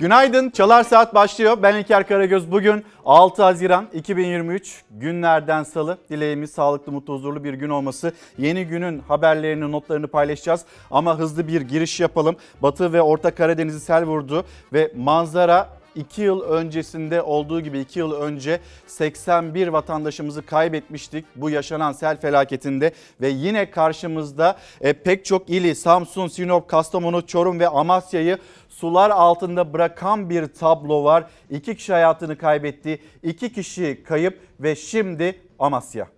Günaydın. Çalar Saat başlıyor. Ben İlker Karagöz. Bugün 6 Haziran 2023 günlerden salı. Dileğimiz sağlıklı, mutlu, huzurlu bir gün olması. Yeni günün haberlerini, notlarını paylaşacağız. Ama hızlı bir giriş yapalım. Batı ve Orta Karadeniz'i sel vurdu ve manzara 2 yıl öncesinde olduğu gibi 2 yıl önce 81 vatandaşımızı kaybetmiştik bu yaşanan sel felaketinde ve yine karşımızda e, pek çok ili Samsun, Sinop, Kastamonu, Çorum ve Amasya'yı sular altında bırakan bir tablo var. İki kişi hayatını kaybetti, iki kişi kayıp ve şimdi Amasya.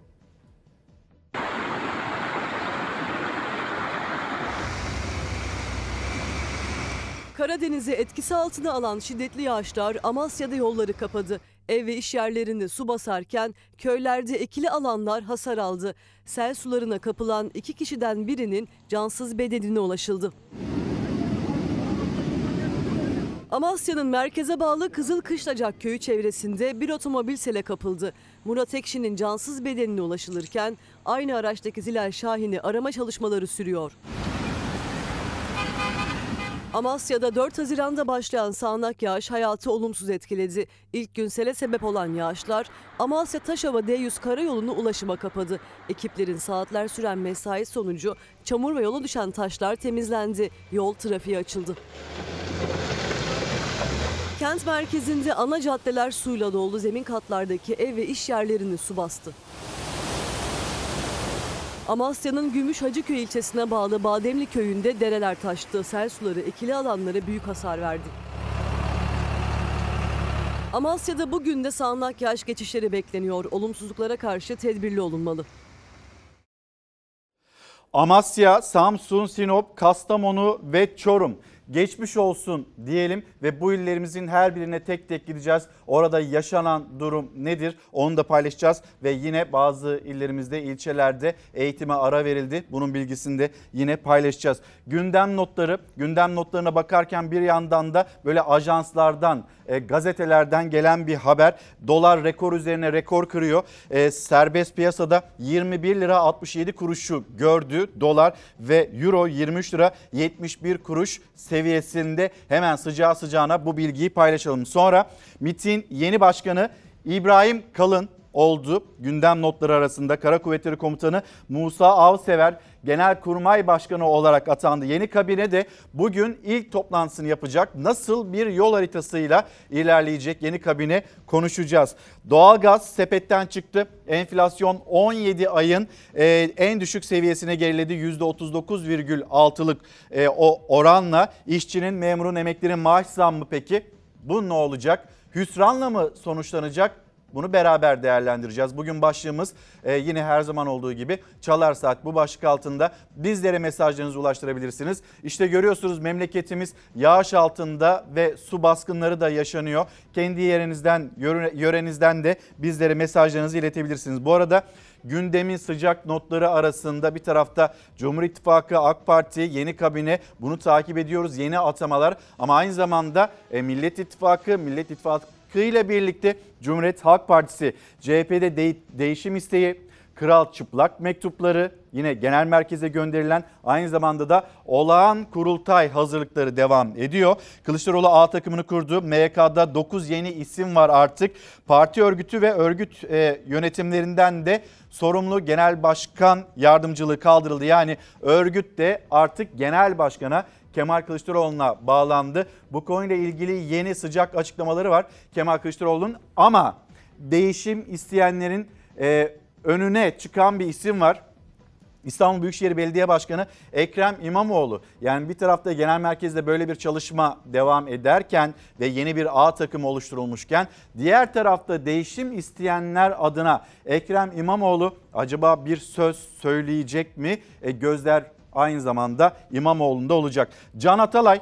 Karadeniz'i etkisi altına alan şiddetli yağışlar Amasya'da yolları kapadı. Ev ve iş yerlerini su basarken köylerde ekili alanlar hasar aldı. Sel sularına kapılan iki kişiden birinin cansız bedenine ulaşıldı. Amasya'nın merkeze bağlı Kızılkışlacak köyü çevresinde bir otomobil sele kapıldı. Murat Ekşi'nin cansız bedenine ulaşılırken aynı araçtaki Zilal Şahin'i arama çalışmaları sürüyor. Amasya'da 4 Haziran'da başlayan sağanak yağış hayatı olumsuz etkiledi. İlk gün sele sebep olan yağışlar Amasya Taşova D100 karayolunu ulaşıma kapadı. Ekiplerin saatler süren mesai sonucu çamur ve yola düşen taşlar temizlendi. Yol trafiğe açıldı. Kent merkezinde ana caddeler suyla doldu. Zemin katlardaki ev ve iş yerlerini su bastı. Amasya'nın Gümüş Hacıköy ilçesine bağlı Bademli köyünde dereler taştı. Sel suları ekili alanlara büyük hasar verdi. Amasya'da bugün de sağanak yağış geçişleri bekleniyor. Olumsuzluklara karşı tedbirli olunmalı. Amasya, Samsun, Sinop, Kastamonu ve Çorum geçmiş olsun diyelim ve bu illerimizin her birine tek tek gideceğiz. Orada yaşanan durum nedir onu da paylaşacağız ve yine bazı illerimizde ilçelerde eğitime ara verildi. Bunun bilgisini de yine paylaşacağız. Gündem notları, gündem notlarına bakarken bir yandan da böyle ajanslardan, e, gazetelerden gelen bir haber. Dolar rekor üzerine rekor kırıyor. E, serbest piyasada 21 lira 67 kuruşu gördü dolar ve euro 23 lira 71 kuruş seviyesinde hemen sıcağı sıcağına bu bilgiyi paylaşalım. Sonra MIT'in yeni başkanı İbrahim Kalın oldu. Gündem notları arasında Kara Kuvvetleri Komutanı Musa Avsever Genelkurmay Başkanı olarak atandı. Yeni kabine de bugün ilk toplantısını yapacak. Nasıl bir yol haritasıyla ilerleyecek yeni kabine konuşacağız. Doğalgaz sepetten çıktı. Enflasyon 17 ayın e, en düşük seviyesine geriledi. %39,6'lık e, o oranla işçinin, memurun, emeklinin maaş zammı peki bu ne olacak? Hüsranla mı sonuçlanacak? Bunu beraber değerlendireceğiz. Bugün başlığımız e, yine her zaman olduğu gibi Çalar Saat bu başlık altında bizlere mesajlarınızı ulaştırabilirsiniz. İşte görüyorsunuz memleketimiz yağış altında ve su baskınları da yaşanıyor. Kendi yerinizden, yörenizden de bizlere mesajlarınızı iletebilirsiniz. Bu arada gündemin sıcak notları arasında bir tarafta Cumhur İttifakı, AK Parti, yeni kabine bunu takip ediyoruz. Yeni atamalar ama aynı zamanda e, Millet İttifakı, Millet İttifakı ile birlikte Cumhuriyet Halk Partisi CHP'de de değişim isteği, kral çıplak mektupları yine genel merkeze gönderilen aynı zamanda da olağan kurultay hazırlıkları devam ediyor. Kılıçdaroğlu A takımını kurdu. MYK'da 9 yeni isim var artık. Parti örgütü ve örgüt e, yönetimlerinden de sorumlu genel başkan yardımcılığı kaldırıldı. Yani örgüt de artık genel başkana Kemal Kılıçdaroğlu'na bağlandı. Bu konuyla ilgili yeni sıcak açıklamaları var Kemal Kılıçdaroğlu'nun ama değişim isteyenlerin e, önüne çıkan bir isim var. İstanbul Büyükşehir Belediye Başkanı Ekrem İmamoğlu. Yani bir tarafta genel merkezde böyle bir çalışma devam ederken ve yeni bir A takımı oluşturulmuşken diğer tarafta değişim isteyenler adına Ekrem İmamoğlu acaba bir söz söyleyecek mi? E, gözler aynı zamanda İmamoğlu'nda olacak. Can Atalay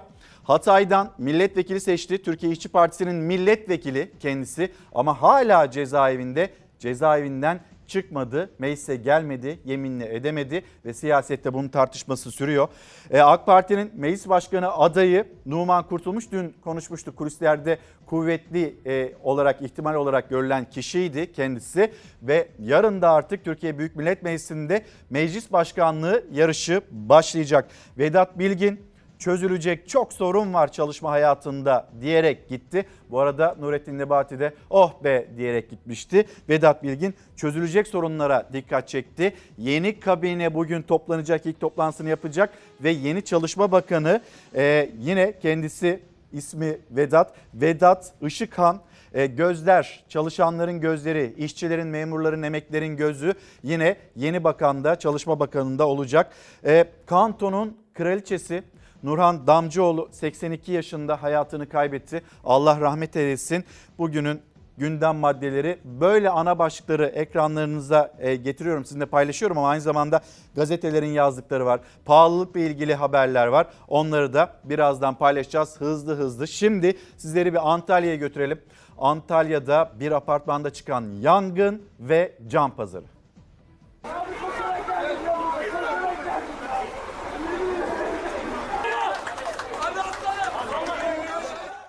Hatay'dan milletvekili seçti. Türkiye İşçi Partisi'nin milletvekili kendisi ama hala cezaevinde. Cezaevinden çıkmadı, meclise gelmedi, yeminle edemedi ve siyasette bunun tartışması sürüyor. Ee, AK Parti'nin meclis başkanı adayı Numan Kurtulmuş dün konuşmuştuk. Kulislerde kuvvetli e, olarak ihtimal olarak görülen kişiydi kendisi ve yarın da artık Türkiye Büyük Millet Meclisi'nde meclis başkanlığı yarışı başlayacak. Vedat Bilgin çözülecek çok sorun var çalışma hayatında diyerek gitti. Bu arada Nurettin Nebati de oh be diyerek gitmişti. Vedat Bilgin çözülecek sorunlara dikkat çekti. Yeni kabine bugün toplanacak ilk toplantısını yapacak ve yeni Çalışma Bakanı e, yine kendisi ismi Vedat. Vedat Işıkhan e, gözler, çalışanların gözleri, işçilerin, memurların, emeklerin gözü yine yeni bakanda, Çalışma Bakanı'nda olacak. E, Kanton'un kraliçesi Nurhan Damcıoğlu 82 yaşında hayatını kaybetti. Allah rahmet eylesin. Bugünün gündem maddeleri böyle ana başlıkları ekranlarınıza e, getiriyorum sizinle paylaşıyorum ama aynı zamanda gazetelerin yazdıkları var. Pahalılıkla ilgili haberler var. Onları da birazdan paylaşacağız hızlı hızlı. Şimdi sizleri bir Antalya'ya götürelim. Antalya'da bir apartmanda çıkan yangın ve can pazarı.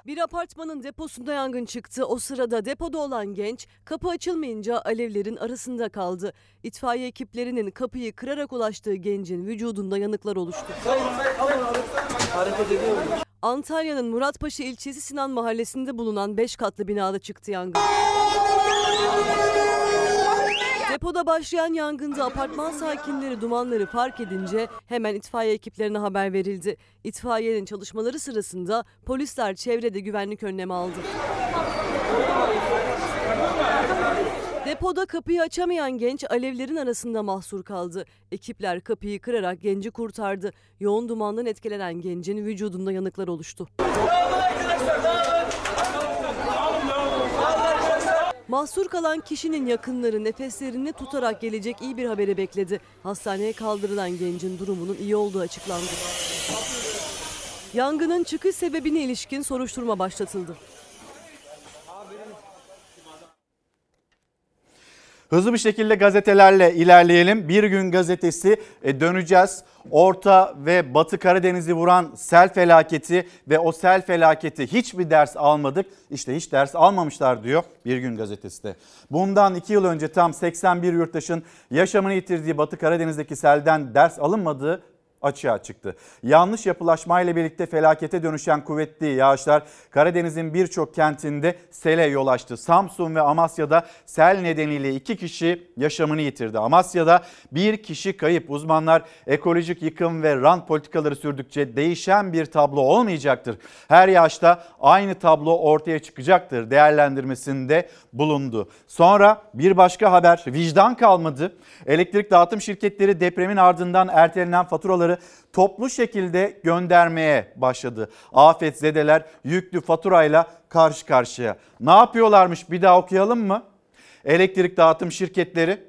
Bir apartmanın deposunda yangın çıktı. O sırada depoda olan genç kapı açılmayınca alevlerin arasında kaldı. İtfaiye ekiplerinin kapıyı kırarak ulaştığı gencin vücudunda yanıklar oluştu. Antalya'nın Muratpaşa ilçesi Sinan Mahallesi'nde bulunan 5 katlı binada çıktı yangın. Depoda başlayan yangında apartman sakinleri dumanları fark edince hemen itfaiye ekiplerine haber verildi. İtfaiyenin çalışmaları sırasında polisler çevrede güvenlik önlemi aldı. Depoda kapıyı açamayan genç alevlerin arasında mahsur kaldı. Ekipler kapıyı kırarak genci kurtardı. Yoğun dumandan etkilenen gencin vücudunda yanıklar oluştu. Mahsur kalan kişinin yakınları nefeslerini tutarak gelecek iyi bir haberi bekledi. Hastaneye kaldırılan gencin durumunun iyi olduğu açıklandı. Yangının çıkış sebebine ilişkin soruşturma başlatıldı. Hızlı bir şekilde gazetelerle ilerleyelim. Bir gün gazetesi e, döneceğiz. Orta ve Batı Karadeniz'i vuran sel felaketi ve o sel felaketi hiçbir ders almadık. İşte hiç ders almamışlar diyor Bir Gün gazetesi de. Bundan iki yıl önce tam 81 yurttaşın yaşamını yitirdiği Batı Karadeniz'deki selden ders alınmadığı açığa çıktı. Yanlış yapılaşmayla birlikte felakete dönüşen kuvvetli yağışlar Karadeniz'in birçok kentinde sele yol açtı. Samsun ve Amasya'da sel nedeniyle iki kişi yaşamını yitirdi. Amasya'da bir kişi kayıp. Uzmanlar ekolojik yıkım ve rant politikaları sürdükçe değişen bir tablo olmayacaktır. Her yaşta aynı tablo ortaya çıkacaktır değerlendirmesinde bulundu. Sonra bir başka haber vicdan kalmadı. Elektrik dağıtım şirketleri depremin ardından ertelenen faturaları toplu şekilde göndermeye başladı. Afetzedeler yüklü faturayla karşı karşıya. Ne yapıyorlarmış bir daha okuyalım mı? Elektrik dağıtım şirketleri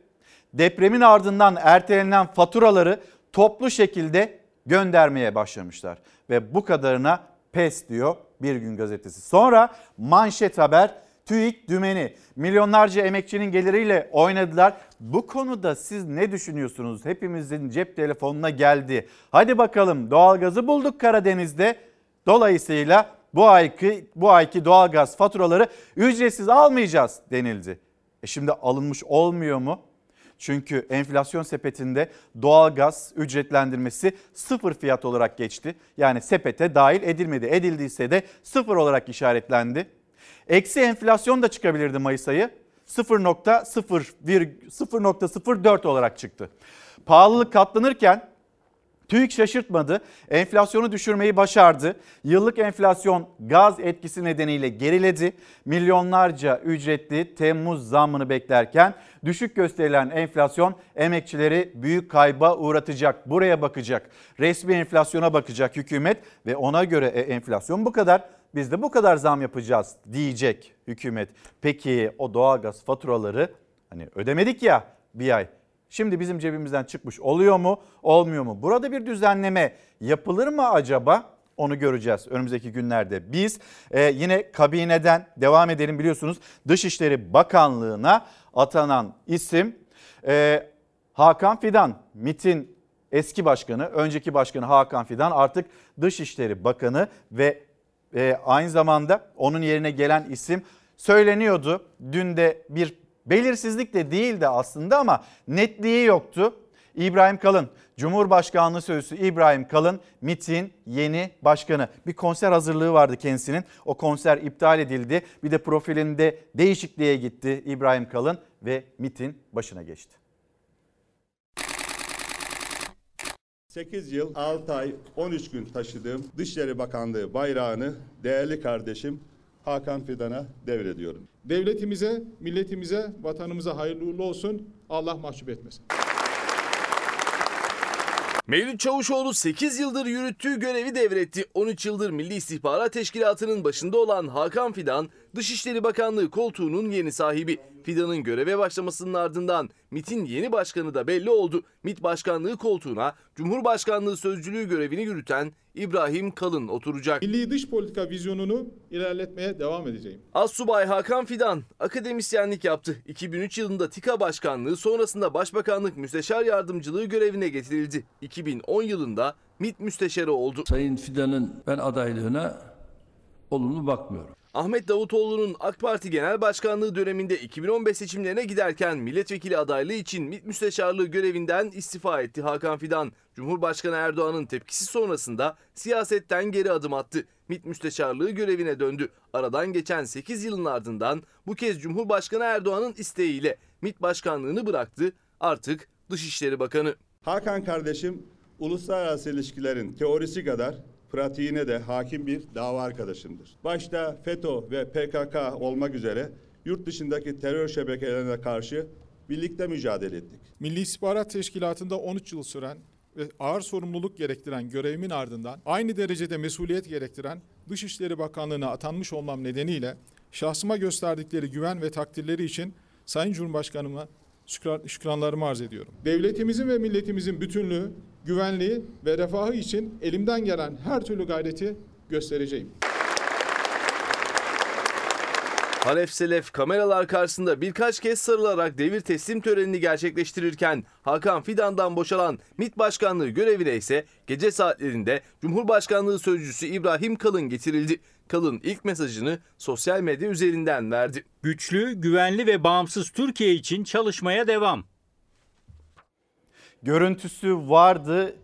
depremin ardından ertelenen faturaları toplu şekilde göndermeye başlamışlar. Ve bu kadarına pes diyor Bir Gün Gazetesi. Sonra manşet haber TÜİK dümeni milyonlarca emekçinin geliriyle oynadılar. Bu konuda siz ne düşünüyorsunuz? Hepimizin cep telefonuna geldi. Hadi bakalım doğalgazı bulduk Karadeniz'de. Dolayısıyla bu ayki bu ayki doğalgaz faturaları ücretsiz almayacağız denildi. E şimdi alınmış olmuyor mu? Çünkü enflasyon sepetinde doğalgaz ücretlendirmesi sıfır fiyat olarak geçti. Yani sepete dahil edilmedi. Edildiyse de sıfır olarak işaretlendi. Eksi enflasyon da çıkabilirdi Mayıs ayı. 0.04 olarak çıktı. Pahalılık katlanırken TÜİK şaşırtmadı. Enflasyonu düşürmeyi başardı. Yıllık enflasyon gaz etkisi nedeniyle geriledi. Milyonlarca ücretli Temmuz zammını beklerken düşük gösterilen enflasyon emekçileri büyük kayba uğratacak. Buraya bakacak. Resmi enflasyona bakacak hükümet ve ona göre e, enflasyon bu kadar. Biz de bu kadar zam yapacağız diyecek hükümet. Peki o doğalgaz faturaları hani ödemedik ya bir ay. Şimdi bizim cebimizden çıkmış oluyor mu, olmuyor mu? Burada bir düzenleme yapılır mı acaba? Onu göreceğiz önümüzdeki günlerde. Biz e, yine kabineden devam edelim biliyorsunuz. Dışişleri Bakanlığı'na atanan isim e, Hakan Fidan. MIT'in eski başkanı, önceki başkanı Hakan Fidan artık Dışişleri Bakanı ve e, aynı zamanda onun yerine gelen isim söyleniyordu. Dün de bir belirsizlik de değildi aslında ama netliği yoktu. İbrahim Kalın, Cumhurbaşkanlığı Sözcüsü İbrahim Kalın, MİT'in yeni başkanı. Bir konser hazırlığı vardı kendisinin. O konser iptal edildi. Bir de profilinde değişikliğe gitti İbrahim Kalın ve MİT'in başına geçti. 8 yıl 6 ay 13 gün taşıdığım Dışişleri Bakanlığı bayrağını değerli kardeşim Hakan Fidan'a devrediyorum. Devletimize, milletimize, vatanımıza hayırlı uğurlu olsun. Allah mahcup etmesin. Mevlüt Çavuşoğlu 8 yıldır yürüttüğü görevi devretti. 13 yıldır Milli İstihbarat Teşkilatı'nın başında olan Hakan Fidan, Dışişleri Bakanlığı koltuğunun yeni sahibi. Fidan'ın göreve başlamasının ardından MİT'in yeni başkanı da belli oldu. MİT Başkanlığı koltuğuna Cumhurbaşkanlığı Sözcülüğü görevini yürüten İbrahim Kalın oturacak. Milli dış politika vizyonunu ilerletmeye devam edeceğim. Assubay Hakan Fidan akademisyenlik yaptı. 2003 yılında TİKA Başkanlığı sonrasında Başbakanlık Müsteşar Yardımcılığı görevine getirildi. 2010 yılında MİT Müsteşarı oldu. Sayın Fidan'ın ben adaylığına olumlu bakmıyorum. Ahmet Davutoğlu'nun AK Parti Genel Başkanlığı döneminde 2015 seçimlerine giderken milletvekili adaylığı için MİT Müsteşarlığı görevinden istifa etti Hakan Fidan. Cumhurbaşkanı Erdoğan'ın tepkisi sonrasında siyasetten geri adım attı. MİT Müsteşarlığı görevine döndü. Aradan geçen 8 yılın ardından bu kez Cumhurbaşkanı Erdoğan'ın isteğiyle MİT Başkanlığını bıraktı. Artık Dışişleri Bakanı. Hakan kardeşim uluslararası ilişkilerin teorisi kadar pratiğine de hakim bir dava arkadaşımdır. Başta FETÖ ve PKK olmak üzere yurt dışındaki terör şebekelerine karşı birlikte mücadele ettik. Milli İstihbarat Teşkilatı'nda 13 yıl süren ve ağır sorumluluk gerektiren görevimin ardından aynı derecede mesuliyet gerektiren Dışişleri Bakanlığı'na atanmış olmam nedeniyle şahsıma gösterdikleri güven ve takdirleri için Sayın Cumhurbaşkanıma şükran, şükranlarımı arz ediyorum. Devletimizin ve milletimizin bütünlüğü, güvenliği ve refahı için elimden gelen her türlü gayreti göstereceğim. Halef Selef kameralar karşısında birkaç kez sarılarak devir teslim törenini gerçekleştirirken Hakan Fidan'dan boşalan MİT Başkanlığı görevine ise gece saatlerinde Cumhurbaşkanlığı Sözcüsü İbrahim Kalın getirildi. Kalın ilk mesajını sosyal medya üzerinden verdi. Güçlü, güvenli ve bağımsız Türkiye için çalışmaya devam. Görüntüsü vardı.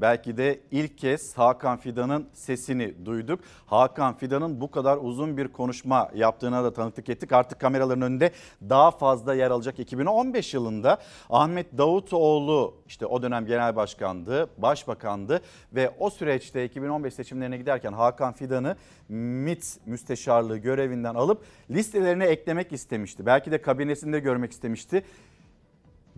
Belki de ilk kez Hakan Fidan'ın sesini duyduk. Hakan Fidan'ın bu kadar uzun bir konuşma yaptığına da tanıklık ettik. Artık kameraların önünde daha fazla yer alacak. 2015 yılında Ahmet Davutoğlu işte o dönem genel başkandı, başbakandı ve o süreçte 2015 seçimlerine giderken Hakan Fidan'ı MİT müsteşarlığı görevinden alıp listelerine eklemek istemişti. Belki de kabinesinde görmek istemişti.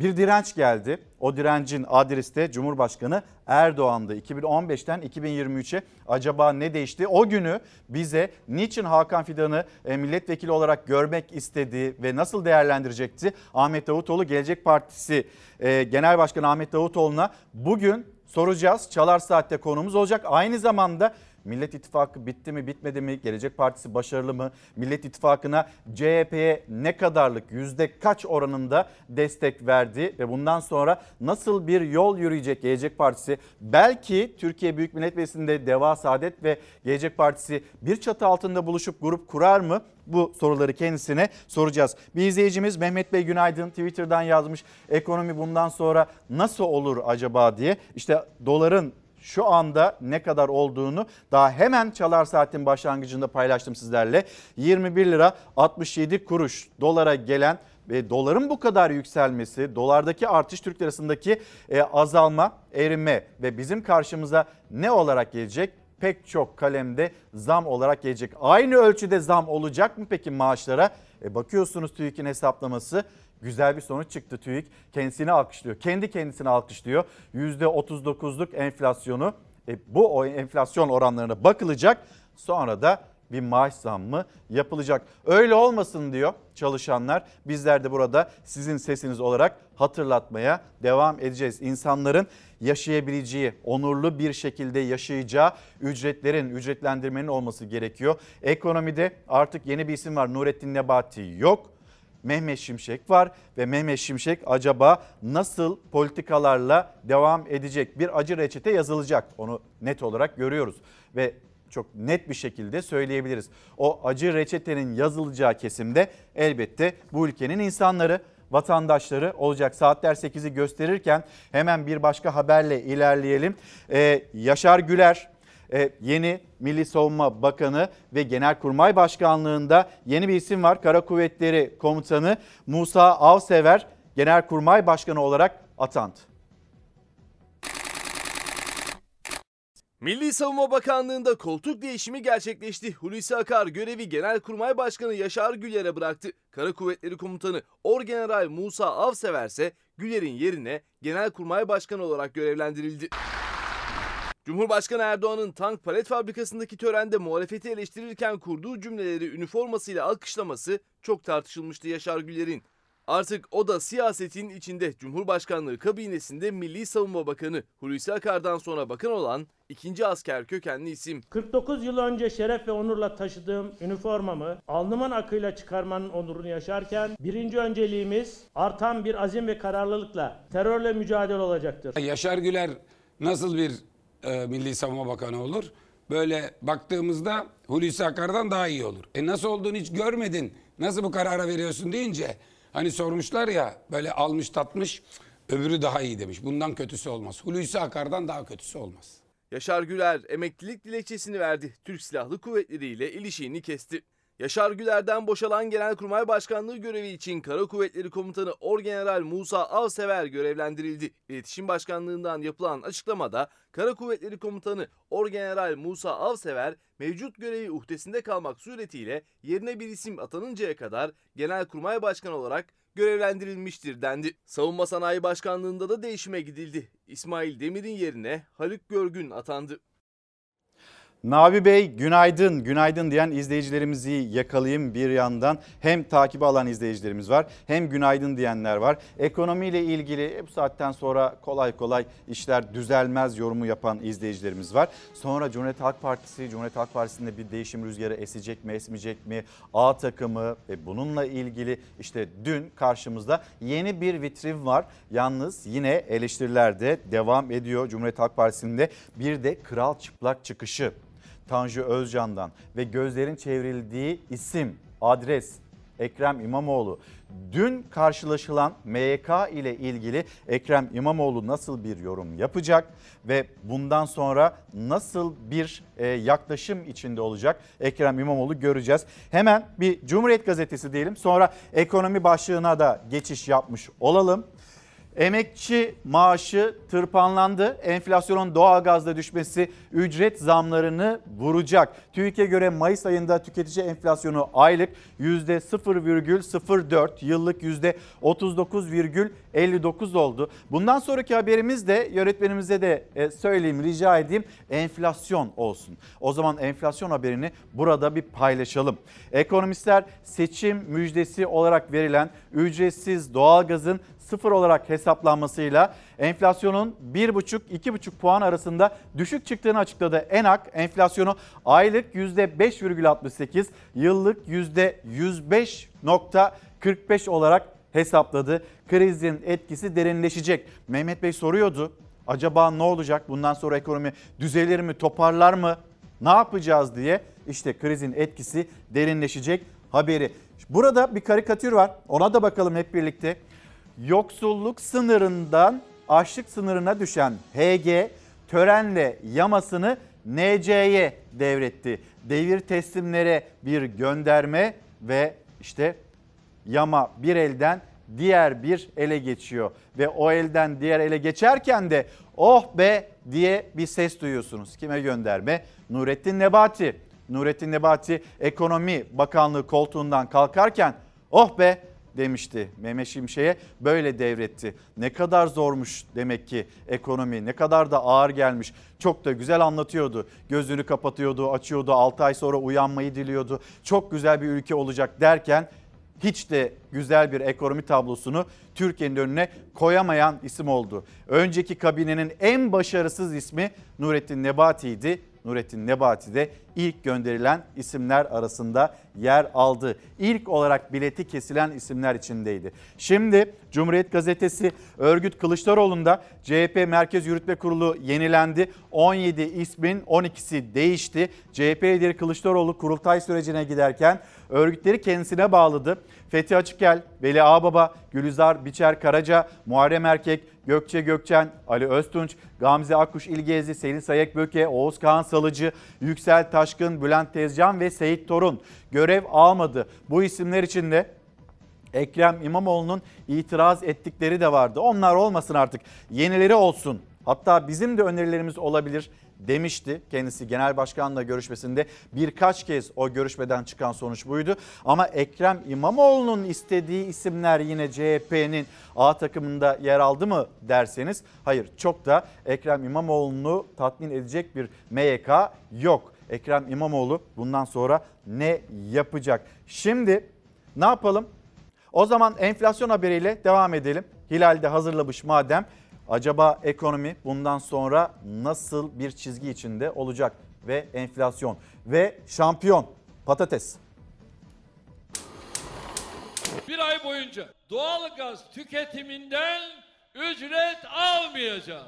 Bir direnç geldi. O direncin adresi de Cumhurbaşkanı Erdoğan'dı. 2015'ten 2023'e acaba ne değişti? O günü bize niçin Hakan Fidan'ı e, milletvekili olarak görmek istedi ve nasıl değerlendirecekti? Ahmet Davutoğlu Gelecek Partisi e, Genel Başkanı Ahmet Davutoğlu'na bugün soracağız. Çalar Saat'te konumuz olacak. Aynı zamanda Millet İttifakı bitti mi bitmedi mi? Gelecek Partisi başarılı mı? Millet İttifakı'na CHP'ye ne kadarlık yüzde kaç oranında destek verdi ve bundan sonra nasıl bir yol yürüyecek Gelecek Partisi? Belki Türkiye Büyük Millet Meclisi'nde Deva Saadet ve Gelecek Partisi bir çatı altında buluşup grup kurar mı? Bu soruları kendisine soracağız. Bir izleyicimiz Mehmet Bey günaydın Twitter'dan yazmış. Ekonomi bundan sonra nasıl olur acaba diye. İşte doların şu anda ne kadar olduğunu daha hemen Çalar Saat'in başlangıcında paylaştım sizlerle. 21 lira 67 kuruş dolara gelen ve doların bu kadar yükselmesi, dolardaki artış Türk lirasındaki e, azalma, erime ve bizim karşımıza ne olarak gelecek? Pek çok kalemde zam olarak gelecek. Aynı ölçüde zam olacak mı peki maaşlara? E, bakıyorsunuz TÜİK'in hesaplaması güzel bir sonuç çıktı TÜİK. Kendisini alkışlıyor. Kendi kendisini alkışlıyor. %39'luk enflasyonu. E, bu o enflasyon oranlarına bakılacak. Sonra da bir maaş zammı yapılacak. Öyle olmasın diyor çalışanlar. Bizler de burada sizin sesiniz olarak hatırlatmaya devam edeceğiz. İnsanların yaşayabileceği, onurlu bir şekilde yaşayacağı ücretlerin, ücretlendirmenin olması gerekiyor. Ekonomide artık yeni bir isim var. Nurettin Nebati yok. Mehmet Şimşek var ve Mehmet Şimşek acaba nasıl politikalarla devam edecek? Bir acı reçete yazılacak. Onu net olarak görüyoruz ve çok net bir şekilde söyleyebiliriz. O acı reçetenin yazılacağı kesimde elbette bu ülkenin insanları vatandaşları olacak. Saatler 8'i gösterirken hemen bir başka haberle ilerleyelim. Ee, Yaşar Güler yeni Milli Savunma Bakanı ve Genelkurmay Başkanlığında yeni bir isim var. Kara Kuvvetleri Komutanı Musa Avsever Genelkurmay Başkanı olarak atandı. Milli Savunma Bakanlığı'nda koltuk değişimi gerçekleşti. Hulusi Akar görevi Genelkurmay Başkanı Yaşar Güler'e bıraktı. Kara Kuvvetleri Komutanı Orgeneral Musa Avsever ise Güler'in yerine Genelkurmay Başkanı olarak görevlendirildi. Cumhurbaşkanı Erdoğan'ın tank palet fabrikasındaki törende muhalefeti eleştirirken kurduğu cümleleri üniformasıyla alkışlaması çok tartışılmıştı Yaşar Güler'in. Artık o da siyasetin içinde Cumhurbaşkanlığı kabinesinde Milli Savunma Bakanı Hulusi Akar'dan sonra bakan olan ikinci asker kökenli isim. 49 yıl önce şeref ve onurla taşıdığım üniformamı alnımın akıyla çıkarmanın onurunu yaşarken birinci önceliğimiz artan bir azim ve kararlılıkla terörle mücadele olacaktır. Yaşar Güler nasıl bir e, Milli Savunma Bakanı olur? Böyle baktığımızda Hulusi Akar'dan daha iyi olur. E nasıl olduğunu hiç görmedin. Nasıl bu karara veriyorsun deyince hani sormuşlar ya böyle almış tatmış öbürü daha iyi demiş. Bundan kötüsü olmaz. Hulusi Akar'dan daha kötüsü olmaz. Yaşar Güler emeklilik dilekçesini verdi. Türk Silahlı Kuvvetleri ile ilişiğini kesti. Yaşar Güler'den boşalan Genelkurmay Başkanlığı görevi için Kara Kuvvetleri Komutanı Orgeneral Musa Avsever görevlendirildi. İletişim Başkanlığından yapılan açıklamada Kara Kuvvetleri Komutanı Orgeneral Musa Avsever mevcut görevi uhdesinde kalmak suretiyle yerine bir isim atanıncaya kadar Genelkurmay Başkanı olarak görevlendirilmiştir dendi. Savunma Sanayi Başkanlığında da değişime gidildi. İsmail Demir'in yerine Haluk Görgün atandı. Nabi Bey günaydın, günaydın diyen izleyicilerimizi yakalayayım bir yandan. Hem takibi alan izleyicilerimiz var hem günaydın diyenler var. Ekonomiyle ilgili bu saatten sonra kolay kolay işler düzelmez yorumu yapan izleyicilerimiz var. Sonra Cumhuriyet Halk Partisi, Cumhuriyet Halk Partisi'nde bir değişim rüzgarı esecek mi esmeyecek mi? A takımı ve bununla ilgili işte dün karşımızda yeni bir vitrin var. Yalnız yine eleştiriler de devam ediyor Cumhuriyet Halk Partisi'nde. Bir de kral çıplak çıkışı. Tanju Özcan'dan ve gözlerin çevrildiği isim, adres Ekrem İmamoğlu. Dün karşılaşılan MYK ile ilgili Ekrem İmamoğlu nasıl bir yorum yapacak ve bundan sonra nasıl bir e, yaklaşım içinde olacak Ekrem İmamoğlu göreceğiz. Hemen bir Cumhuriyet Gazetesi diyelim sonra ekonomi başlığına da geçiş yapmış olalım. Emekçi maaşı tırpanlandı. Enflasyonun doğalgazda düşmesi ücret zamlarını vuracak. TÜİK'e göre Mayıs ayında tüketici enflasyonu aylık %0,04, yıllık %39,59 oldu. Bundan sonraki haberimiz de yönetmenimize de e, söyleyeyim, rica edeyim enflasyon olsun. O zaman enflasyon haberini burada bir paylaşalım. Ekonomistler seçim müjdesi olarak verilen ücretsiz doğalgazın sıfır olarak hesaplanmasıyla enflasyonun 1,5-2,5 puan arasında düşük çıktığını açıkladı. ENAK enflasyonu aylık %5,68, yıllık %105,45 olarak hesapladı. Krizin etkisi derinleşecek. Mehmet Bey soruyordu. Acaba ne olacak? Bundan sonra ekonomi düzelir mi, toparlar mı? Ne yapacağız diye. İşte krizin etkisi derinleşecek haberi. Burada bir karikatür var. Ona da bakalım hep birlikte yoksulluk sınırından açlık sınırına düşen HG törenle yamasını NC'ye devretti. Devir teslimlere bir gönderme ve işte yama bir elden diğer bir ele geçiyor. Ve o elden diğer ele geçerken de oh be diye bir ses duyuyorsunuz. Kime gönderme? Nurettin Nebati. Nurettin Nebati Ekonomi Bakanlığı koltuğundan kalkarken oh be demişti Mehmet Şimşek'e böyle devretti. Ne kadar zormuş demek ki ekonomi ne kadar da ağır gelmiş. Çok da güzel anlatıyordu. Gözünü kapatıyordu, açıyordu, 6 ay sonra uyanmayı diliyordu. Çok güzel bir ülke olacak derken hiç de güzel bir ekonomi tablosunu Türkiye'nin önüne koyamayan isim oldu. Önceki kabinenin en başarısız ismi Nurettin Nebati'ydi. Nurettin Nebati de ilk gönderilen isimler arasında yer aldı. İlk olarak bileti kesilen isimler içindeydi. Şimdi Cumhuriyet Gazetesi örgüt Kılıçdaroğlu'nda CHP Merkez Yürütme Kurulu yenilendi. 17 ismin 12'si değişti. CHP lideri Kılıçdaroğlu kurultay sürecine giderken örgütleri kendisine bağladı. Fethi Açıkel Veli Ağbaba, Gülizar Biçer Karaca, Muharrem Erkek, Gökçe Gökçen, Ali Öztunç, Gamze Akkuş İlgezi, Selin Sayek Böke, Oğuz Kağan Salıcı, Yüksel Taşkın, Bülent Tezcan ve Seyit Torun görev almadı. Bu isimler içinde Ekrem İmamoğlu'nun itiraz ettikleri de vardı. Onlar olmasın artık. Yenileri olsun. Hatta bizim de önerilerimiz olabilir demişti kendisi genel başkanla görüşmesinde. Birkaç kez o görüşmeden çıkan sonuç buydu. Ama Ekrem İmamoğlu'nun istediği isimler yine CHP'nin A takımında yer aldı mı derseniz hayır çok da Ekrem İmamoğlu'nu tatmin edecek bir MYK yok. Ekrem İmamoğlu bundan sonra ne yapacak? Şimdi ne yapalım? O zaman enflasyon haberiyle devam edelim. Hilal de hazırlamış madem. Acaba ekonomi bundan sonra nasıl bir çizgi içinde olacak? Ve enflasyon ve şampiyon patates. Bir ay boyunca doğal gaz tüketiminden ücret almayacağım.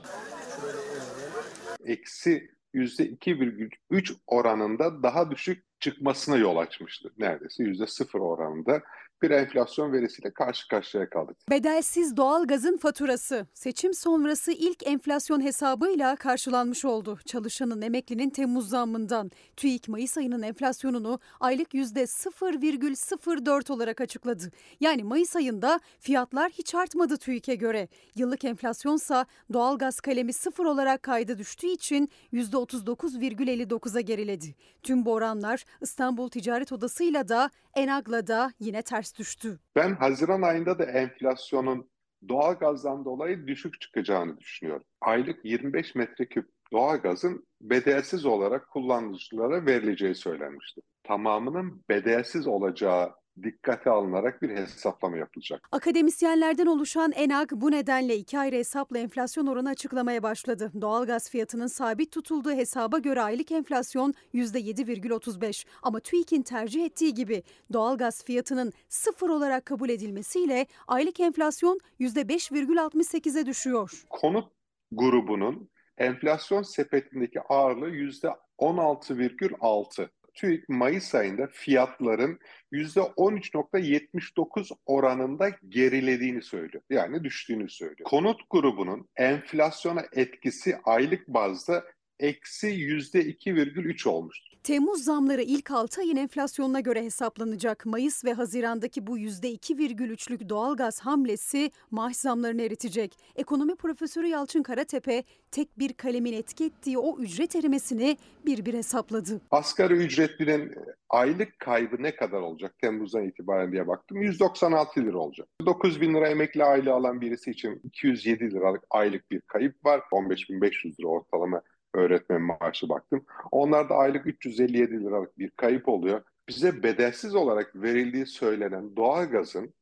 Eksi %2,3 oranında daha düşük çıkmasına yol açmıştı. Neredeyse %0 oranında bir enflasyon verisiyle karşı karşıya kaldık. Bedelsiz doğalgazın faturası seçim sonrası ilk enflasyon hesabıyla karşılanmış oldu. Çalışanın emeklinin Temmuz zammından TÜİK Mayıs ayının enflasyonunu aylık %0,04 olarak açıkladı. Yani Mayıs ayında fiyatlar hiç artmadı TÜİK'e göre. Yıllık enflasyonsa doğalgaz kalemi sıfır olarak kayda düştüğü için %39,59'a geriledi. Tüm bu oranlar İstanbul Ticaret Odası'yla da Enag'la da yine ters düştü. Ben Haziran ayında da enflasyonun doğalgazdan dolayı düşük çıkacağını düşünüyorum. Aylık 25 metreküp doğalgazın bedelsiz olarak kullanıcılara verileceği söylenmişti. Tamamının bedelsiz olacağı dikkate alınarak bir hesaplama yapılacak. Akademisyenlerden oluşan ENAG bu nedenle iki ayrı hesapla enflasyon oranı açıklamaya başladı. Doğalgaz fiyatının sabit tutulduğu hesaba göre aylık enflasyon %7,35 ama TÜİK'in tercih ettiği gibi doğalgaz fiyatının sıfır olarak kabul edilmesiyle aylık enflasyon %5,68'e düşüyor. Konut grubunun enflasyon sepetindeki ağırlığı %16,6. TÜİK Mayıs ayında fiyatların %13.79 oranında gerilediğini söylüyor. Yani düştüğünü söylüyor. Konut grubunun enflasyona etkisi aylık bazda eksi %2,3 olmuştur. Temmuz zamları ilk 6 ayın enflasyonuna göre hesaplanacak. Mayıs ve Haziran'daki bu %2,3'lük doğalgaz hamlesi maaş zamlarını eritecek. Ekonomi profesörü Yalçın Karatepe tek bir kalemin etki ettiği o ücret erimesini bir bir hesapladı. Asgari ücretlinin aylık kaybı ne kadar olacak Temmuz'dan itibaren diye baktım. 196 lira olacak. 9 bin lira emekli aylığı alan birisi için 207 liralık aylık bir kayıp var. 15.500 lira ortalama öğretmen maaşı baktım. Onlarda aylık 357 liralık bir kayıp oluyor. Bize bedelsiz olarak verildiği söylenen doğalgazın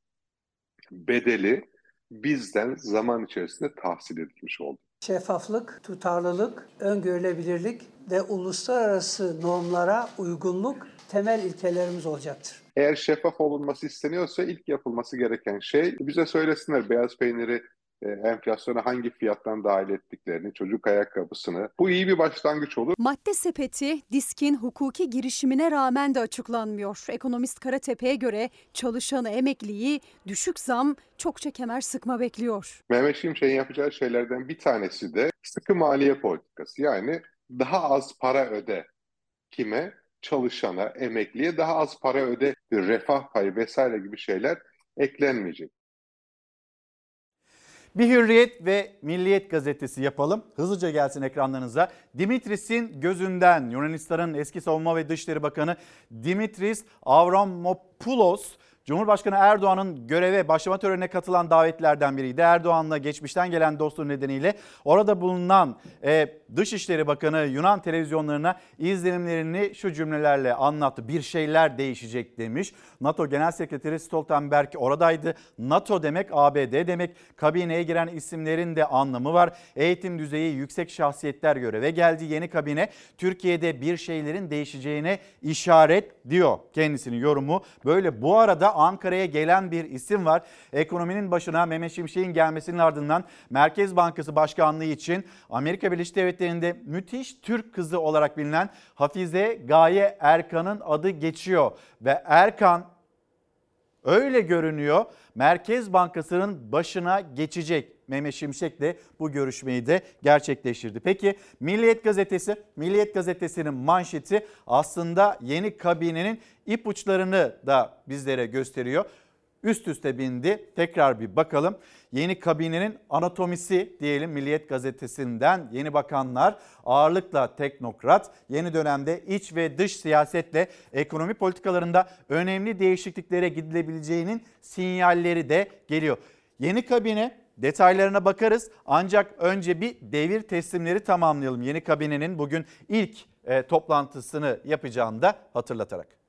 bedeli bizden zaman içerisinde tahsil edilmiş oldu. Şeffaflık, tutarlılık, öngörülebilirlik ve uluslararası normlara uygunluk temel ilkelerimiz olacaktır. Eğer şeffaf olunması isteniyorsa ilk yapılması gereken şey bize söylesinler beyaz peyniri e, enflasyona hangi fiyattan dahil ettiklerini, çocuk ayakkabısını. Bu iyi bir başlangıç olur. Madde sepeti diskin hukuki girişimine rağmen de açıklanmıyor. Ekonomist Karatepe'ye göre çalışanı emekliyi düşük zam çokça kemer sıkma bekliyor. Mehmet Şimşek'in yapacağı şeylerden bir tanesi de sıkı maliye politikası. Yani daha az para öde. Kime? Çalışana, emekliye daha az para öde. Bir refah payı vesaire gibi şeyler eklenmeyecek. Bir Hürriyet ve Milliyet gazetesi yapalım. Hızlıca gelsin ekranlarınıza. Dimitris'in gözünden Yunanistan'ın eski savunma ve dışişleri bakanı Dimitris Avramopoulos Cumhurbaşkanı Erdoğan'ın göreve başlama törenine katılan davetlerden biriydi. Erdoğan'la geçmişten gelen dostluğu nedeniyle orada bulunan e, Dışişleri Bakanı Yunan televizyonlarına izlenimlerini şu cümlelerle anlattı. Bir şeyler değişecek demiş. NATO Genel Sekreteri Stoltenberg oradaydı. NATO demek ABD demek. Kabineye giren isimlerin de anlamı var. Eğitim düzeyi yüksek şahsiyetler göreve geldi. Yeni kabine Türkiye'de bir şeylerin değişeceğine işaret diyor kendisinin yorumu. Böyle bu arada Ankara'ya gelen bir isim var. Ekonominin başına Mehmet Şimşek'in gelmesinin ardından Merkez Bankası Başkanlığı için Amerika Birleşik Devletleri'nde müthiş Türk kızı olarak bilinen Hafize Gaye Erkan'ın adı geçiyor. Ve Erkan öyle görünüyor. Merkez Bankası'nın başına geçecek. Mehmet Şimşek de bu görüşmeyi de gerçekleştirdi. Peki Milliyet Gazetesi, Milliyet Gazetesi'nin manşeti aslında yeni kabinenin ipuçlarını da bizlere gösteriyor. Üst üste bindi. Tekrar bir bakalım. Yeni kabinenin anatomisi diyelim Milliyet Gazetesi'nden yeni bakanlar ağırlıkla teknokrat yeni dönemde iç ve dış siyasetle ekonomi politikalarında önemli değişikliklere gidilebileceğinin sinyalleri de geliyor. Yeni kabine detaylarına bakarız ancak önce bir devir teslimleri tamamlayalım. Yeni kabinenin bugün ilk e, toplantısını yapacağını da hatırlatarak.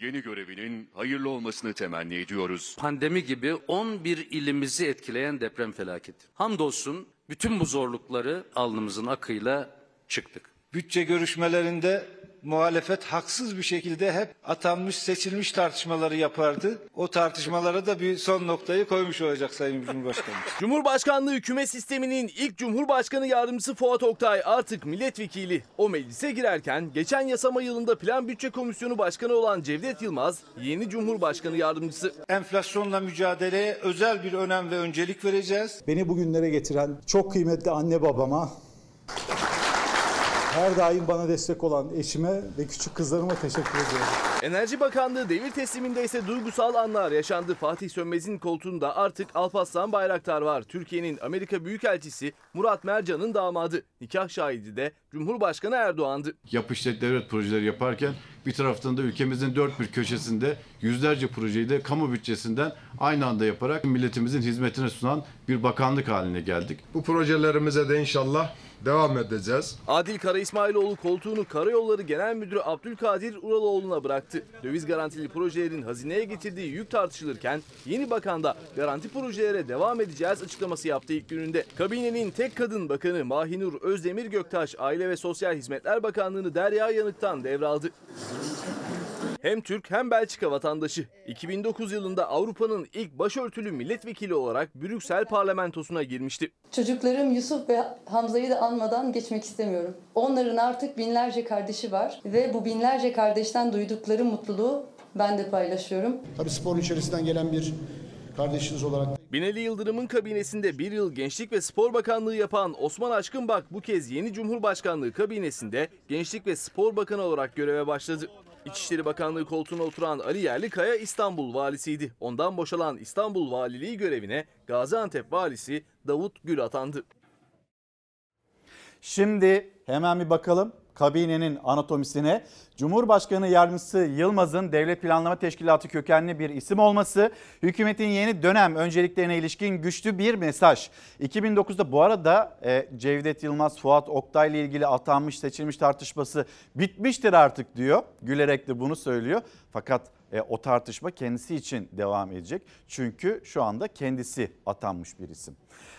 Yeni görevinin hayırlı olmasını temenni ediyoruz. Pandemi gibi 11 ilimizi etkileyen deprem felaketi. Hamdolsun bütün bu zorlukları alnımızın akıyla çıktık. Bütçe görüşmelerinde muhalefet haksız bir şekilde hep atanmış seçilmiş tartışmaları yapardı. O tartışmalara da bir son noktayı koymuş olacak Sayın Cumhurbaşkanı. Cumhurbaşkanlığı hükümet sisteminin ilk Cumhurbaşkanı yardımcısı Fuat Oktay artık milletvekili. O meclise girerken geçen yasama yılında Plan Bütçe Komisyonu Başkanı olan Cevdet Yılmaz yeni Cumhurbaşkanı yardımcısı. Enflasyonla mücadeleye özel bir önem ve öncelik vereceğiz. Beni bugünlere getiren çok kıymetli anne babama, her daim bana destek olan eşime ve küçük kızlarıma teşekkür ediyorum. Enerji Bakanlığı devir tesliminde ise duygusal anlar yaşandı. Fatih Sönmez'in koltuğunda artık Alparslan Bayraktar var. Türkiye'nin Amerika Büyükelçisi Murat Mercan'ın damadı. Nikah şahidi de Cumhurbaşkanı Erdoğan'dı. Yapışlet devlet projeleri yaparken bir taraftan da ülkemizin dört bir köşesinde yüzlerce projeyi de kamu bütçesinden aynı anda yaparak milletimizin hizmetine sunan bir bakanlık haline geldik. Bu projelerimize de inşallah devam edeceğiz. Adil Kara İsmailoğlu koltuğunu Karayolları Genel Müdürü Abdülkadir Uraloğlu'na bıraktı. Döviz garantili projelerin hazineye getirdiği yük tartışılırken yeni bakan da garanti projelere devam edeceğiz açıklaması yaptı ilk gününde. Kabinenin tek kadın bakanı Mahinur Özdemir Göktaş Aile ve Sosyal Hizmetler Bakanlığı'nı Derya Yanık'tan devraldı. Hem Türk hem Belçika vatandaşı. 2009 yılında Avrupa'nın ilk başörtülü milletvekili olarak Brüksel parlamentosuna girmişti. Çocuklarım Yusuf ve Hamza'yı da anmadan geçmek istemiyorum. Onların artık binlerce kardeşi var ve bu binlerce kardeşten duydukları mutluluğu ben de paylaşıyorum. Tabii sporun içerisinden gelen bir kardeşiniz olarak Binali Yıldırım'ın kabinesinde bir yıl Gençlik ve Spor Bakanlığı yapan Osman Aşkınbak bu kez yeni Cumhurbaşkanlığı kabinesinde Gençlik ve Spor Bakanı olarak göreve başladı. İçişleri Bakanlığı koltuğuna oturan Ali Yerlikaya İstanbul valisiydi. Ondan boşalan İstanbul valiliği görevine Gaziantep valisi Davut Gül atandı. Şimdi hemen bir bakalım kabinenin anatomisine. Cumhurbaşkanı Yardımcısı Yılmaz'ın Devlet Planlama Teşkilatı kökenli bir isim olması, hükümetin yeni dönem önceliklerine ilişkin güçlü bir mesaj. 2009'da bu arada e, Cevdet Yılmaz, Fuat Oktay ile ilgili atanmış seçilmiş tartışması bitmiştir artık diyor. Gülerek de bunu söylüyor. Fakat e, o tartışma kendisi için devam edecek. Çünkü şu anda kendisi atanmış bir isim.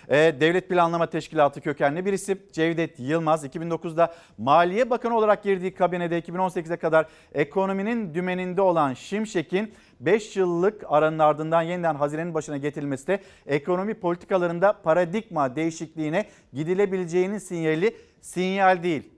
E, Devlet Planlama Teşkilatı kökenli bir isim Cevdet Yılmaz 2009'da Maliye Bakanı olarak girdiği kabinede 2018'e kadar ekonominin dümeninde olan Şimşek'in 5 yıllık aranın ardından yeniden hazinenin başına getirilmesi de ekonomi politikalarında paradigma değişikliğine gidilebileceğinin sinyali sinyal değil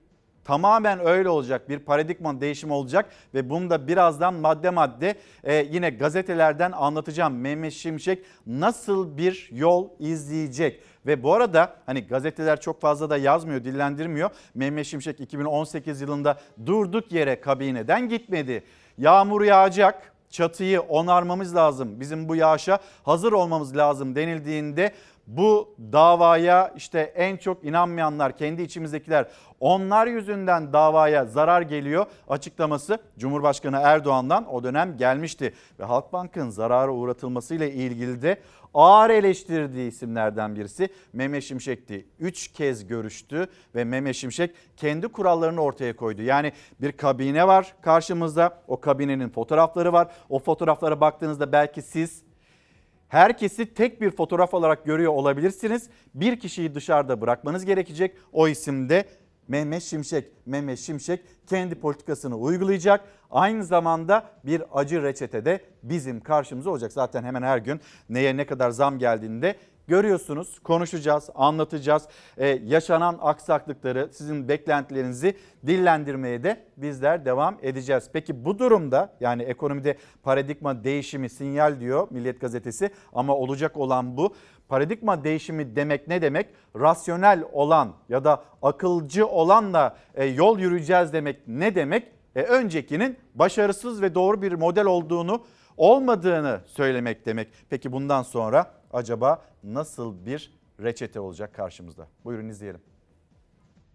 tamamen öyle olacak bir paradigma değişimi olacak ve bunu da birazdan madde madde e, yine gazetelerden anlatacağım. Mehmet Şimşek nasıl bir yol izleyecek ve bu arada hani gazeteler çok fazla da yazmıyor, dillendirmiyor. Mehmet Şimşek 2018 yılında durduk yere kabineden gitmedi. Yağmur yağacak, çatıyı onarmamız lazım. Bizim bu yağışa hazır olmamız lazım denildiğinde bu davaya işte en çok inanmayanlar kendi içimizdekiler onlar yüzünden davaya zarar geliyor açıklaması Cumhurbaşkanı Erdoğan'dan o dönem gelmişti. Ve Halkbank'ın zarara uğratılmasıyla ilgili de ağır eleştirdiği isimlerden birisi Mehmet Şimşek'ti. Üç kez görüştü ve Mehmet Şimşek kendi kurallarını ortaya koydu. Yani bir kabine var karşımızda o kabinenin fotoğrafları var. O fotoğraflara baktığınızda belki siz Herkesi tek bir fotoğraf olarak görüyor olabilirsiniz. Bir kişiyi dışarıda bırakmanız gerekecek. O isim de Mehmet Şimşek. Mehmet Şimşek kendi politikasını uygulayacak. Aynı zamanda bir acı reçete de bizim karşımıza olacak. Zaten hemen her gün neye ne kadar zam geldiğinde Görüyorsunuz konuşacağız, anlatacağız. Ee, yaşanan aksaklıkları, sizin beklentilerinizi dillendirmeye de bizler devam edeceğiz. Peki bu durumda yani ekonomide paradigma değişimi sinyal diyor Milliyet Gazetesi ama olacak olan bu. Paradigma değişimi demek ne demek? Rasyonel olan ya da akılcı olanla e, yol yürüyeceğiz demek ne demek? E, öncekinin başarısız ve doğru bir model olduğunu olmadığını söylemek demek. Peki bundan sonra acaba nasıl bir reçete olacak karşımızda? Buyurun izleyelim.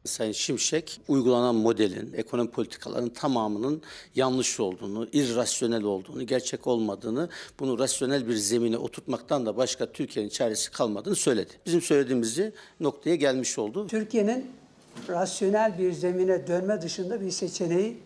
Sayın Şimşek uygulanan modelin, ekonomi politikalarının tamamının yanlış olduğunu, irrasyonel olduğunu, gerçek olmadığını, bunu rasyonel bir zemine oturtmaktan da başka Türkiye'nin çaresi kalmadığını söyledi. Bizim söylediğimizi noktaya gelmiş oldu. Türkiye'nin rasyonel bir zemine dönme dışında bir seçeneği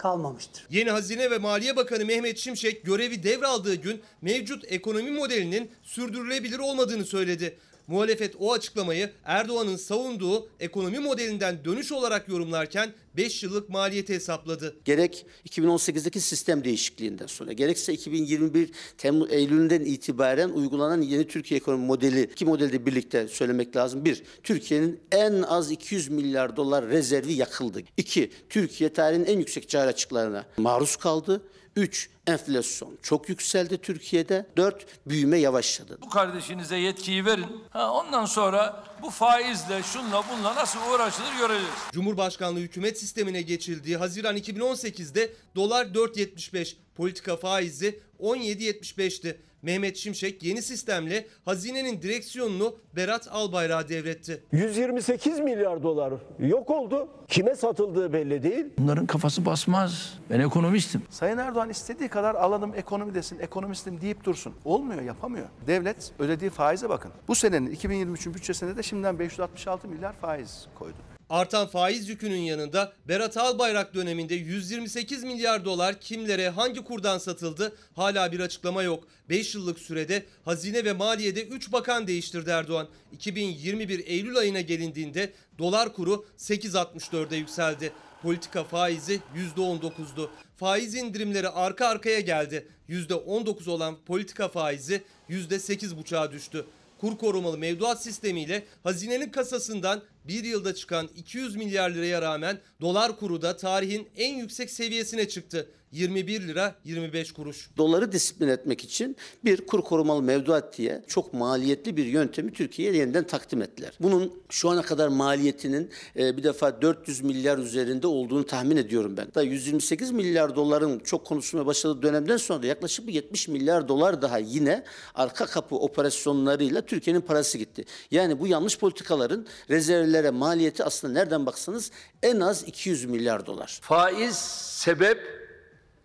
kalmamıştır. Yeni Hazine ve Maliye Bakanı Mehmet Şimşek görevi devraldığı gün mevcut ekonomi modelinin sürdürülebilir olmadığını söyledi. Muhalefet o açıklamayı Erdoğan'ın savunduğu ekonomi modelinden dönüş olarak yorumlarken 5 yıllık maliyeti hesapladı. Gerek 2018'deki sistem değişikliğinden sonra gerekse 2021 Temmuz Eylül'ünden itibaren uygulanan yeni Türkiye ekonomi modeli iki modelde birlikte söylemek lazım. Bir, Türkiye'nin en az 200 milyar dolar rezervi yakıldı. İki, Türkiye tarihin en yüksek cari açıklarına maruz kaldı. Üç, enflasyon çok yükseldi Türkiye'de. Dört, büyüme yavaşladı. Bu kardeşinize yetkiyi verin. Ha, ondan sonra bu faizle şunla bunla nasıl uğraşılır göreceğiz. Cumhurbaşkanlığı hükümet sistemine geçildiği Haziran 2018'de dolar 4.75, politika faizi 17.75'ti. Mehmet Şimşek yeni sistemle hazinenin direksiyonunu Berat Albayrak'a devretti. 128 milyar dolar yok oldu. Kime satıldığı belli değil. Bunların kafası basmaz. Ben ekonomistim. Sayın Erdoğan istediği kadar alanım ekonomi desin, ekonomistim deyip dursun. Olmuyor, yapamıyor. Devlet ödediği faize bakın. Bu senenin 2023'ün bütçesinde de şimdiden 566 milyar faiz koydu. Artan faiz yükünün yanında Berat Albayrak döneminde 128 milyar dolar kimlere hangi kurdan satıldı hala bir açıklama yok. 5 yıllık sürede hazine ve maliyede 3 bakan değiştirdi Erdoğan. 2021 Eylül ayına gelindiğinde dolar kuru 8.64'e yükseldi. Politika faizi %19'du. Faiz indirimleri arka arkaya geldi. %19 olan politika faizi %8,5'a düştü kur korumalı mevduat sistemiyle hazinenin kasasından bir yılda çıkan 200 milyar liraya rağmen dolar kuru da tarihin en yüksek seviyesine çıktı. 21 lira 25 kuruş. Doları disiplin etmek için bir kur korumalı mevduat diye çok maliyetli bir yöntemi Türkiye'ye yeniden takdim ettiler. Bunun şu ana kadar maliyetinin e, bir defa 400 milyar üzerinde olduğunu tahmin ediyorum ben. Da 128 milyar doların çok konuşulmaya başladığı dönemden sonra yaklaşık bir 70 milyar dolar daha yine arka kapı operasyonlarıyla Türkiye'nin parası gitti. Yani bu yanlış politikaların rezervlere maliyeti aslında nereden baksanız en az 200 milyar dolar. Faiz sebep,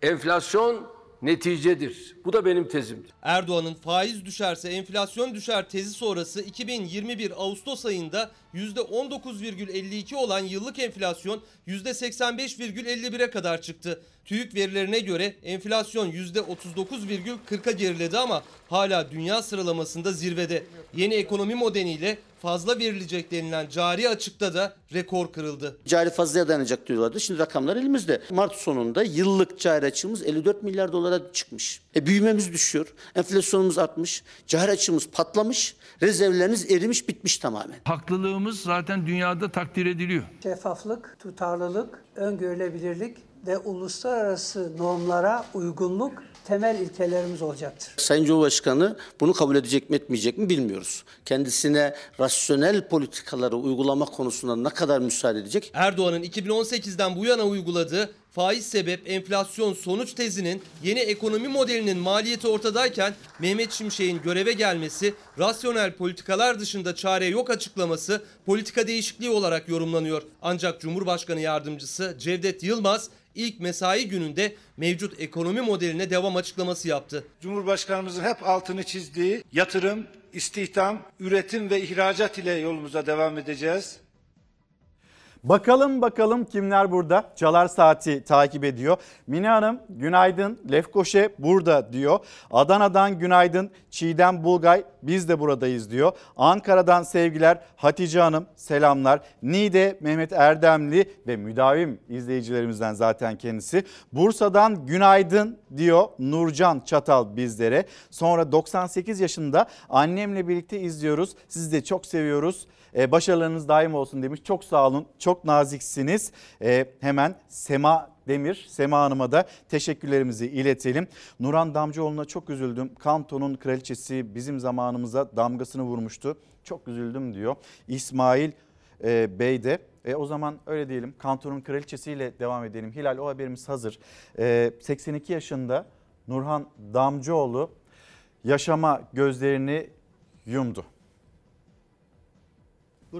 enflasyon neticedir. Bu da benim tezimdir. Erdoğan'ın faiz düşerse enflasyon düşer tezi sonrası 2021 Ağustos ayında %19,52 olan yıllık enflasyon %85,51'e kadar çıktı. TÜİK verilerine göre enflasyon %39,40'a geriledi ama hala dünya sıralamasında zirvede. Yeni ekonomi modeliyle fazla verilecek denilen cari açıkta da rekor kırıldı. Cari fazlaya dayanacak diyorlardı. Şimdi rakamlar elimizde. Mart sonunda yıllık cari açığımız 54 milyar dolara çıkmış. E, büyümemiz düşüyor. Enflasyonumuz artmış. Cari açığımız patlamış. Rezervleriniz erimiş bitmiş tamamen. Haklılığımız zaten dünyada takdir ediliyor. Şeffaflık, tutarlılık, öngörülebilirlik ve uluslararası normlara uygunluk temel ilkelerimiz olacaktır. Sayın Cumhurbaşkanı bunu kabul edecek mi etmeyecek mi bilmiyoruz. Kendisine rasyonel politikaları uygulama konusunda ne kadar müsaade edecek? Erdoğan'ın 2018'den bu yana uyguladığı faiz sebep enflasyon sonuç tezinin yeni ekonomi modelinin maliyeti ortadayken Mehmet Şimşek'in göreve gelmesi, rasyonel politikalar dışında çare yok açıklaması politika değişikliği olarak yorumlanıyor. Ancak Cumhurbaşkanı Yardımcısı Cevdet Yılmaz ilk mesai gününde mevcut ekonomi modeline devam açıklaması yaptı. Cumhurbaşkanımızın hep altını çizdiği yatırım, istihdam, üretim ve ihracat ile yolumuza devam edeceğiz. Bakalım bakalım kimler burada? Çalar Saati takip ediyor. Mine Hanım günaydın. Lefkoşe burada diyor. Adana'dan günaydın. Çiğdem Bulgay biz de buradayız diyor. Ankara'dan sevgiler. Hatice Hanım selamlar. Nide Mehmet Erdemli ve müdavim izleyicilerimizden zaten kendisi. Bursa'dan günaydın diyor Nurcan Çatal bizlere. Sonra 98 yaşında annemle birlikte izliyoruz. Sizi de çok seviyoruz. Ee, başarılarınız daim olsun demiş. Çok sağ olun. Çok naziksiniz. Ee, hemen Sema Demir, Sema Hanım'a da teşekkürlerimizi iletelim. Nuran Damcıoğlu'na çok üzüldüm. Kanto'nun kraliçesi bizim zamanımıza damgasını vurmuştu. Çok üzüldüm diyor. İsmail e, Bey de e, o zaman öyle diyelim Kanto'nun kraliçesiyle devam edelim. Hilal o haberimiz hazır. E, 82 yaşında Nurhan Damcıoğlu yaşama gözlerini yumdu.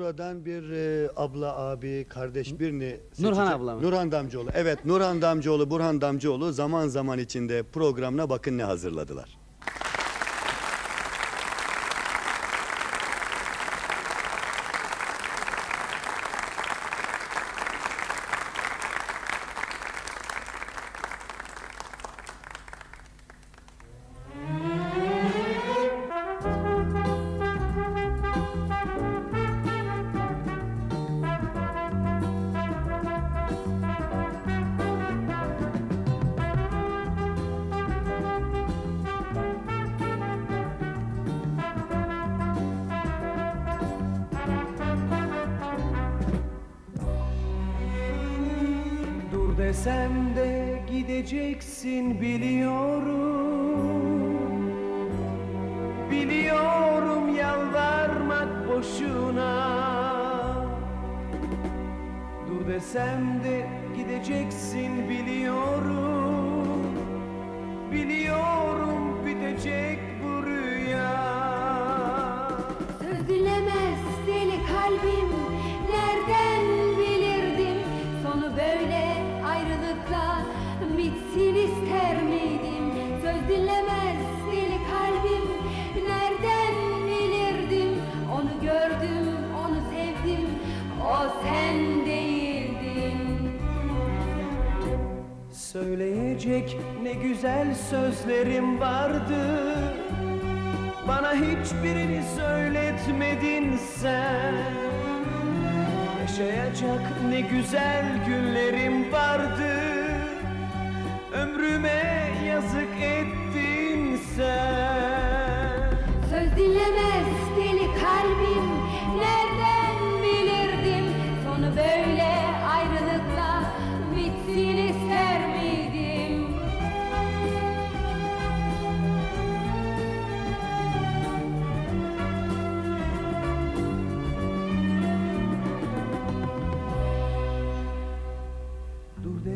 Buradan bir e, abla, abi, kardeş birini Nurhan seçecek. abla mı? Nurhan Damcıoğlu. Evet Nurhan Damcıoğlu, Burhan Damcıoğlu zaman zaman içinde programına bakın ne hazırladılar.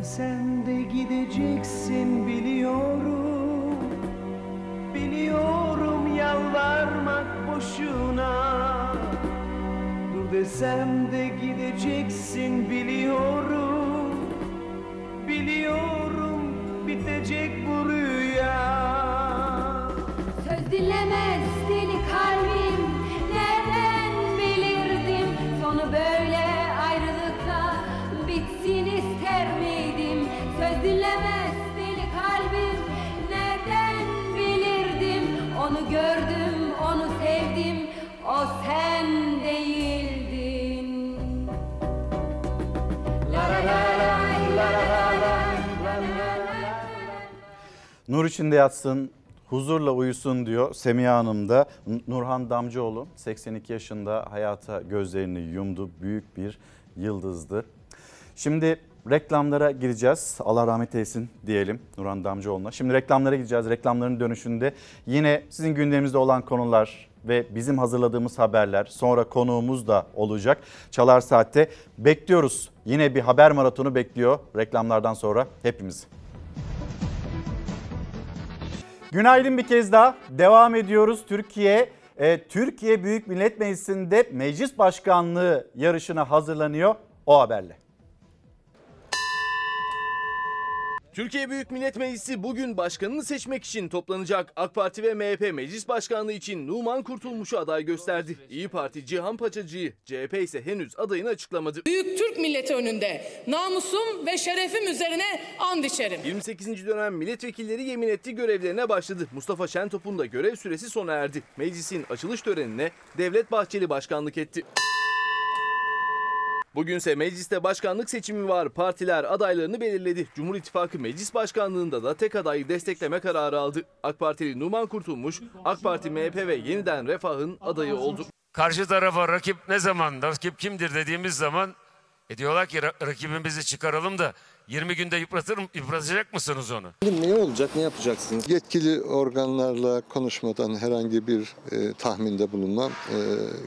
Desem de gideceksin biliyorum. Biliyorum yalvarmak boşuna. Dur desem de gideceksin biliyorum. Biliyorum bitecek bu rüya. Söz dinlemez Nur içinde yatsın, huzurla uyusun diyor Semiha Hanım da. Nurhan Damcıoğlu 82 yaşında hayata gözlerini yumdu. Büyük bir yıldızdı. Şimdi reklamlara gireceğiz. Allah rahmet eylesin diyelim Nurhan Damcıoğlu'na. Şimdi reklamlara gideceğiz. Reklamların dönüşünde yine sizin gündeminizde olan konular ve bizim hazırladığımız haberler sonra konuğumuz da olacak. Çalar Saat'te bekliyoruz. Yine bir haber maratonu bekliyor reklamlardan sonra hepimizi. Günaydın bir kez daha. Devam ediyoruz. Türkiye e, Türkiye Büyük Millet Meclisi'nde meclis başkanlığı yarışına hazırlanıyor o haberle. Türkiye Büyük Millet Meclisi bugün başkanını seçmek için toplanacak. AK Parti ve MHP meclis başkanlığı için Numan Kurtulmuş'u aday gösterdi. İyi Parti Cihan Paçacı'yı, CHP ise henüz adayını açıklamadı. Büyük Türk milleti önünde namusum ve şerefim üzerine and içerim. 28. dönem milletvekilleri yemin etti görevlerine başladı. Mustafa Şentop'un da görev süresi sona erdi. Meclisin açılış törenine Devlet Bahçeli başkanlık etti. Bugünse mecliste başkanlık seçimi var. Partiler adaylarını belirledi. Cumhur İttifakı Meclis Başkanlığında da tek adayı destekleme kararı aldı. AK Partili Numan Kurtulmuş, AK Parti, MHP ve Yeniden Refah'ın adayı oldu. Karşı tarafa rakip ne zaman, rakip kimdir dediğimiz zaman e diyorlar ki "Ra- rakibimizi çıkaralım da 20 günde yıpratır, yıpratacak mısınız onu? Ne olacak, ne yapacaksınız? Yetkili organlarla konuşmadan herhangi bir e, tahminde bulunmam e,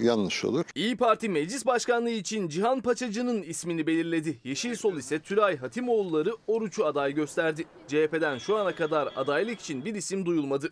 yanlış olur. İyi Parti Meclis Başkanlığı için Cihan Paçacı'nın ismini belirledi. Yeşil Sol ise Tülay Hatimoğulları Oruç'u aday gösterdi. CHP'den şu ana kadar adaylık için bir isim duyulmadı.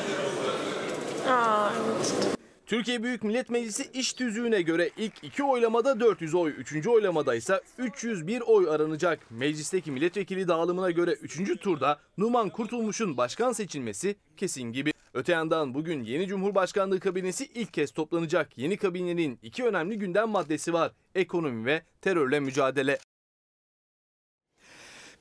Türkiye Büyük Millet Meclisi iş tüzüğüne göre ilk iki oylamada 400 oy, üçüncü oylamada ise 301 oy aranacak. Meclisteki milletvekili dağılımına göre üçüncü turda Numan Kurtulmuş'un başkan seçilmesi kesin gibi. Öte yandan bugün yeni Cumhurbaşkanlığı kabinesi ilk kez toplanacak. Yeni kabinenin iki önemli gündem maddesi var. Ekonomi ve terörle mücadele.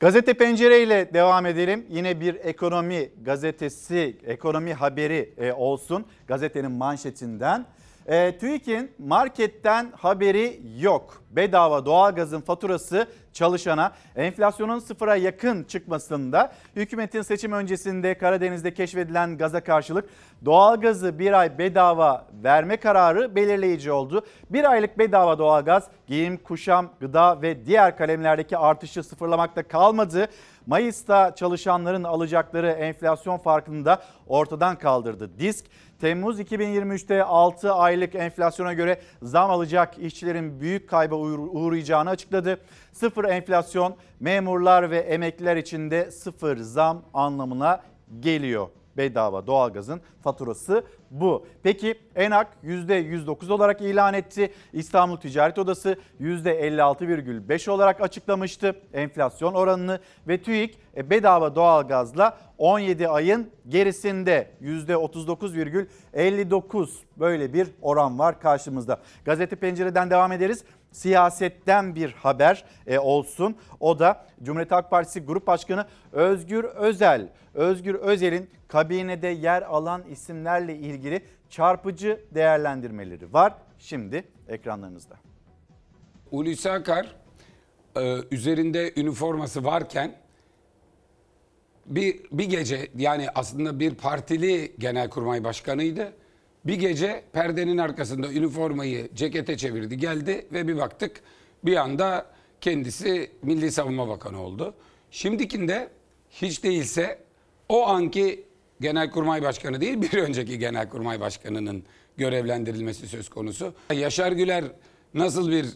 Gazete Pencere ile devam edelim. Yine bir ekonomi gazetesi, ekonomi haberi e, olsun gazetenin manşetinden. E, TÜİK'in marketten haberi yok. Bedava doğalgazın faturası çalışana enflasyonun sıfıra yakın çıkmasında hükümetin seçim öncesinde Karadeniz'de keşfedilen gaza karşılık doğalgazı bir ay bedava verme kararı belirleyici oldu. Bir aylık bedava doğalgaz giyim, kuşam, gıda ve diğer kalemlerdeki artışı sıfırlamakta kalmadı. Mayıs'ta çalışanların alacakları enflasyon farkını da ortadan kaldırdı. Disk Temmuz 2023'te 6 aylık enflasyona göre zam alacak işçilerin büyük kayba uğrayacağını açıkladı. Sıfır enflasyon memurlar ve emekliler için de sıfır zam anlamına geliyor. Bedava doğalgazın faturası bu. Peki ENAK %109 olarak ilan etti. İstanbul Ticaret Odası %56,5 olarak açıklamıştı enflasyon oranını ve TÜİK e, bedava doğalgazla 17 ayın gerisinde %39,59 böyle bir oran var karşımızda. Gazete Pencere'den devam ederiz. Siyasetten bir haber e, olsun. O da Cumhuriyet Halk Partisi Grup Başkanı Özgür Özel. Özgür Özel'in kabinede yer alan isimlerle ilgili çarpıcı değerlendirmeleri var. Şimdi ekranlarınızda. Hulusi Akar e, üzerinde üniforması varken bir, bir gece yani aslında bir partili genelkurmay başkanıydı. Bir gece perdenin arkasında üniformayı cekete çevirdi geldi ve bir baktık bir anda kendisi Milli Savunma Bakanı oldu. Şimdikinde hiç değilse o anki Genelkurmay Başkanı değil bir önceki Genelkurmay Başkanı'nın görevlendirilmesi söz konusu. Yaşar Güler nasıl bir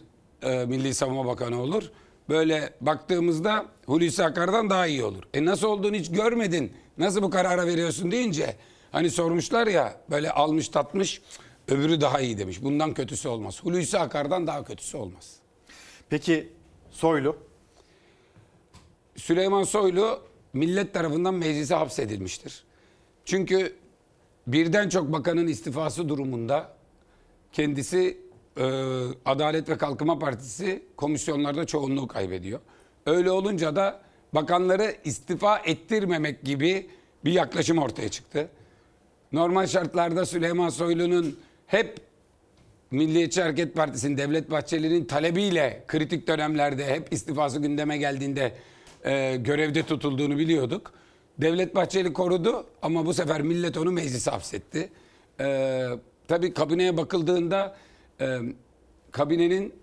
e, Milli Savunma Bakanı olur? Böyle baktığımızda Hulusi Akar'dan daha iyi olur. E nasıl olduğunu hiç görmedin. Nasıl bu karara veriyorsun deyince hani sormuşlar ya böyle almış tatmış öbürü daha iyi demiş. Bundan kötüsü olmaz. Hulusi Akar'dan daha kötüsü olmaz. Peki Soylu? Süleyman Soylu millet tarafından meclise hapsedilmiştir. Çünkü birden çok bakanın istifası durumunda kendisi e, Adalet ve Kalkınma Partisi komisyonlarda çoğunluğu kaybediyor. Öyle olunca da bakanları istifa ettirmemek gibi bir yaklaşım ortaya çıktı. Normal şartlarda Süleyman Soylu'nun hep Milliyetçi Hareket Partisi'nin Devlet Bahçeli'nin talebiyle kritik dönemlerde hep istifası gündeme geldiğinde e, görevde tutulduğunu biliyorduk. Devlet Bahçeli korudu ama bu sefer millet onu meclise hapsetti. E, tabii kabineye bakıldığında e, kabinenin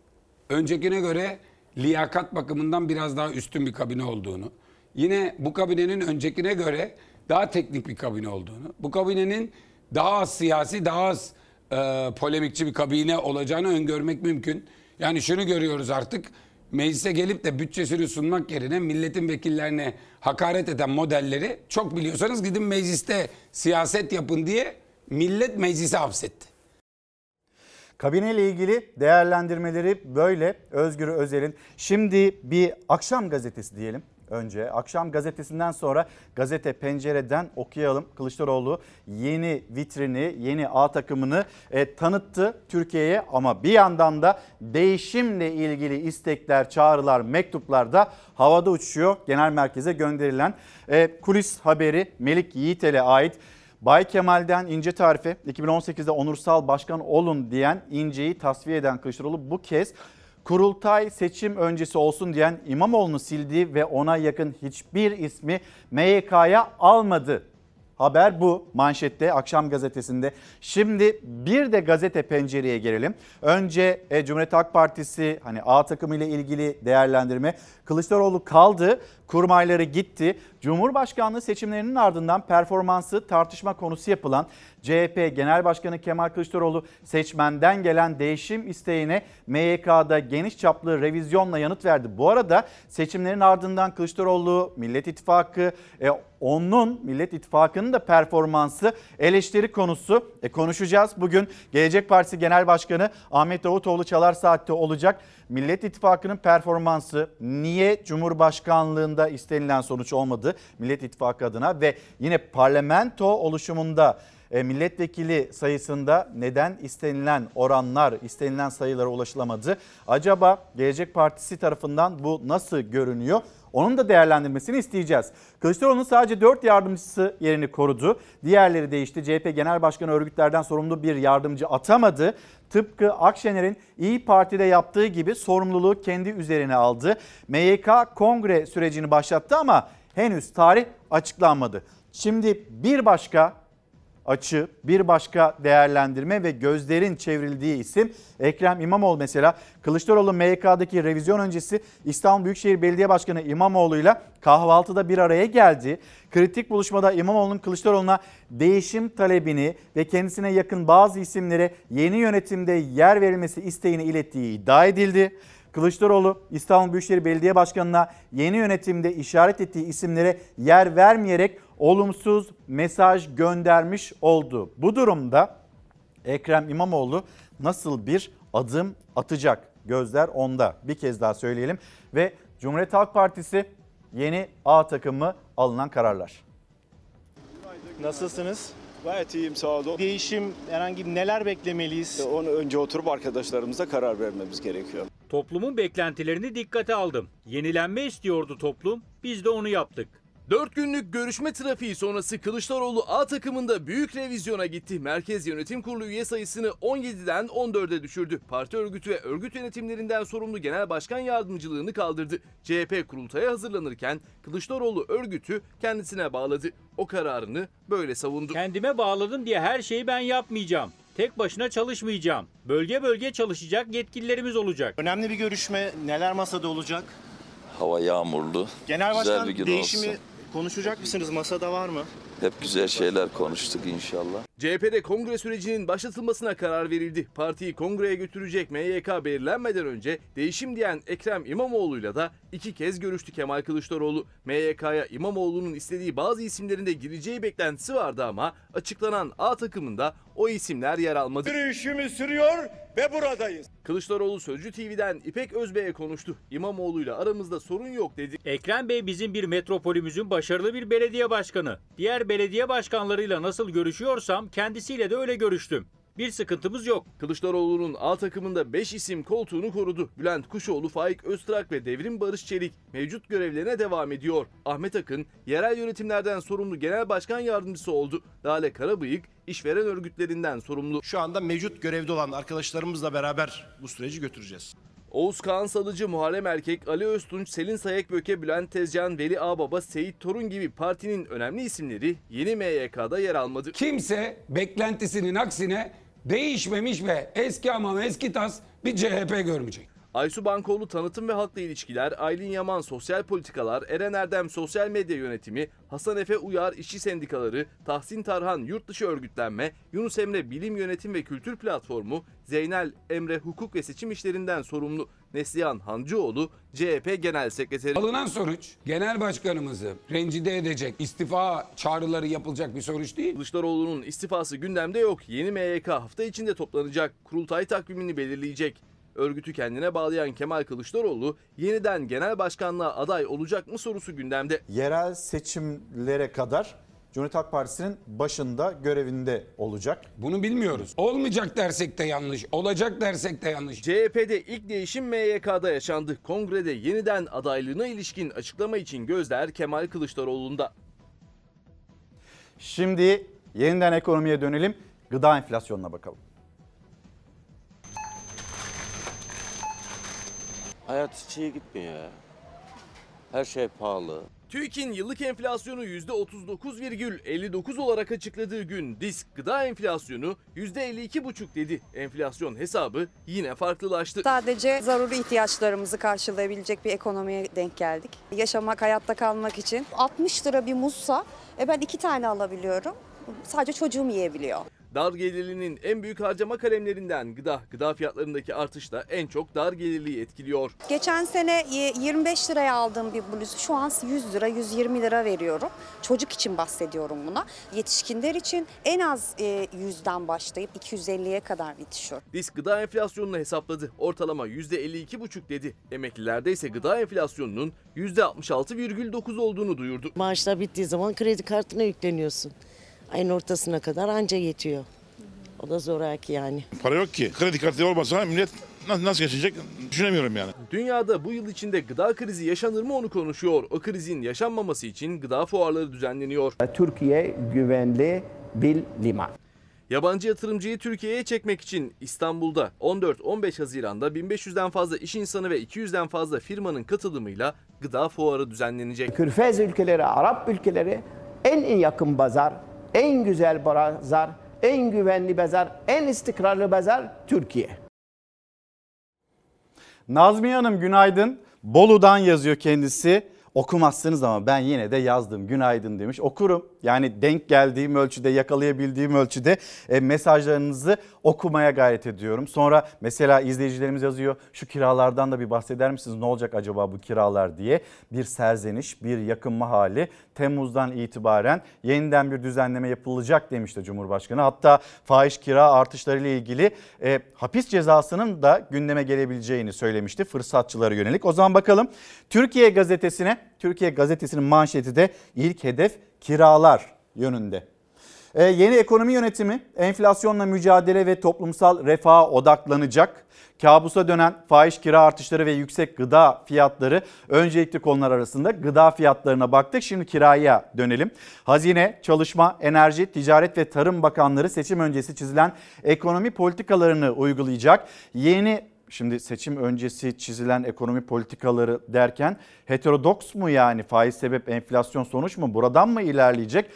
öncekine göre liyakat bakımından biraz daha üstün bir kabine olduğunu, yine bu kabinenin öncekine göre daha teknik bir kabine olduğunu, bu kabinenin daha az siyasi, daha az e, polemikçi bir kabine olacağını öngörmek mümkün. Yani şunu görüyoruz artık meclise gelip de bütçesini sunmak yerine milletin vekillerine hakaret eden modelleri çok biliyorsanız gidin mecliste siyaset yapın diye millet meclise hapsetti. Kabineyle ilgili değerlendirmeleri böyle Özgür Özel'in. Şimdi bir akşam gazetesi diyelim. önce. Akşam gazetesinden sonra gazete pencereden okuyalım. Kılıçdaroğlu yeni vitrini, yeni A takımını e, tanıttı Türkiye'ye ama bir yandan da değişimle ilgili istekler, çağrılar, mektuplar da havada uçuşuyor. Genel merkeze gönderilen e, kulis haberi Melik Yiğitel'e ait. Bay Kemal'den İnce tarife 2018'de onursal başkan olun diyen İnce'yi tasfiye eden Kılıçdaroğlu bu kez kurultay seçim öncesi olsun diyen İmamoğlu'nu sildi ve ona yakın hiçbir ismi MYK'ya almadı. Haber bu manşette akşam gazetesinde. Şimdi bir de gazete pencereye gelelim. Önce e, Cumhuriyet Halk Partisi hani A takımı ile ilgili değerlendirme. Kılıçdaroğlu kaldı, kurmayları gitti. Cumhurbaşkanlığı seçimlerinin ardından performansı tartışma konusu yapılan CHP Genel Başkanı Kemal Kılıçdaroğlu seçmenden gelen değişim isteğine MYK'da geniş çaplı revizyonla yanıt verdi. Bu arada seçimlerin ardından Kılıçdaroğlu, Millet İttifakı, e, onun Millet İttifakı'nın da performansı eleştiri konusu. E, konuşacağız. Bugün Gelecek Partisi Genel Başkanı Ahmet Davutoğlu Çalar Saat'te olacak. Millet İttifakı'nın performansı niye Cumhurbaşkanlığında istenilen sonuç olmadı Millet İttifakı adına ve yine parlamento oluşumunda milletvekili sayısında neden istenilen oranlar, istenilen sayılara ulaşılamadı? Acaba Gelecek Partisi tarafından bu nasıl görünüyor? Onun da değerlendirmesini isteyeceğiz. Kılıçdaroğlu'nun sadece 4 yardımcısı yerini korudu. Diğerleri değişti. CHP Genel Başkanı örgütlerden sorumlu bir yardımcı atamadı. Tıpkı Akşener'in İyi Parti'de yaptığı gibi sorumluluğu kendi üzerine aldı. MYK kongre sürecini başlattı ama henüz tarih açıklanmadı. Şimdi bir başka açı, bir başka değerlendirme ve gözlerin çevrildiği isim Ekrem İmamoğlu mesela. Kılıçdaroğlu MYK'daki revizyon öncesi İstanbul Büyükşehir Belediye Başkanı İmamoğlu'yla kahvaltıda bir araya geldi. Kritik buluşmada İmamoğlu'nun Kılıçdaroğlu'na değişim talebini ve kendisine yakın bazı isimlere yeni yönetimde yer verilmesi isteğini ilettiği iddia edildi. Kılıçdaroğlu İstanbul Büyükşehir Belediye Başkanı'na yeni yönetimde işaret ettiği isimlere yer vermeyerek olumsuz mesaj göndermiş oldu. Bu durumda Ekrem İmamoğlu nasıl bir adım atacak? Gözler onda. Bir kez daha söyleyelim ve Cumhuriyet Halk Partisi yeni A takımı alınan kararlar. Nasılsınız? Gayet iyiyim sağ olun. Değişim herhangi neler beklemeliyiz? Onu önce oturup arkadaşlarımıza karar vermemiz gerekiyor. Toplumun beklentilerini dikkate aldım. Yenilenme istiyordu toplum, biz de onu yaptık. 4 günlük görüşme trafiği sonrası Kılıçdaroğlu A takımında büyük revizyona gitti. Merkez Yönetim Kurulu üye sayısını 17'den 14'e düşürdü. Parti örgütü ve örgüt yönetimlerinden sorumlu genel başkan yardımcılığını kaldırdı. CHP kurultaya hazırlanırken Kılıçdaroğlu örgütü kendisine bağladı. O kararını böyle savundu. Kendime bağladım diye her şeyi ben yapmayacağım. Tek başına çalışmayacağım. Bölge bölge çalışacak yetkililerimiz olacak. Önemli bir görüşme neler masada olacak? Hava yağmurlu. Genel güzel başkan bir gün değişimi olsun. Konuşacak mısınız? Masada var mı? Hep güzel şeyler konuştuk inşallah. CHP'de kongre sürecinin başlatılmasına karar verildi. Partiyi kongreye götürecek MYK belirlenmeden önce değişim diyen Ekrem İmamoğlu'yla da iki kez görüştü Kemal Kılıçdaroğlu. MYK'ya İmamoğlu'nun istediği bazı isimlerin de gireceği beklentisi vardı ama açıklanan A takımında o isimler yer almadı. Yürüyüşümüz sürüyor ve buradayız. Kılıçdaroğlu Sözcü TV'den İpek Özbey'e konuştu. İmamoğlu'yla aramızda sorun yok dedi. Ekrem Bey bizim bir metropolümüzün başarılı bir belediye başkanı. Diğer belediye başkanlarıyla nasıl görüşüyorsam kendisiyle de öyle görüştüm. Bir sıkıntımız yok. Kılıçdaroğlu'nun A takımında 5 isim koltuğunu korudu. Bülent Kuşoğlu, Faik Öztrak ve Devrim Barış Çelik mevcut görevlerine devam ediyor. Ahmet Akın yerel yönetimlerden sorumlu genel başkan yardımcısı oldu. Lale Karabıyık işveren örgütlerinden sorumlu. Şu anda mevcut görevde olan arkadaşlarımızla beraber bu süreci götüreceğiz. Oğuz Kağan Salıcı, Muharrem Erkek, Ali Öztunç, Selin Sayekböke, Bülent Tezcan, Veli Ağbaba, Seyit Torun gibi partinin önemli isimleri yeni MYK'da yer almadı. Kimse beklentisinin aksine değişmemiş ve eski hamam eski tas bir CHP görmeyecek. Aysu Bankoğlu tanıtım ve halkla ilişkiler, Aylin Yaman sosyal politikalar, Eren Erdem sosyal medya yönetimi, Hasan Efe Uyar işçi sendikaları, Tahsin Tarhan yurt dışı örgütlenme, Yunus Emre bilim yönetim ve kültür platformu, Zeynel Emre hukuk ve seçim işlerinden sorumlu, Neslihan Hancıoğlu CHP Genel Sekreteri. Alınan sonuç genel başkanımızı rencide edecek, istifa çağrıları yapılacak bir sonuç değil. Kılıçdaroğlu'nun istifası gündemde yok. Yeni MYK hafta içinde toplanacak. Kurultay takvimini belirleyecek. Örgütü kendine bağlayan Kemal Kılıçdaroğlu yeniden genel başkanlığa aday olacak mı sorusu gündemde. Yerel seçimlere kadar Cumhuriyet Halk Partisi'nin başında görevinde olacak. Bunu bilmiyoruz. Olmayacak dersek de yanlış, olacak dersek de yanlış. CHP'de ilk değişim MYK'da yaşandı. Kongrede yeniden adaylığına ilişkin açıklama için gözler Kemal Kılıçdaroğlu'nda. Şimdi yeniden ekonomiye dönelim. Gıda enflasyonuna bakalım. Hayat hiç iyi gitmiyor ya. Her şey pahalı. TÜİK'in yıllık enflasyonu %39,59 olarak açıkladığı gün disk gıda enflasyonu %52,5 dedi. Enflasyon hesabı yine farklılaştı. Sadece zaruri ihtiyaçlarımızı karşılayabilecek bir ekonomiye denk geldik. Yaşamak, hayatta kalmak için 60 lira bir muzsa e ben iki tane alabiliyorum. Sadece çocuğum yiyebiliyor. Dar gelirlinin en büyük harcama kalemlerinden gıda. Gıda fiyatlarındaki artış da en çok dar gelirliyi etkiliyor. Geçen sene y- 25 liraya aldığım bir bluzu şu an 100 lira, 120 lira veriyorum. Çocuk için bahsediyorum buna. Yetişkinler için en az e, 100'den başlayıp 250'ye kadar yetişiyor. Disk gıda enflasyonunu hesapladı. Ortalama %52,5 dedi. Emeklilerde ise gıda enflasyonunun %66,9 olduğunu duyurdu. Maaşlar bittiği zaman kredi kartına yükleniyorsun. Ayın ortasına kadar anca yetiyor. O da zoraki yani. Para yok ki. Kredi kartı olmasa millet nasıl, nasıl geçecek düşünemiyorum yani. Dünyada bu yıl içinde gıda krizi yaşanır mı onu konuşuyor. O krizin yaşanmaması için gıda fuarları düzenleniyor. Türkiye güvenli bir liman. Yabancı yatırımcıyı Türkiye'ye çekmek için İstanbul'da 14-15 Haziran'da 1500'den fazla iş insanı ve 200'den fazla firmanın katılımıyla gıda fuarı düzenlenecek. Körfez ülkeleri, Arap ülkeleri en yakın pazar, en güzel pazar, en güvenli pazar, en istikrarlı pazar Türkiye. Nazmiye Hanım günaydın. Bolu'dan yazıyor kendisi. Okumazsınız ama ben yine de yazdım günaydın demiş. Okurum yani denk geldiğim ölçüde yakalayabildiğim ölçüde e, mesajlarınızı okumaya gayret ediyorum. Sonra mesela izleyicilerimiz yazıyor şu kiralardan da bir bahseder misiniz ne olacak acaba bu kiralar diye. Bir serzeniş bir yakınma hali Temmuz'dan itibaren yeniden bir düzenleme yapılacak demişti Cumhurbaşkanı. Hatta fahiş kira artışları ile ilgili e, hapis cezasının da gündeme gelebileceğini söylemişti fırsatçılara yönelik. O zaman bakalım Türkiye gazetesine Türkiye gazetesinin manşeti de ilk hedef kiralar yönünde. Ee, yeni ekonomi yönetimi enflasyonla mücadele ve toplumsal refaha odaklanacak. Kabusa dönen fahiş kira artışları ve yüksek gıda fiyatları öncelikli konular arasında gıda fiyatlarına baktık. Şimdi kiraya dönelim. Hazine, Çalışma, Enerji, Ticaret ve Tarım Bakanları seçim öncesi çizilen ekonomi politikalarını uygulayacak. Yeni Şimdi seçim öncesi çizilen ekonomi politikaları derken heterodoks mu yani faiz sebep enflasyon sonuç mu buradan mı ilerleyecek?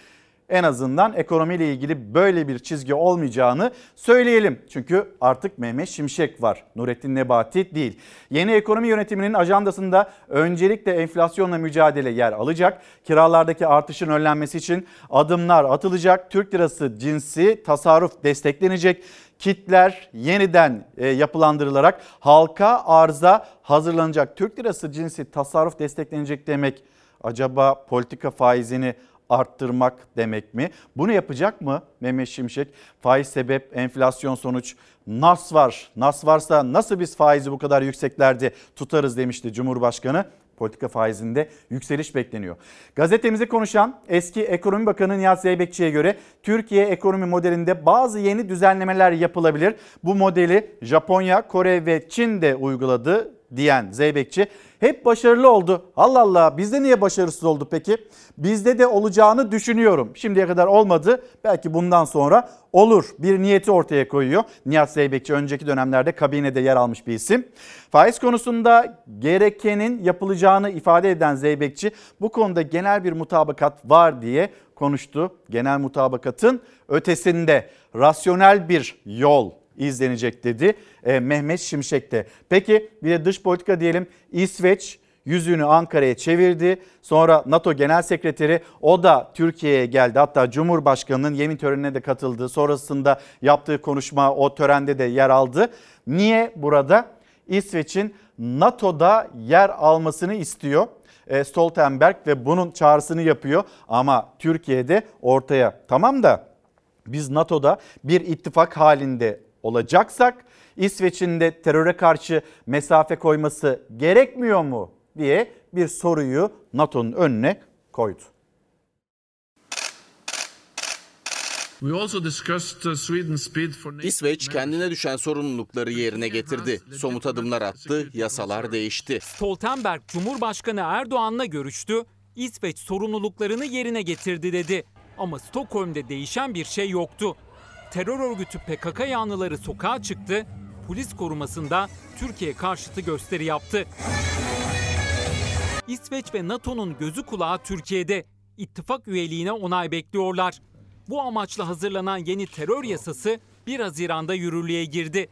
En azından ekonomiyle ilgili böyle bir çizgi olmayacağını söyleyelim. Çünkü artık Mehmet Şimşek var. Nurettin Nebati değil. Yeni ekonomi yönetiminin ajandasında öncelikle enflasyonla mücadele yer alacak. Kiralardaki artışın önlenmesi için adımlar atılacak. Türk lirası cinsi tasarruf desteklenecek kitler yeniden e, yapılandırılarak halka arza hazırlanacak. Türk lirası cinsi tasarruf desteklenecek demek acaba politika faizini arttırmak demek mi? Bunu yapacak mı Mehmet Şimşek? Faiz sebep, enflasyon sonuç, nas var. Nas varsa nasıl biz faizi bu kadar yükseklerde tutarız demişti Cumhurbaşkanı politika faizinde yükseliş bekleniyor. Gazetemizi konuşan eski Ekonomi Bakanı Nihat Zeybekçi'ye göre Türkiye ekonomi modelinde bazı yeni düzenlemeler yapılabilir. Bu modeli Japonya, Kore ve Çin de uyguladı diyen Zeybekçi hep başarılı oldu. Allah Allah bizde niye başarısız oldu peki? Bizde de olacağını düşünüyorum. Şimdiye kadar olmadı. Belki bundan sonra olur. Bir niyeti ortaya koyuyor. Nihat Zeybekçi önceki dönemlerde kabinede yer almış bir isim. Faiz konusunda gerekenin yapılacağını ifade eden Zeybekçi bu konuda genel bir mutabakat var diye konuştu. Genel mutabakatın ötesinde rasyonel bir yol izlenecek dedi e, Mehmet Şimşek de. Peki bir de dış politika diyelim İsveç yüzünü Ankara'ya çevirdi. Sonra NATO Genel Sekreteri o da Türkiye'ye geldi. Hatta Cumhurbaşkanı'nın yemin törenine de katıldı. Sonrasında yaptığı konuşma o törende de yer aldı. Niye burada? İsveç'in NATO'da yer almasını istiyor. E, Stoltenberg ve bunun çağrısını yapıyor. Ama Türkiye'de ortaya tamam da biz NATO'da bir ittifak halinde olacaksak İsveç'in de teröre karşı mesafe koyması gerekmiyor mu diye bir soruyu NATO'nun önüne koydu. İsveç kendine düşen sorumlulukları yerine getirdi. Somut adımlar attı, yasalar değişti. Stoltenberg Cumhurbaşkanı Erdoğan'la görüştü. İsveç sorumluluklarını yerine getirdi dedi. Ama Stockholm'de değişen bir şey yoktu. Terör örgütü PKK yanlıları sokağa çıktı. Polis korumasında Türkiye karşıtı gösteri yaptı. İsveç ve NATO'nun gözü kulağı Türkiye'de. İttifak üyeliğine onay bekliyorlar. Bu amaçla hazırlanan yeni terör yasası 1 Haziran'da yürürlüğe girdi.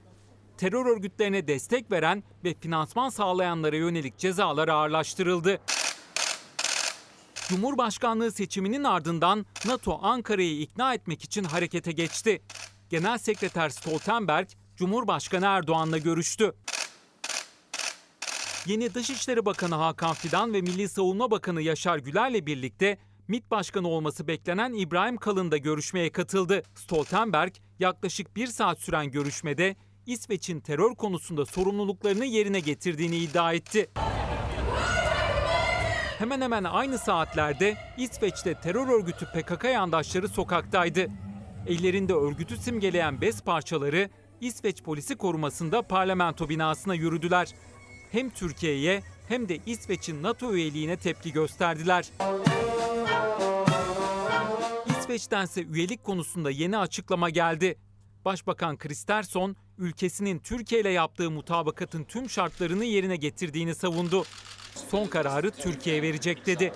Terör örgütlerine destek veren ve finansman sağlayanlara yönelik cezalar ağırlaştırıldı. Cumhurbaşkanlığı seçiminin ardından NATO Ankara'yı ikna etmek için harekete geçti. Genel Sekreter Stoltenberg, Cumhurbaşkanı Erdoğan'la görüştü. Yeni Dışişleri Bakanı Hakan Fidan ve Milli Savunma Bakanı Yaşar Güler'le birlikte MİT Başkanı olması beklenen İbrahim Kalın da görüşmeye katıldı. Stoltenberg yaklaşık bir saat süren görüşmede İsveç'in terör konusunda sorumluluklarını yerine getirdiğini iddia etti. Hemen hemen aynı saatlerde İsveç'te terör örgütü PKK yandaşları sokaktaydı. Ellerinde örgütü simgeleyen bez parçaları İsveç polisi korumasında parlamento binasına yürüdüler. Hem Türkiye'ye hem de İsveç'in NATO üyeliğine tepki gösterdiler. İsveç'tense üyelik konusunda yeni açıklama geldi. Başbakan Kristersson ülkesinin Türkiye ile yaptığı mutabakatın tüm şartlarını yerine getirdiğini savundu. Son kararı Türkiye verecek dedi.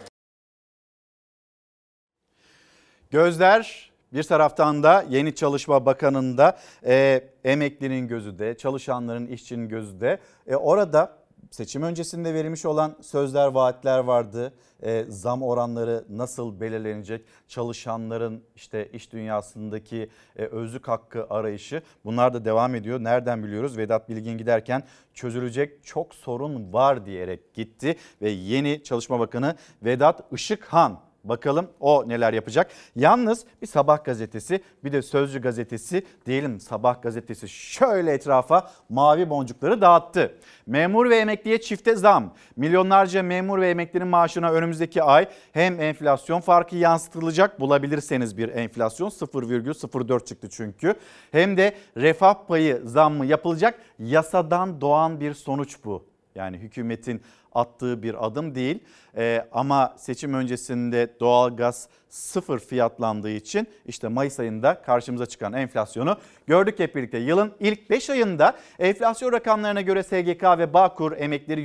Gözler bir taraftan da yeni Çalışma Bakanı'nda e, emeklinin gözü de, çalışanların, işçinin gözü de. E, orada seçim öncesinde verilmiş olan sözler, vaatler vardı. E, zam oranları nasıl belirlenecek? Çalışanların işte iş dünyasındaki e, özlük hakkı arayışı bunlar da devam ediyor. Nereden biliyoruz? Vedat Bilgin giderken çözülecek çok sorun var diyerek gitti ve yeni Çalışma Bakanı Vedat Işıkhan Bakalım o neler yapacak. Yalnız bir sabah gazetesi bir de Sözcü gazetesi diyelim sabah gazetesi şöyle etrafa mavi boncukları dağıttı. Memur ve emekliye çifte zam. Milyonlarca memur ve emeklinin maaşına önümüzdeki ay hem enflasyon farkı yansıtılacak bulabilirseniz bir enflasyon 0,04 çıktı çünkü. Hem de refah payı zammı yapılacak yasadan doğan bir sonuç bu. Yani hükümetin attığı bir adım değil. Ee, ama seçim öncesinde doğalgaz sıfır fiyatlandığı için işte Mayıs ayında karşımıza çıkan enflasyonu gördük hep birlikte. Yılın ilk 5 ayında enflasyon rakamlarına göre SGK ve Bağkur emekleri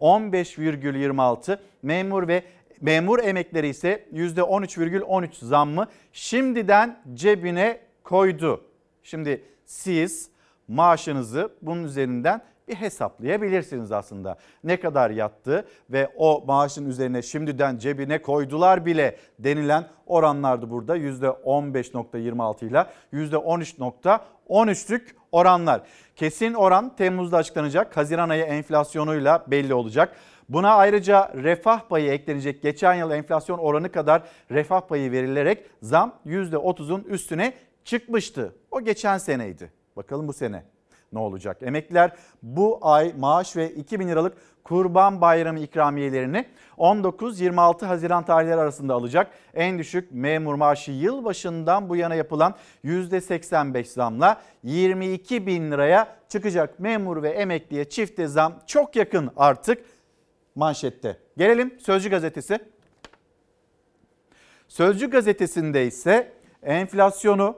%15,26, memur ve memur emekleri ise %13,13 zammı şimdiden cebine koydu. Şimdi siz maaşınızı bunun üzerinden bir hesaplayabilirsiniz aslında. Ne kadar yattı ve o maaşın üzerine şimdiden cebine koydular bile denilen oranlardı burada %15.26 ile %13.13'lük oranlar. Kesin oran Temmuz'da açıklanacak. Haziran ayı enflasyonuyla belli olacak. Buna ayrıca refah payı eklenecek. Geçen yıl enflasyon oranı kadar refah payı verilerek zam %30'un üstüne çıkmıştı. O geçen seneydi. Bakalım bu sene ne olacak? Emekliler bu ay maaş ve 2000 liralık Kurban Bayramı ikramiyelerini 19-26 Haziran tarihleri arasında alacak. En düşük memur maaşı yıl başından bu yana yapılan %85 zamla 22 bin liraya çıkacak. Memur ve emekliye çifte zam çok yakın artık manşette. Gelelim Sözcü Gazetesi. Sözcü Gazetesi'nde ise enflasyonu,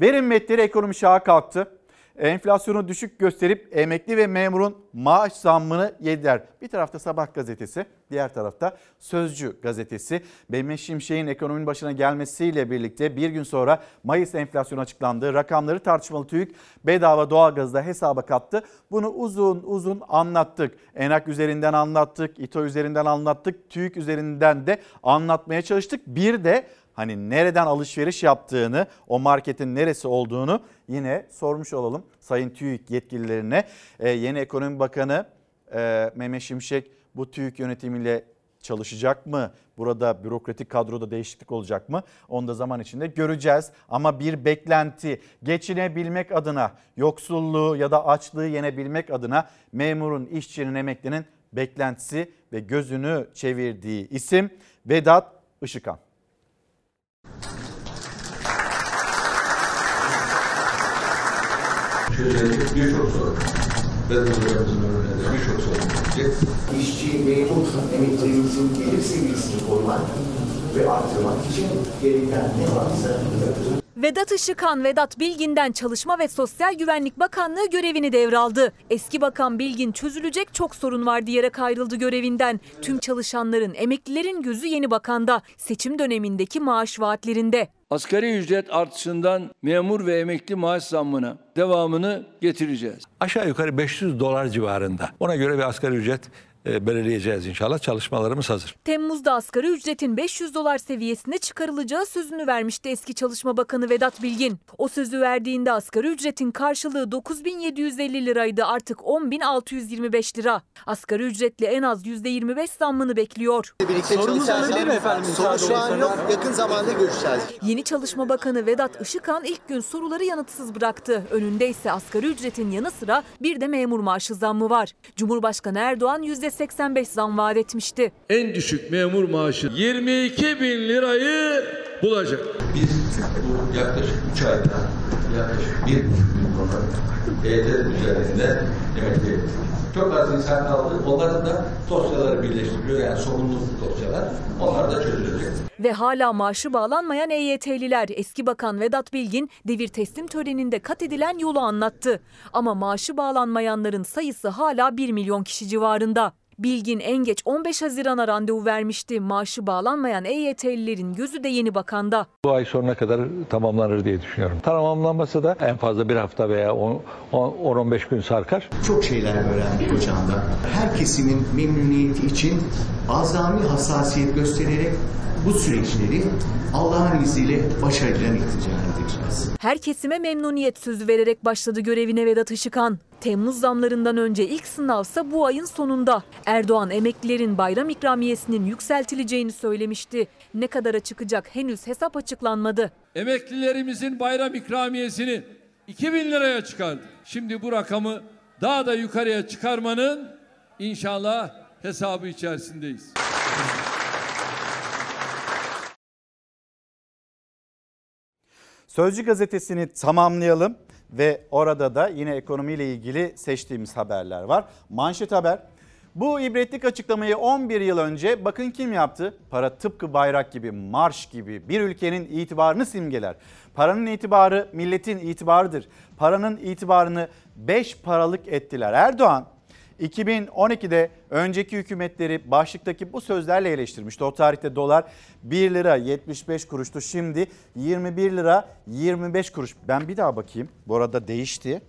verim metleri ekonomi şaha kalktı enflasyonu düşük gösterip emekli ve memurun maaş zammını yediler. Bir tarafta Sabah gazetesi, diğer tarafta Sözcü gazetesi. Mehmet Şimşek'in ekonominin başına gelmesiyle birlikte bir gün sonra Mayıs enflasyonu açıklandı. Rakamları tartışmalı TÜİK bedava doğalgazı da hesaba kattı. Bunu uzun uzun anlattık. Enak üzerinden anlattık, İTO üzerinden anlattık, TÜİK üzerinden de anlatmaya çalıştık. Bir de hani nereden alışveriş yaptığını, o marketin neresi olduğunu yine sormuş olalım Sayın TÜİK yetkililerine. Ee, yeni Ekonomi Bakanı e, Mehmet Şimşek bu TÜİK yönetimiyle çalışacak mı? Burada bürokratik kadroda değişiklik olacak mı? Onu da zaman içinde göreceğiz. Ama bir beklenti geçinebilmek adına, yoksulluğu ya da açlığı yenebilmek adına memurun, işçinin, emeklinin beklentisi ve gözünü çevirdiği isim Vedat Işıkhan. Çözülecek birçok sorun. Bedavalarımızın önünde birçok sorun gelecek. İşçi, memursun, emeklerimizin gelir seviyesini korumak ve artırmak için gereken ne varsa yapacağız. Vedat Işıkhan, Vedat Bilgin'den Çalışma ve Sosyal Güvenlik Bakanlığı görevini devraldı. Eski Bakan Bilgin çözülecek çok sorun var diyerek ayrıldı görevinden. Tüm çalışanların, emeklilerin gözü yeni bakanda. Seçim dönemindeki maaş vaatlerinde. Asgari ücret artışından memur ve emekli maaş zammına devamını getireceğiz. Aşağı yukarı 500 dolar civarında. Ona göre bir asgari ücret belirleyeceğiz inşallah. Çalışmalarımız hazır. Temmuz'da asgari ücretin 500 dolar seviyesine çıkarılacağı sözünü vermişti eski Çalışma Bakanı Vedat Bilgin. O sözü verdiğinde asgari ücretin karşılığı 9750 liraydı artık 10625 lira. Asgari ücretli en az %25 zammını bekliyor. Birlikte çalışacağız. Soru şu an yok. Yakın zamanda görüşeceğiz. Yeni Çalışma Bakanı Vedat Işıkhan ilk gün soruları yanıtsız bıraktı. Önünde ise asgari ücretin yanı sıra bir de memur maaşı zammı var. Cumhurbaşkanı Erdoğan %85 zam vaat etmişti. En düşük memur maaşı 22 bin lirayı bulacak. Biz bu yaklaşık 3 ayda yaklaşık 1 milyon dolar EYT üzerinde emekli ettik. Çok az insan kaldı. Onların da dosyaları birleştiriyor. Yani sorumluluk dosyalar. Onlar da çözülecek. Ve hala maaşı bağlanmayan EYT'liler eski bakan Vedat Bilgin devir teslim töreninde kat edilen yolu anlattı. Ama maaşı bağlanmayanların sayısı hala 1 milyon kişi civarında. Bilgin en geç 15 Haziran'a randevu vermişti. Maaşı bağlanmayan EYT'lilerin gözü de yeni bakanda. Bu ay sonuna kadar tamamlanır diye düşünüyorum. Tamamlanmasa da en fazla bir hafta veya 10-15 gün sarkar. Çok şeyler öğrendik hocamdan. Her kesimin memnuniyeti için azami hassasiyet göstererek bu süreçleri Allah'ın izniyle başarıyla netice edeceğiz. Her kesime memnuniyet sözü vererek başladı görevine Vedat Işıkhan. Temmuz zamlarından önce ilk sınavsa bu ayın sonunda. Erdoğan emeklilerin bayram ikramiyesinin yükseltileceğini söylemişti. Ne kadara çıkacak henüz hesap açıklanmadı. Emeklilerimizin bayram ikramiyesini 2000 liraya çıkardı. Şimdi bu rakamı daha da yukarıya çıkarmanın inşallah hesabı içerisindeyiz. Sözcü gazetesini tamamlayalım ve orada da yine ekonomiyle ilgili seçtiğimiz haberler var. Manşet haber. Bu ibretlik açıklamayı 11 yıl önce bakın kim yaptı? Para tıpkı bayrak gibi, marş gibi bir ülkenin itibarını simgeler. Paranın itibarı milletin itibarıdır. Paranın itibarını 5 paralık ettiler. Erdoğan 2012'de önceki hükümetleri başlıktaki bu sözlerle eleştirmişti. O tarihte dolar 1 lira 75 kuruştu. Şimdi 21 lira 25 kuruş. Ben bir daha bakayım. Bu arada değişti.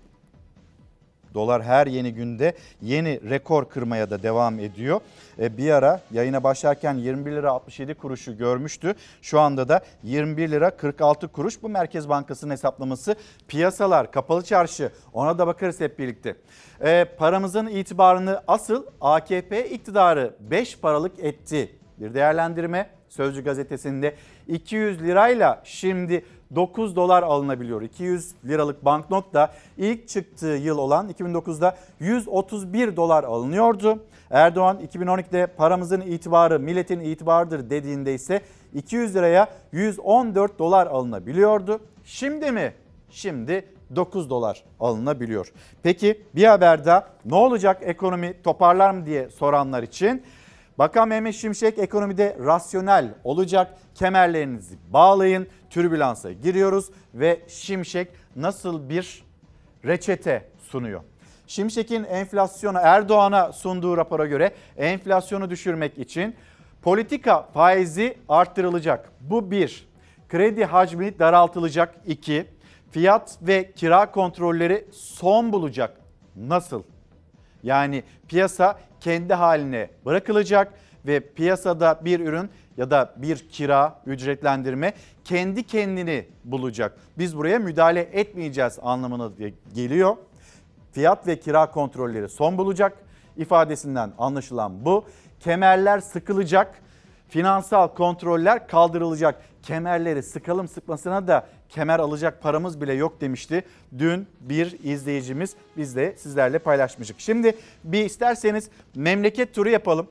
Dolar her yeni günde yeni rekor kırmaya da devam ediyor. E, bir ara yayına başlarken 21 lira 67 kuruşu görmüştü. Şu anda da 21 lira 46 kuruş. Bu Merkez Bankası'nın hesaplaması. Piyasalar, kapalı çarşı ona da bakarız hep birlikte. E, paramızın itibarını asıl AKP iktidarı 5 paralık etti. Bir değerlendirme Sözcü gazetesinde 200 lirayla şimdi 9 dolar alınabiliyor. 200 liralık banknot da ilk çıktığı yıl olan 2009'da 131 dolar alınıyordu. Erdoğan 2012'de paramızın itibarı milletin itibarıdır dediğinde ise 200 liraya 114 dolar alınabiliyordu. Şimdi mi? Şimdi 9 dolar alınabiliyor. Peki bir haber daha ne olacak ekonomi toparlar mı diye soranlar için Bakan Mehmet Şimşek ekonomide rasyonel olacak. Kemerlerinizi bağlayın. Türbülansa giriyoruz ve Şimşek nasıl bir reçete sunuyor? Şimşek'in enflasyonu Erdoğan'a sunduğu rapora göre enflasyonu düşürmek için politika faizi arttırılacak. Bu bir. Kredi hacmi daraltılacak. iki. Fiyat ve kira kontrolleri son bulacak. Nasıl? Yani piyasa kendi haline bırakılacak ve piyasada bir ürün ya da bir kira ücretlendirme kendi kendini bulacak. Biz buraya müdahale etmeyeceğiz anlamına geliyor. Fiyat ve kira kontrolleri son bulacak ifadesinden anlaşılan bu. kemerler sıkılacak, finansal kontroller kaldırılacak. Kemerleri sıkalım sıkmasına da kemer alacak paramız bile yok demişti. Dün bir izleyicimiz biz de sizlerle paylaşmıştık. Şimdi bir isterseniz memleket turu yapalım.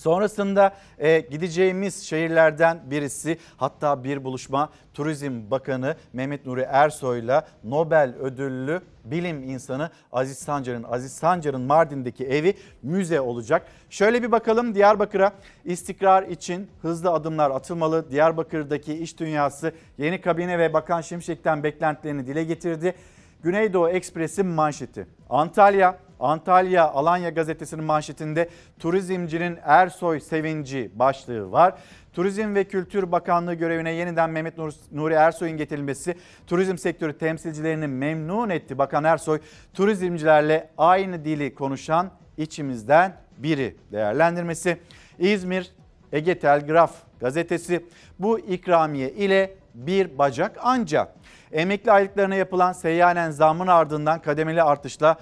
Sonrasında e, gideceğimiz şehirlerden birisi hatta bir buluşma Turizm Bakanı Mehmet Nuri Ersoy'la Nobel ödüllü bilim insanı Aziz Sancar'ın Aziz Sancar'ın Mardin'deki evi müze olacak. Şöyle bir bakalım Diyarbakır'a istikrar için hızlı adımlar atılmalı. Diyarbakır'daki iş dünyası yeni kabine ve Bakan Şimşek'ten beklentilerini dile getirdi. Güneydoğu Ekspres'in manşeti. Antalya, Antalya Alanya gazetesinin manşetinde turizmcinin Ersoy sevinci başlığı var. Turizm ve Kültür Bakanlığı görevine yeniden Mehmet Nuri Ersoy'un getirilmesi turizm sektörü temsilcilerini memnun etti. Bakan Ersoy turizmcilerle aynı dili konuşan içimizden biri değerlendirmesi. İzmir Ege Telgraf gazetesi bu ikramiye ile bir bacak ancak Emekli aylıklarına yapılan seyyanen zammın ardından kademeli artışla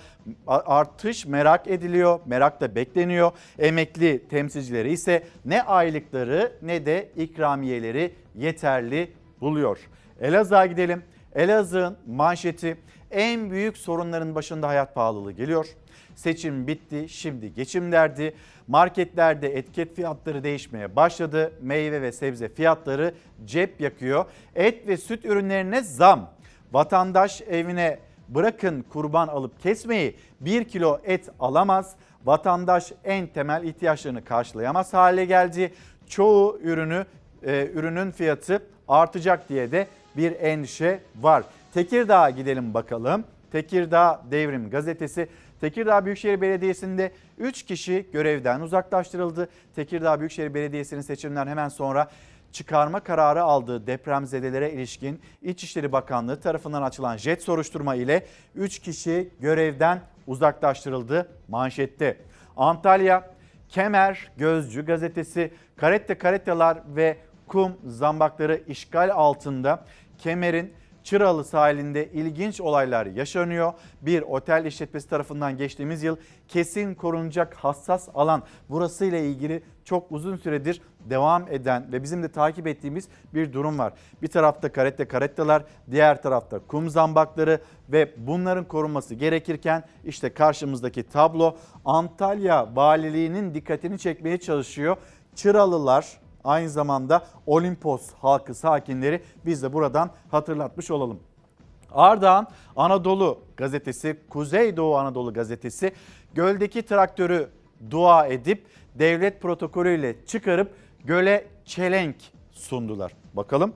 artış merak ediliyor, merak da bekleniyor. Emekli temsilcileri ise ne aylıkları ne de ikramiyeleri yeterli buluyor. Elazığ'a gidelim. Elazığ'ın manşeti en büyük sorunların başında hayat pahalılığı geliyor. Seçim bitti, şimdi geçim derdi. Marketlerde etiket fiyatları değişmeye başladı. Meyve ve sebze fiyatları cep yakıyor. Et ve süt ürünlerine zam. Vatandaş evine bırakın kurban alıp kesmeyi 1 kilo et alamaz. Vatandaş en temel ihtiyaçlarını karşılayamaz hale geldi. Çoğu ürünü e, ürünün fiyatı artacak diye de bir endişe var. Tekirdağ'a gidelim bakalım. Tekirdağ Devrim gazetesi Tekirdağ Büyükşehir Belediyesi'nde 3 kişi görevden uzaklaştırıldı. Tekirdağ Büyükşehir Belediyesi'nin seçimden hemen sonra çıkarma kararı aldığı depremzedelere ilişkin İçişleri Bakanlığı tarafından açılan jet soruşturma ile 3 kişi görevden uzaklaştırıldı manşette. Antalya Kemer Gözcü gazetesi karette karettalar ve kum zambakları işgal altında Kemer'in Çıralı sahilinde ilginç olaylar yaşanıyor. Bir otel işletmesi tarafından geçtiğimiz yıl kesin korunacak hassas alan burasıyla ilgili çok uzun süredir devam eden ve bizim de takip ettiğimiz bir durum var. Bir tarafta karette karettalar, diğer tarafta kum zambakları ve bunların korunması gerekirken işte karşımızdaki tablo Antalya Valiliği'nin dikkatini çekmeye çalışıyor. Çıralılar aynı zamanda Olimpos halkı sakinleri biz de buradan hatırlatmış olalım. Ardahan Anadolu gazetesi, Kuzeydoğu Anadolu gazetesi göldeki traktörü dua edip devlet protokolüyle çıkarıp göle çelenk sundular. Bakalım.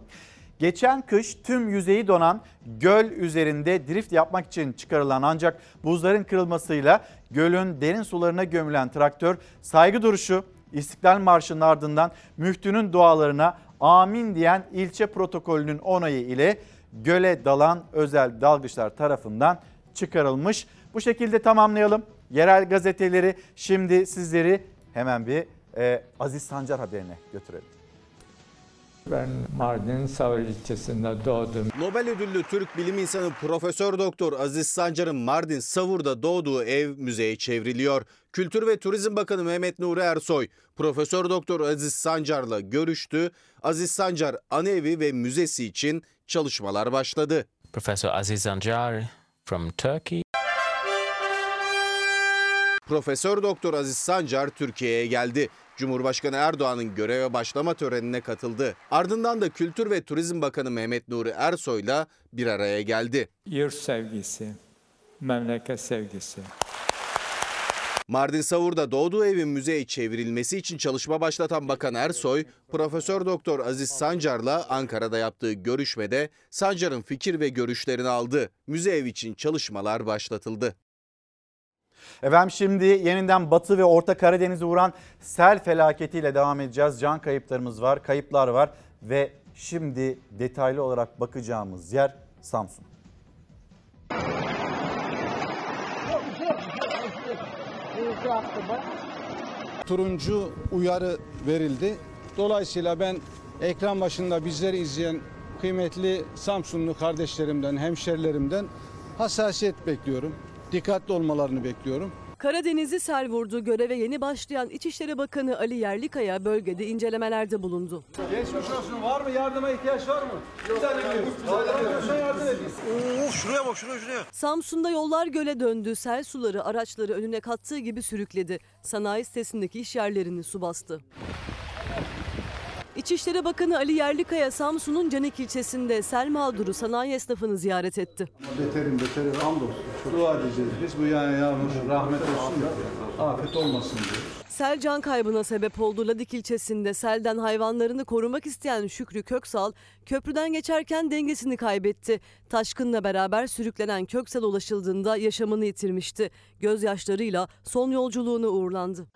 Geçen kış tüm yüzeyi donan göl üzerinde drift yapmak için çıkarılan ancak buzların kırılmasıyla gölün derin sularına gömülen traktör saygı duruşu İstiklal Marşı'nın ardından müftünün dualarına amin diyen ilçe protokolünün onayı ile göle dalan özel dalgıçlar tarafından çıkarılmış. Bu şekilde tamamlayalım. Yerel gazeteleri şimdi sizleri hemen bir e, Aziz Sancar haberine götürelim. Ben Mardin Savur ilçesinde doğdum. Nobel ödüllü Türk bilim insanı Profesör Doktor Aziz Sancar'ın Mardin Savur'da doğduğu ev müzeye çevriliyor. Kültür ve Turizm Bakanı Mehmet Nuri Ersoy, Profesör Doktor Aziz Sancar'la görüştü. Aziz Sancar Anevi ve müzesi için çalışmalar başladı. Professor Aziz Sancar from Turkey. Profesör Doktor Aziz Sancar Türkiye'ye geldi. Cumhurbaşkanı Erdoğan'ın göreve başlama törenine katıldı. Ardından da Kültür ve Turizm Bakanı Mehmet Nuri Ersoy'la bir araya geldi. Yurt sevgisi, memleket sevgisi. Mardin Savur'da doğduğu evin müzeye çevrilmesi için çalışma başlatan Bakan Ersoy, Profesör Doktor Aziz Sancar'la Ankara'da yaptığı görüşmede Sancar'ın fikir ve görüşlerini aldı. Müze ev için çalışmalar başlatıldı. Efendim şimdi yeniden Batı ve Orta Karadeniz'i vuran sel felaketiyle devam edeceğiz. Can kayıplarımız var, kayıplar var ve şimdi detaylı olarak bakacağımız yer Samsun. Turuncu uyarı verildi. Dolayısıyla ben ekran başında bizleri izleyen kıymetli Samsunlu kardeşlerimden, hemşerilerimden hassasiyet bekliyorum. Dikkatli olmalarını bekliyorum. Karadeniz'i sel vurdu. Göreve yeni başlayan İçişleri Bakanı Ali Yerlikaya bölgede incelemelerde bulundu. Geçmiş olsun. Var mı? Yardıma ihtiyaç var mı? Güzel ediyoruz. Kaldıramıyorsan yardım edin. Oo, şuraya bak şuraya şuraya. Samsun'da yollar göle döndü. Sel suları araçları önüne kattığı gibi sürükledi. Sanayi sitesindeki iş yerlerini su bastı. İçişleri Bakanı Ali Yerlikaya Samsun'un Canik ilçesinde sel mağduru sanayi esnafını ziyaret etti. Beterin beteri hamdolsun. Çok dua edeceğiz. Biz bu yani yağmur rahmet olsun da afet olmasın diye. Sel can kaybına sebep oldu. Ladik ilçesinde selden hayvanlarını korumak isteyen Şükrü Köksal köprüden geçerken dengesini kaybetti. Taşkınla beraber sürüklenen Köksal ulaşıldığında yaşamını yitirmişti. Gözyaşlarıyla son yolculuğuna uğurlandı.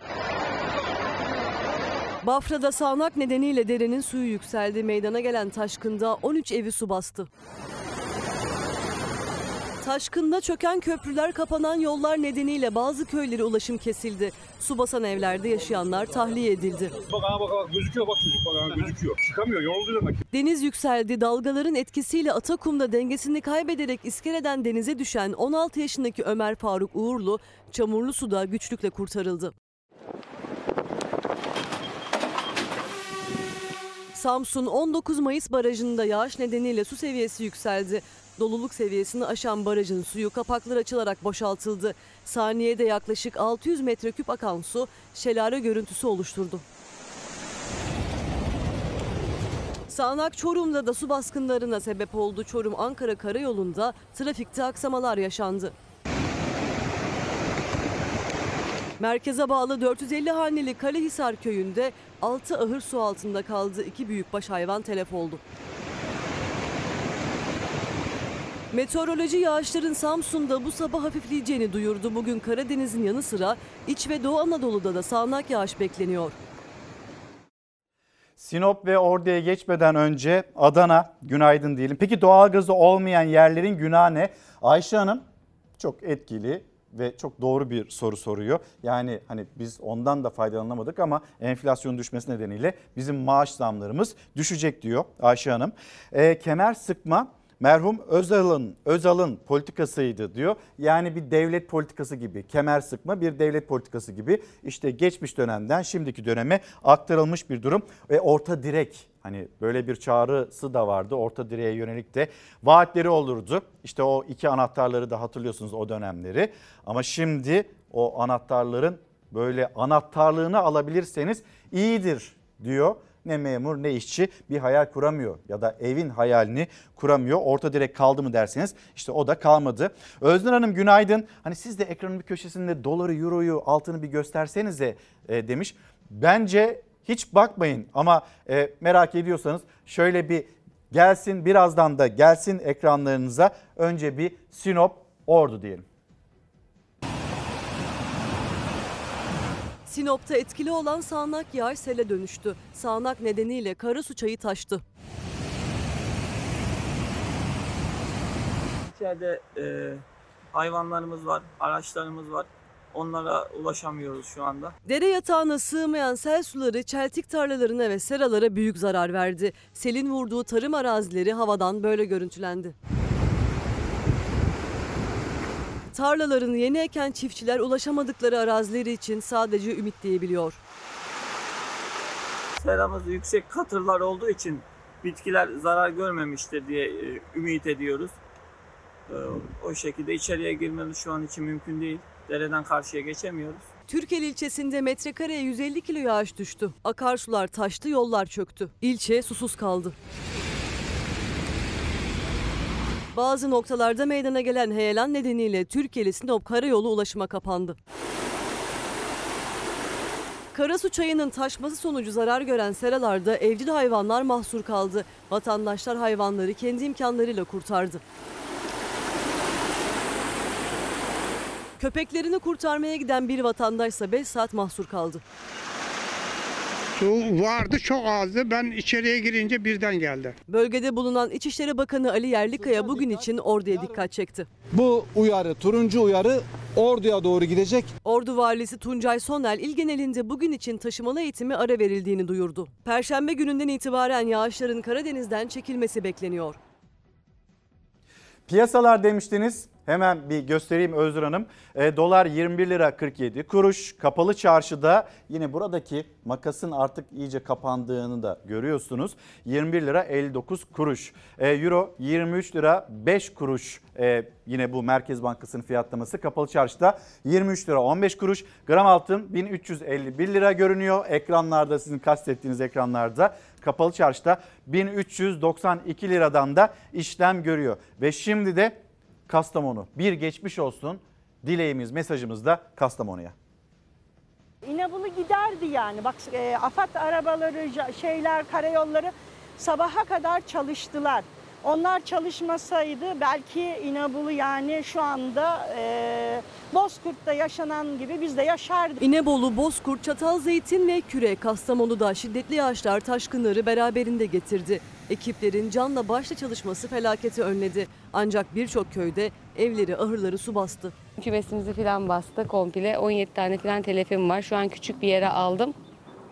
Bafra'da sağanak nedeniyle derenin suyu yükseldi. Meydana gelen taşkında 13 evi su bastı. Taşkında çöken köprüler, kapanan yollar nedeniyle bazı köylere ulaşım kesildi. Su basan evlerde yaşayanlar tahliye edildi. Bak bak bak gözüküyor bak çocuk bak aha gözüküyor. Çıkamıyor yoruldu demek. Deniz yükseldi. Dalgaların etkisiyle Atakum'da dengesini kaybederek iskeleden denize düşen 16 yaşındaki Ömer Faruk Uğurlu çamurlu suda güçlükle kurtarıldı. Samsun 19 Mayıs barajında yağış nedeniyle su seviyesi yükseldi. Doluluk seviyesini aşan barajın suyu kapaklar açılarak boşaltıldı. Saniyede yaklaşık 600 metreküp akan su şelale görüntüsü oluşturdu. Sağnak Çorum'da da su baskınlarına sebep oldu. Çorum-Ankara karayolunda trafikte aksamalar yaşandı. Merkeze bağlı 450 haneli Kalehisar köyünde 6 ahır su altında kaldı. İki büyükbaş hayvan telef oldu. Meteoroloji yağışların Samsun'da bu sabah hafifleyeceğini duyurdu. Bugün Karadeniz'in yanı sıra İç ve Doğu Anadolu'da da sağanak yağış bekleniyor. Sinop ve Ordu'ya geçmeden önce Adana günaydın diyelim. Peki doğalgazı olmayan yerlerin günahı ne? Ayşe Hanım çok etkili ve çok doğru bir soru soruyor. Yani hani biz ondan da faydalanamadık ama enflasyon düşmesi nedeniyle bizim maaş zamlarımız düşecek diyor Ayşe Hanım. E, kemer sıkma merhum Özal'ın Özal'ın politikasıydı diyor. Yani bir devlet politikası gibi kemer sıkma bir devlet politikası gibi işte geçmiş dönemden şimdiki döneme aktarılmış bir durum ve orta direk Hani böyle bir çağrısı da vardı. Orta direğe yönelik de vaatleri olurdu. İşte o iki anahtarları da hatırlıyorsunuz o dönemleri. Ama şimdi o anahtarların böyle anahtarlığını alabilirseniz iyidir diyor. Ne memur ne işçi bir hayal kuramıyor ya da evin hayalini kuramıyor. Orta direk kaldı mı derseniz işte o da kalmadı. Özden Hanım günaydın. Hani siz de ekranın bir köşesinde doları, euroyu, altını bir göstersenize e, demiş. Bence hiç bakmayın ama e, merak ediyorsanız şöyle bir gelsin birazdan da gelsin ekranlarınıza. Önce bir Sinop Ordu diyelim. Sinop'ta etkili olan sağanak yağış sele dönüştü. Sağanak nedeniyle Karasu çayı taştı. İçeride e, hayvanlarımız var, araçlarımız var. Onlara ulaşamıyoruz şu anda. Dere yatağına sığmayan sel suları çeltik tarlalarına ve seralara büyük zarar verdi. Selin vurduğu tarım arazileri havadan böyle görüntülendi. Tarlalarını yeni eken çiftçiler ulaşamadıkları arazileri için sadece ümit diyebiliyor. Seramız yüksek katırlar olduğu için bitkiler zarar görmemiştir diye e, ümit ediyoruz. E, o şekilde içeriye girmemiz şu an için mümkün değil. Dereden karşıya geçemiyoruz. Türkel ilçesinde metrekareye 150 kilo yağış düştü. Akarsular taştı, yollar çöktü. İlçe susuz kaldı. Bazı noktalarda meydana gelen heyelan nedeniyle Türkiye'li Sinop Karayolu ulaşıma kapandı. Karasu çayının taşması sonucu zarar gören seralarda evcil hayvanlar mahsur kaldı. Vatandaşlar hayvanları kendi imkanlarıyla kurtardı. Köpeklerini kurtarmaya giden bir vatandaşsa 5 saat mahsur kaldı. Su vardı çok azdı. Ben içeriye girince birden geldi. Bölgede bulunan İçişleri Bakanı Ali Yerlikaya bugün için orduya dikkat çekti. Bu uyarı, turuncu uyarı Ordu'ya doğru gidecek. Ordu Valisi Tuncay Sonel il genelinde bugün için taşımalı eğitimi ara verildiğini duyurdu. Perşembe gününden itibaren yağışların Karadeniz'den çekilmesi bekleniyor. Piyasalar demiştiniz. Hemen bir göstereyim Özür Hanım. E, dolar 21 lira 47 kuruş. Kapalı çarşıda yine buradaki makasın artık iyice kapandığını da görüyorsunuz. 21 lira 59 kuruş. E, Euro 23 lira 5 kuruş. E, yine bu Merkez Bankası'nın fiyatlaması. Kapalı çarşıda 23 lira 15 kuruş. Gram altın 1351 lira görünüyor. Ekranlarda sizin kastettiğiniz ekranlarda. Kapalı çarşıda 1392 liradan da işlem görüyor. Ve şimdi de Kastamonu bir geçmiş olsun dileğimiz mesajımız da Kastamonu'ya. İnebolu giderdi yani. Bak e, AFAD arabaları, şeyler, karayolları sabaha kadar çalıştılar. Onlar çalışmasaydı belki İnebolu yani şu anda e, Bozkurt'ta yaşanan gibi biz de yaşardık. İnebolu, Bozkurt, Çatalzeytin ve Küre Kastamonu'da şiddetli yağışlar taşkınları beraberinde getirdi. Ekiplerin canla başla çalışması felaketi önledi. Ancak birçok köyde evleri, ahırları su bastı. Kümesimizi falan bastı komple. 17 tane falan telefim var. Şu an küçük bir yere aldım.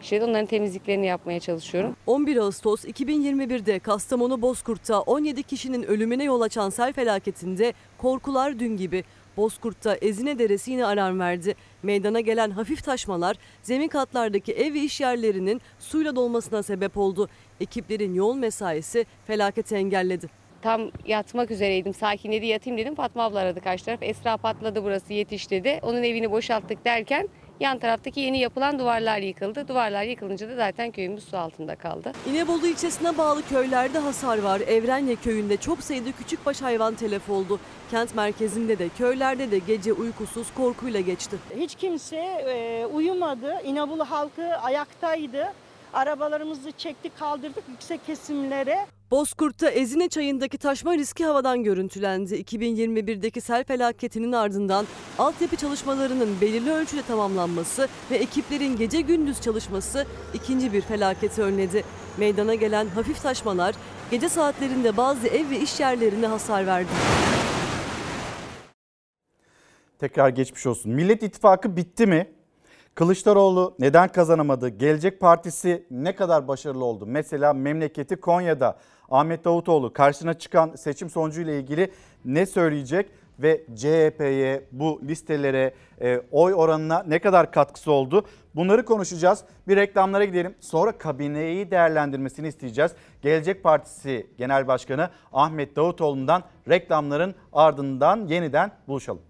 İşte onların temizliklerini yapmaya çalışıyorum. 11 Ağustos 2021'de Kastamonu Bozkurt'ta 17 kişinin ölümüne yol açan sel felaketinde korkular dün gibi. Bozkurt'ta Ezine Deresi yine alarm verdi. Meydana gelen hafif taşmalar zemin katlardaki ev ve iş yerlerinin suyla dolmasına sebep oldu. Ekiplerin yoğun mesaisi felaketi engelledi. Tam yatmak üzereydim. Sakinledi yatayım dedim. Fatma abla aradı karşı taraf. Esra patladı burası yetiş dedi. Onun evini boşalttık derken yan taraftaki yeni yapılan duvarlar yıkıldı. Duvarlar yıkılınca da zaten köyümüz su altında kaldı. İnebolu ilçesine bağlı köylerde hasar var. Evrenye köyünde çok sayıda küçükbaş hayvan telef oldu. Kent merkezinde de köylerde de gece uykusuz korkuyla geçti. Hiç kimse e, uyumadı. İnebolu halkı ayaktaydı. Arabalarımızı çektik kaldırdık yüksek kesimlere. Bozkurt'ta Ezine çayındaki taşma riski havadan görüntülendi. 2021'deki sel felaketinin ardından altyapı çalışmalarının belirli ölçüde tamamlanması ve ekiplerin gece gündüz çalışması ikinci bir felaketi önledi. Meydana gelen hafif taşmalar gece saatlerinde bazı ev ve iş yerlerine hasar verdi. Tekrar geçmiş olsun. Millet İttifakı bitti mi? Kılıçdaroğlu neden kazanamadı? Gelecek Partisi ne kadar başarılı oldu? Mesela memleketi Konya'da Ahmet Davutoğlu karşısına çıkan seçim sonucuyla ilgili ne söyleyecek? Ve CHP'ye bu listelere e, oy oranına ne kadar katkısı oldu? Bunları konuşacağız. Bir reklamlara gidelim. Sonra kabineyi değerlendirmesini isteyeceğiz. Gelecek Partisi Genel Başkanı Ahmet Davutoğlu'ndan reklamların ardından yeniden buluşalım.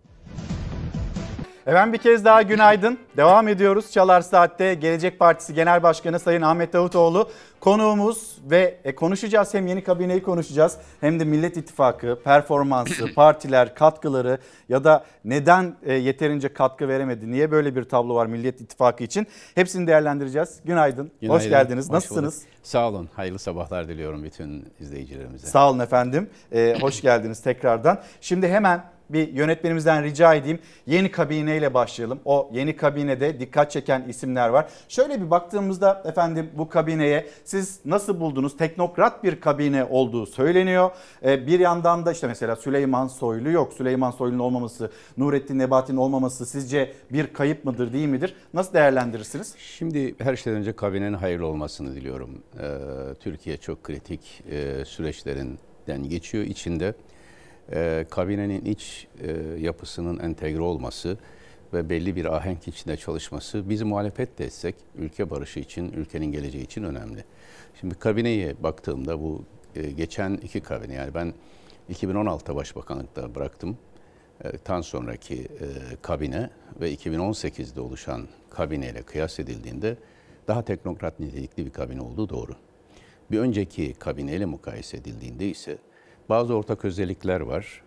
Efendim bir kez daha günaydın. Devam ediyoruz. Çalar Saat'te Gelecek Partisi Genel Başkanı Sayın Ahmet Davutoğlu konuğumuz ve e, konuşacağız. Hem yeni kabineyi konuşacağız hem de Millet İttifakı, performansı, partiler, katkıları ya da neden e, yeterince katkı veremedi? Niye böyle bir tablo var Millet İttifakı için? Hepsini değerlendireceğiz. Günaydın. Hoş Günaydın, geldiniz. hoş Nasılsınız? bulduk. Sağ olun. Hayırlı sabahlar diliyorum bütün izleyicilerimize. Sağ olun efendim. Ee, hoş geldiniz tekrardan. Şimdi hemen bir yönetmenimizden rica edeyim. Yeni kabineyle başlayalım. O yeni kabinede dikkat çeken isimler var. Şöyle bir baktığımızda efendim bu kabineye siz nasıl buldunuz? Teknokrat bir kabine olduğu söyleniyor. Ee, bir yandan da işte mesela Süleyman Soylu yok. Süleyman Soylu'nun olmaması, Nurettin Nebati'nin olmaması sizce bir kayıp mıdır değil midir? Nasıl değerlendirirsiniz? Şimdi her şeyden önce kabinenin hayırlı olmasını diliyorum. Ee, Türkiye çok kritik e, süreçlerinden geçiyor. İçinde e, kabinenin iç e, yapısının entegre olması ve belli bir ahenk içinde çalışması biz muhalefet de etsek ülke barışı için, ülkenin geleceği için önemli. Şimdi kabineye baktığımda bu e, geçen iki kabine yani ben 2016'da başbakanlıkta bıraktım. E, tan sonraki e, kabine ve 2018'de oluşan kabineyle kıyas edildiğinde daha teknokrat nitelikli bir kabine olduğu doğru. Bir önceki kabineyle mukayese edildiğinde ise bazı ortak özellikler var.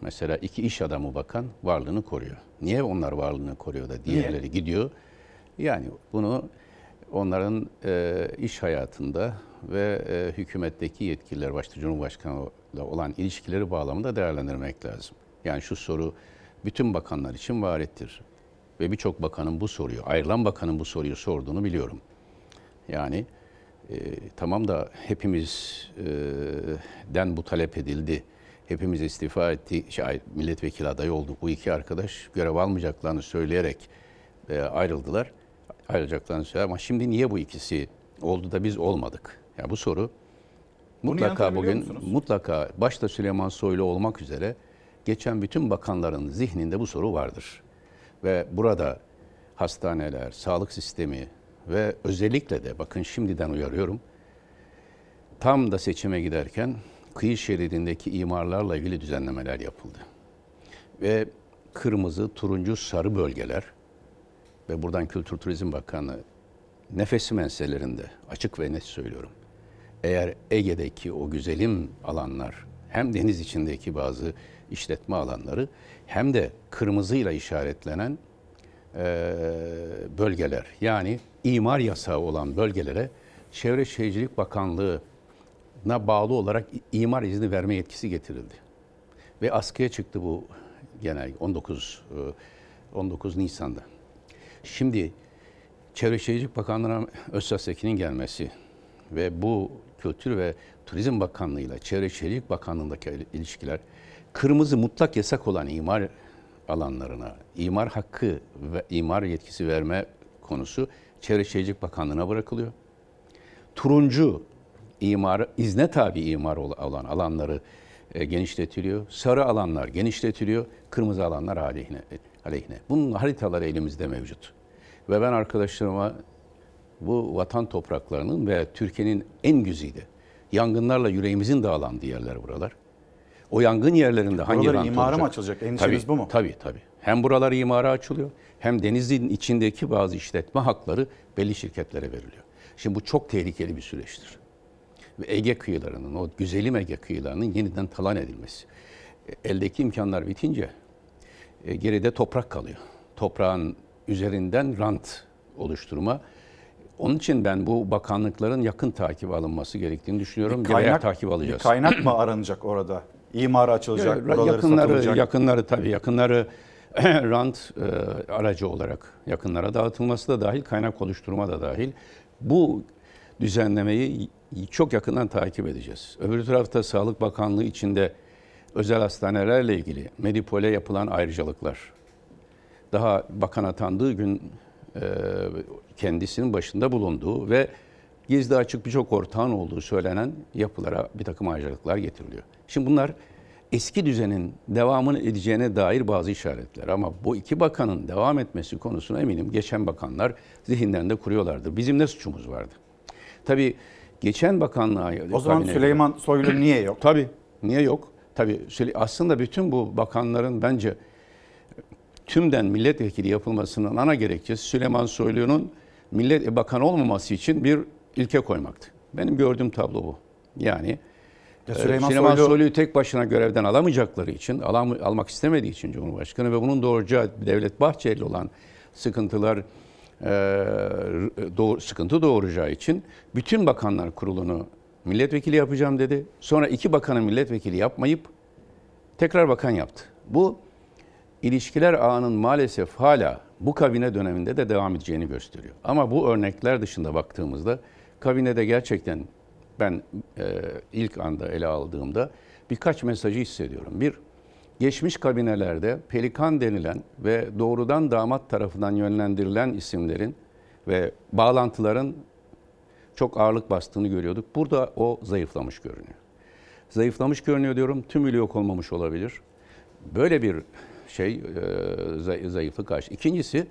Mesela iki iş adamı bakan varlığını koruyor. Niye onlar varlığını koruyor da diğerleri gidiyor? Yani bunu onların e, iş hayatında ve e, hükümetteki yetkililer başta Cumhurbaşkanı'yla olan ilişkileri bağlamında değerlendirmek lazım. Yani şu soru bütün bakanlar için varettir. Ve birçok bakanın bu soruyu, ayrılan bakanın bu soruyu sorduğunu biliyorum. Yani e, tamam da hepimizden bu talep edildi. Hepimiz istifa etti, şey, milletvekili adayı olduk. Bu iki arkadaş görev almayacaklarını söyleyerek e, ayrıldılar. Ayrılacaklarını söylediler ama şimdi niye bu ikisi oldu da biz olmadık? Yani bu soru Bunu mutlaka bugün musunuz? mutlaka başta Süleyman Soylu olmak üzere geçen bütün bakanların zihninde bu soru vardır. Ve burada hastaneler, sağlık sistemi ve özellikle de bakın şimdiden uyarıyorum. Tam da seçime giderken kıyı şeridindeki imarlarla ilgili düzenlemeler yapıldı. Ve kırmızı, turuncu, sarı bölgeler ve buradan Kültür Turizm Bakanı nefesi meselelerinde açık ve net söylüyorum. Eğer Ege'deki o güzelim alanlar hem deniz içindeki bazı işletme alanları hem de kırmızıyla işaretlenen e, bölgeler yani imar yasağı olan bölgelere Çevre Şehircilik Bakanlığı'na bağlı olarak imar izni verme yetkisi getirildi. Ve askıya çıktı bu genel 19 e, 19 Nisan'da. Şimdi Çevre Şehircilik Bakanlığı'na Özsas Ekin'in gelmesi ve bu Kültür ve Turizm Bakanlığı ile Çevre Şehircilik Bakanlığı'ndaki ilişkiler kırmızı mutlak yasak olan imar alanlarına imar hakkı ve imar yetkisi verme konusu Çevre Şehircilik Bakanlığı'na bırakılıyor. Turuncu imar, izne tabi imar olan alanları e, genişletiliyor. Sarı alanlar genişletiliyor. Kırmızı alanlar aleyhine. aleyhine. Bunun haritaları elimizde mevcut. Ve ben arkadaşlarıma bu vatan topraklarının ve Türkiye'nin en güzide yangınlarla yüreğimizin dağlandığı yerler buralar. O yangın yerlerinde hangi Buraları rant imara olacak? mı açılacak? Endişeniz tabii, bu mu? Tabii tabii. Hem buralar imara açılıyor hem denizin içindeki bazı işletme hakları belli şirketlere veriliyor. Şimdi bu çok tehlikeli bir süreçtir. Ve Ege kıyılarının, o güzelim Ege kıyılarının yeniden talan edilmesi. E, Eldeki imkanlar bitince e, geride toprak kalıyor. Toprağın üzerinden rant oluşturma. Onun için ben bu bakanlıkların yakın takip alınması gerektiğini düşünüyorum. Bir kaynak, takip alacağız. Bir kaynak mı aranacak orada? İmara açılacak, Ya, buraları yakınları, satılacak. yakınları tabii yakınları rant e, aracı olarak yakınlara dağıtılması da dahil, kaynak oluşturma da dahil. Bu düzenlemeyi çok yakından takip edeceğiz. Öbür tarafta Sağlık Bakanlığı içinde özel hastanelerle ilgili Medipol'e yapılan ayrıcalıklar. Daha bakan atandığı gün e, kendisinin başında bulunduğu ve gizli açık birçok ortağın olduğu söylenen yapılara bir takım ayrıcalıklar getiriliyor. Şimdi bunlar eski düzenin devamını edeceğine dair bazı işaretler. Ama bu iki bakanın devam etmesi konusuna eminim geçen bakanlar zihinlerinde kuruyorlardı. Bizim ne suçumuz vardı? Tabii geçen bakanlığa... O zaman Süleyman Soylu niye yok? Tabii. Niye yok? Tabii aslında bütün bu bakanların bence tümden milletvekili yapılmasının ana gerekçesi Süleyman Soylu'nun millet bakan olmaması için bir ilke koymaktı. Benim gördüğüm tablo bu. Yani Ya e, Süleyman Süleyman, Soylu- Soylu'yu tek başına görevden alamayacakları için, alam, almak istemediği için Cumhurbaşkanı ve bunun doğuracağı Devlet Bahçeli olan sıkıntılar e, doğ- sıkıntı doğuracağı için bütün bakanlar kurulunu milletvekili yapacağım dedi. Sonra iki bakanı milletvekili yapmayıp tekrar bakan yaptı. Bu ilişkiler ağının maalesef hala bu kabine döneminde de devam edeceğini gösteriyor. Ama bu örnekler dışında baktığımızda kabinede gerçekten ben e, ilk anda ele aldığımda birkaç mesajı hissediyorum. Bir, geçmiş kabinelerde pelikan denilen ve doğrudan damat tarafından yönlendirilen isimlerin ve bağlantıların çok ağırlık bastığını görüyorduk. Burada o zayıflamış görünüyor. Zayıflamış görünüyor diyorum. Tümüyle yok olmamış olabilir. Böyle bir şey e, zay- zayıflık karşı. İkincisi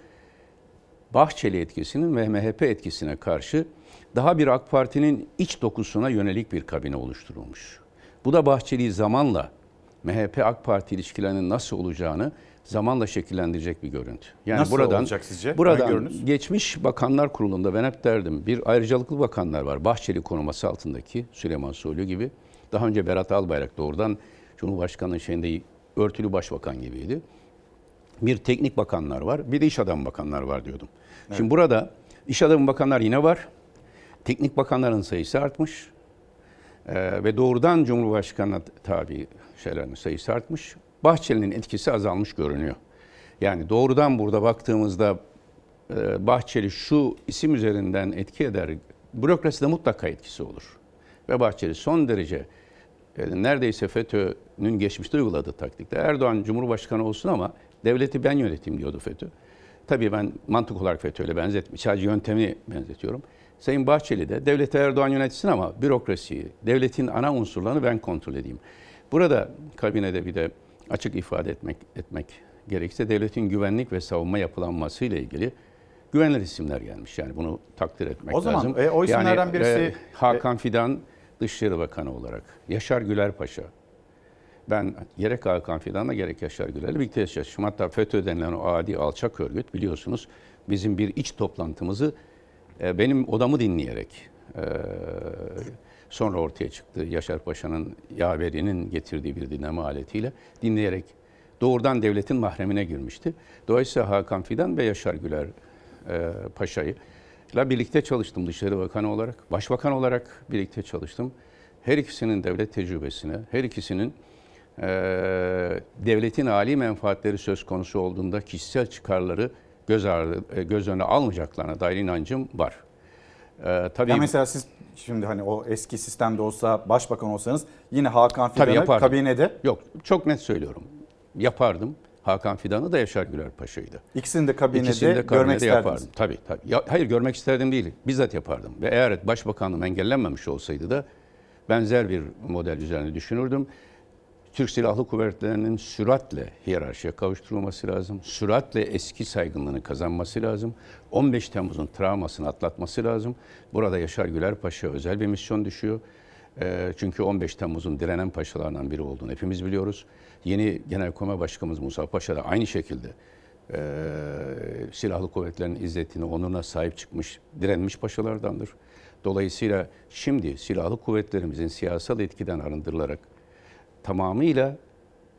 Bahçeli etkisinin ve MHP etkisine karşı daha bir AK Parti'nin iç dokusuna yönelik bir kabine oluşturulmuş. Bu da Bahçeli'yi zamanla MHP AK Parti ilişkilerinin nasıl olacağını zamanla şekillendirecek bir görüntü. Yani Nasıl buradan olacak sizce? buradan geçmiş bakanlar kurulunda ben hep derdim bir ayrıcalıklı bakanlar var. Bahçeli koruması altındaki Süleyman Soylu gibi. Daha önce Berat Albayrak doğrudan Cumhurbaşkanı'nın şeyinde örtülü başbakan gibiydi. Bir teknik bakanlar var, bir de iş adamı bakanlar var diyordum. Şimdi burada iş adamı bakanlar yine var. Teknik bakanların sayısı artmış. Ee, ve doğrudan Cumhurbaşkanı'na tabi şeylerin sayısı artmış. Bahçeli'nin etkisi azalmış görünüyor. Yani doğrudan burada baktığımızda e, Bahçeli şu isim üzerinden etki eder. Bürokraside mutlaka etkisi olur. Ve Bahçeli son derece e, neredeyse FETÖ'nün geçmişte uyguladığı taktikte Erdoğan Cumhurbaşkanı olsun ama devleti ben yöneteyim diyordu FETÖ. Tabii ben mantık olarak FETÖ'yle benzetmiyorum. Sadece yöntemini benzetiyorum. Sayın Bahçeli de devleti Erdoğan yönetsin ama bürokrasiyi, devletin ana unsurlarını ben kontrol edeyim. Burada kabinede bir de açık ifade etmek etmek gerekirse devletin güvenlik ve savunma yapılanması ile ilgili güvenilir isimler gelmiş. Yani bunu takdir etmek O zaman, lazım. e, o isimlerden yani, birisi- Hakan Fidan Dışişleri Bakanı olarak, Yaşar Güler Paşa. Ben gerek Hakan Fidan'la gerek Yaşar Güler'le birlikte çalıştım. Hatta FETÖ denilen o adi alçak örgüt biliyorsunuz bizim bir iç toplantımızı e, benim odamı dinleyerek e, sonra ortaya çıktı. Yaşar Paşa'nın yaverinin getirdiği bir dinleme aletiyle dinleyerek doğrudan devletin mahremine girmişti. Dolayısıyla Hakan Fidan ve Yaşar Güler e, Paşa'yı ile birlikte çalıştım Dışişleri Bakanı olarak. Başbakan olarak birlikte çalıştım. Her ikisinin devlet tecrübesine, her ikisinin e, devletin âli menfaatleri söz konusu olduğunda kişisel çıkarları göz, ardı, e, göz önüne almayacaklarına dair inancım var. E, tabii Ya mesela siz şimdi hani o eski sistemde olsa başbakan olsanız yine Hakan Fidan'ı kabinede Yok çok net söylüyorum. Yapardım. Hakan Fidan'ı da Yaşar Güler Paşa'ydı. ikisini de kabinede, İkisini de görmek kabinede isterdiniz. yapardım. Tabii tabii. Ya, hayır görmek isterdim değil. Bizzat yapardım. Ve eğer başbakanlığım engellenmemiş olsaydı da benzer bir model üzerine düşünürdüm. Türk Silahlı Kuvvetleri'nin süratle hiyerarşiye kavuşturulması lazım. Süratle eski saygınlığını kazanması lazım. 15 Temmuz'un travmasını atlatması lazım. Burada Yaşar Güler Paşa özel bir misyon düşüyor. Ee, çünkü 15 Temmuz'un direnen paşalarından biri olduğunu hepimiz biliyoruz. Yeni Genelkurmay Başkanımız Musa Paşa da aynı şekilde e, Silahlı Kuvvetlerin izzetine, onuruna sahip çıkmış, direnmiş paşalardandır. Dolayısıyla şimdi Silahlı Kuvvetlerimizin siyasal etkiden arındırılarak tamamıyla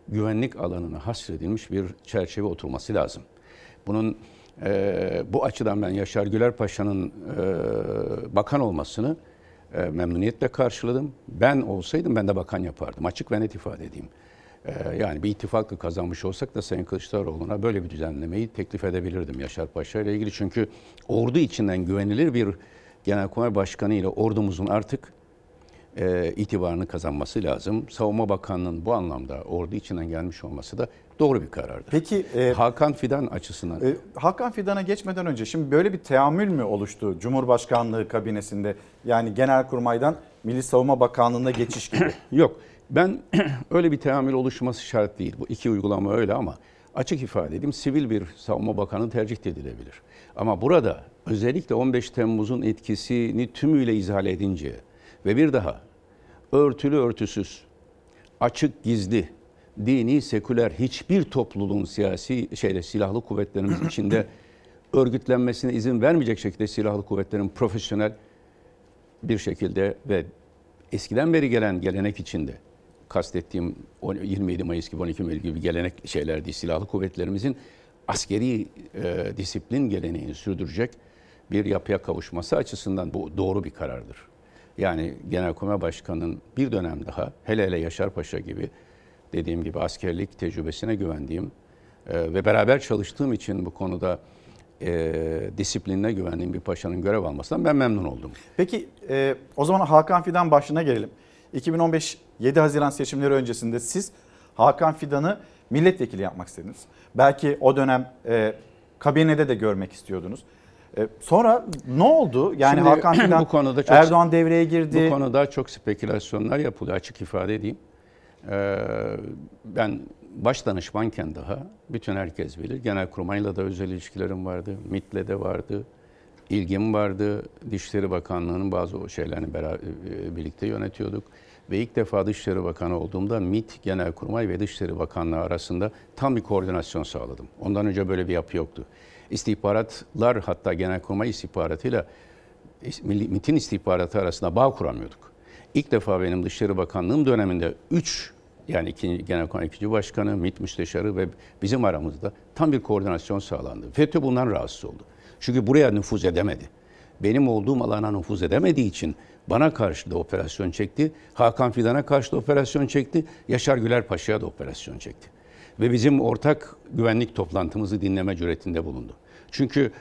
güvenlik alanına hasredilmiş bir çerçeve oturması lazım. Bunun e, bu açıdan ben Yaşar Güler Paşa'nın e, bakan olmasını e, memnuniyetle karşıladım. Ben olsaydım ben de bakan yapardım. Açık ve net ifade edeyim. E, yani bir ittifakla kazanmış olsak da Sayın Kılıçdaroğlu'na böyle bir düzenlemeyi teklif edebilirdim Yaşar Paşa ile ilgili. Çünkü ordu içinden güvenilir bir Genelkurmay Başkanı ile ordumuzun artık e, itibarını kazanması lazım. Savunma Bakanlığı'nın bu anlamda ordu içinden gelmiş olması da doğru bir karardır. Peki e, Hakan Fidan açısından e, Hakan Fidan'a geçmeden önce şimdi böyle bir teamül mü oluştu Cumhurbaşkanlığı kabinesinde? Yani Genelkurmay'dan Milli Savunma Bakanlığı'na geçiş gibi. yok. Ben öyle bir teamül oluşması şart değil. Bu iki uygulama öyle ama açık ifade edeyim sivil bir savunma bakanı tercih edilebilir. Ama burada özellikle 15 Temmuz'un etkisini tümüyle izah edince ve bir daha örtülü örtüsüz, açık gizli, dini seküler hiçbir topluluğun siyasi şeyle silahlı kuvvetlerimiz içinde örgütlenmesine izin vermeyecek şekilde silahlı kuvvetlerin profesyonel bir şekilde ve eskiden beri gelen gelenek içinde kastettiğim 27 Mayıs gibi 12 Mayıs gibi gelenek şeyler değil. Silahlı kuvvetlerimizin askeri e, disiplin geleneğini sürdürecek bir yapıya kavuşması açısından bu doğru bir karardır. Yani Genelkurmay Başkanı'nın bir dönem daha hele hele Yaşar Paşa gibi dediğim gibi askerlik tecrübesine güvendiğim e, ve beraber çalıştığım için bu konuda e, disiplinine güvendiğim bir paşanın görev almasından ben memnun oldum. Peki e, o zaman Hakan Fidan başına gelelim. 2015 7 Haziran seçimleri öncesinde siz Hakan Fidan'ı milletvekili yapmak istediniz. Belki o dönem e, kabinede de görmek istiyordunuz. E, sonra ne oldu? Yani Şimdi Hakan Fidan bu konuda çok- Erdoğan devreye girdi. Bu konuda çok spekülasyonlar yapılıyor açık ifade edeyim. Ee, ben baş danışmanken daha bütün herkes bilir. Genelkurmay'la da özel ilişkilerim vardı. MİT'le de vardı. ilgim vardı. Dışişleri Bakanlığı'nın bazı o şeylerini beraber, birlikte yönetiyorduk. Ve ilk defa Dışişleri Bakanı olduğumda MİT, Genelkurmay ve Dışişleri Bakanlığı arasında tam bir koordinasyon sağladım. Ondan önce böyle bir yapı yoktu. İstihbaratlar hatta Genelkurmay istihbaratıyla MİT'in istihbaratı arasında bağ kuramıyorduk. İlk defa benim Dışişleri Bakanlığım döneminde 3 yani ikinci, Genelkurmay ikinci başkanı, MİT müsteşarı ve bizim aramızda tam bir koordinasyon sağlandı. FETÖ bundan rahatsız oldu. Çünkü buraya nüfuz edemedi. Benim olduğum alana nüfuz edemediği için bana karşı da operasyon çekti. Hakan Fidan'a karşı da operasyon çekti. Yaşar Güler Paşa'ya da operasyon çekti. Ve bizim ortak güvenlik toplantımızı dinleme cüretinde bulundu. Çünkü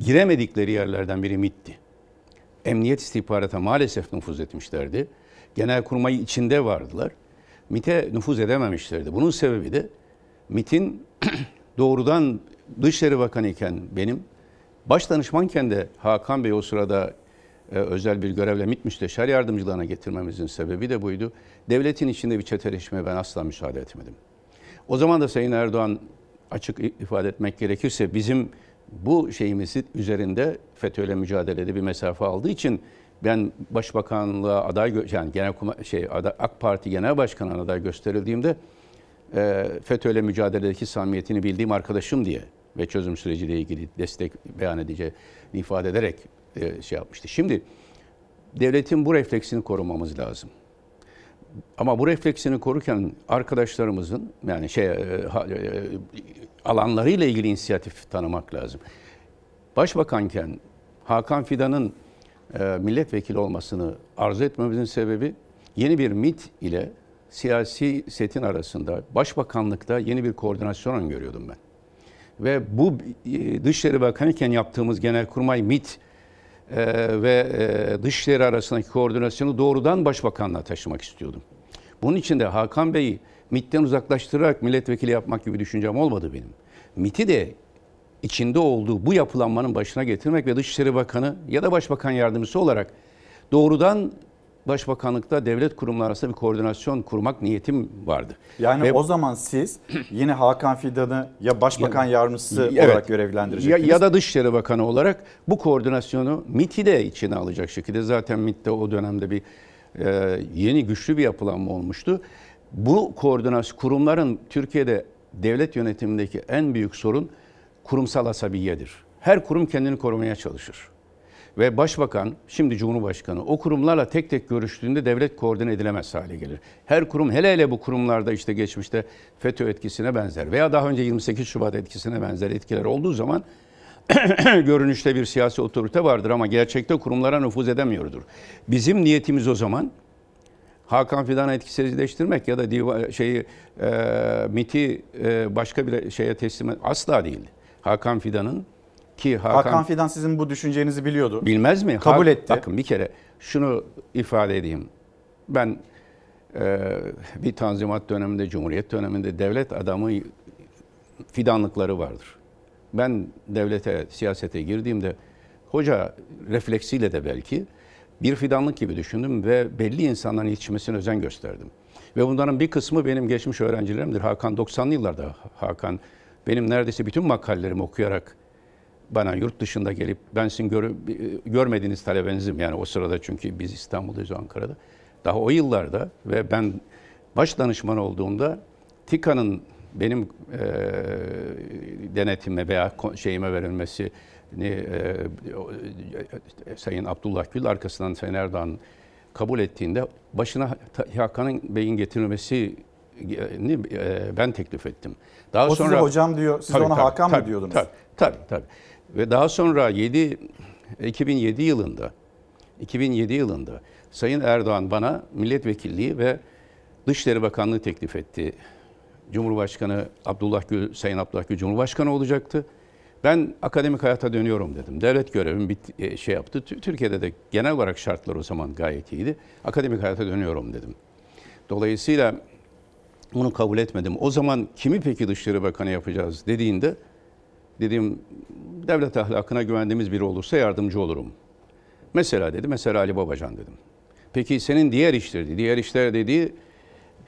giremedikleri yerlerden biri MİT'ti. Emniyet istihbarata maalesef nüfuz etmişlerdi. Genelkurmay içinde vardılar. MİT'e nüfuz edememişlerdi. Bunun sebebi de MİT'in doğrudan Dışişleri Bakanı iken benim, baş danışmanken de Hakan Bey o sırada e, özel bir görevle MİT müsteşar yardımcılığına getirmemizin sebebi de buydu. Devletin içinde bir çeteleşmeye ben asla müsaade etmedim. O zaman da Sayın Erdoğan açık ifade etmek gerekirse bizim bu şeyimizi üzerinde FETÖ'yle mücadelede bir mesafe aldığı için ben başbakanlığa aday yani genel şey AK Parti Genel Başkanı aday gösterildiğimde e, FETÖ'yle mücadeledeki samimiyetini bildiğim arkadaşım diye ve çözüm süreciyle ilgili destek beyan edeceğini ifade ederek e, şey yapmıştı. Şimdi devletin bu refleksini korumamız lazım. Ama bu refleksini korurken arkadaşlarımızın yani şey e, e, alanlarıyla ilgili inisiyatif tanımak lazım. Başbakanken Hakan Fidan'ın e, milletvekili olmasını arzu etmemizin sebebi yeni bir MIT ile siyasi setin arasında başbakanlıkta yeni bir koordinasyon öngörüyordum ben. Ve bu Dışişleri Bakanı iken yaptığımız Genelkurmay MIT e, ve e, Dışişleri arasındaki koordinasyonu doğrudan Başbakanlığa taşımak istiyordum. Bunun için de Hakan Bey'i MIT'ten uzaklaştırarak milletvekili yapmak gibi düşüncem olmadı benim. MIT'i de içinde olduğu bu yapılanmanın başına getirmek ve Dışişleri Bakanı ya da Başbakan Yardımcısı olarak doğrudan Başbakanlıkta devlet kurumları arasında bir koordinasyon kurmak niyetim vardı. Yani Ve- o zaman siz yine Hakan Fidan'ı ya başbakan yardımcısı Evet. olarak ya, görevlendirecektiniz. ya da Dışişleri Bakanı olarak bu koordinasyonu MIT'i de içine alacak şekilde zaten MIT'te o dönemde bir e, yeni güçlü bir yapılanma olmuştu. Bu koordinasyon kurumların Türkiye'de devlet yönetimindeki en büyük sorun kurumsal asabiyedir. Her kurum kendini korumaya çalışır. Ve başbakan, şimdi Cumhurbaşkanı o kurumlarla tek tek görüştüğünde devlet koordine edilemez hale gelir. Her kurum hele hele bu kurumlarda işte geçmişte FETÖ etkisine benzer veya daha önce 28 Şubat etkisine benzer etkiler olduğu zaman görünüşte bir siyasi otorite vardır ama gerçekte kurumlara nüfuz edemiyordur. Bizim niyetimiz o zaman Hakan Fidan'ı etkisizleştirmek ya da diva, şeyi e, MIT'i e, başka bir şeye teslim et asla değil. Hakan Fidan'ın ki Hakan, Hakan Fidan sizin bu düşüncenizi biliyordu. Bilmez mi? Kabul Ha- etti. Bakın bir kere şunu ifade edeyim. Ben e, bir tanzimat döneminde, Cumhuriyet döneminde devlet adamı fidanlıkları vardır. Ben devlete, siyasete girdiğimde hoca refleksiyle de belki bir fidanlık gibi düşündüm ve belli insanların yetişmesine özen gösterdim. Ve bunların bir kısmı benim geçmiş öğrencilerimdir. Hakan 90'lı yıllarda Hakan benim neredeyse bütün makalelerimi okuyarak bana yurt dışında gelip ben sizin gör, görmediğiniz talebenizim. Yani o sırada çünkü biz İstanbul'dayız Ankara'da. Daha o yıllarda ve ben baş danışman olduğumda TİKA'nın benim e, denetime veya şeyime verilmesi e, e, Sayın Abdullah Gül arkasından Sayın Erdoğan kabul ettiğinde başına Hakan'ın Bey'in getirilmesi ben teklif ettim. Daha O size hocam diyor, siz ona Hakan mı diyordunuz? Tabii, tabii, tabii. Ve daha sonra 7 2007 yılında 2007 yılında Sayın Erdoğan bana milletvekilliği ve Dışişleri Bakanlığı teklif etti. Cumhurbaşkanı Abdullah Gül, Sayın Abdullah Gül Cumhurbaşkanı olacaktı. Ben akademik hayata dönüyorum dedim. Devlet görevim bit, e, şey yaptı. Tü- Türkiye'de de genel olarak şartlar o zaman gayet iyiydi. Akademik hayata dönüyorum dedim. Dolayısıyla bunu kabul etmedim. O zaman kimi peki Dışişleri Bakanı yapacağız dediğinde dedim devlet ahlakına güvendiğimiz biri olursa yardımcı olurum. Mesela dedi, mesela Ali Babacan dedim. Peki senin diğer işleri, diğer işler dediği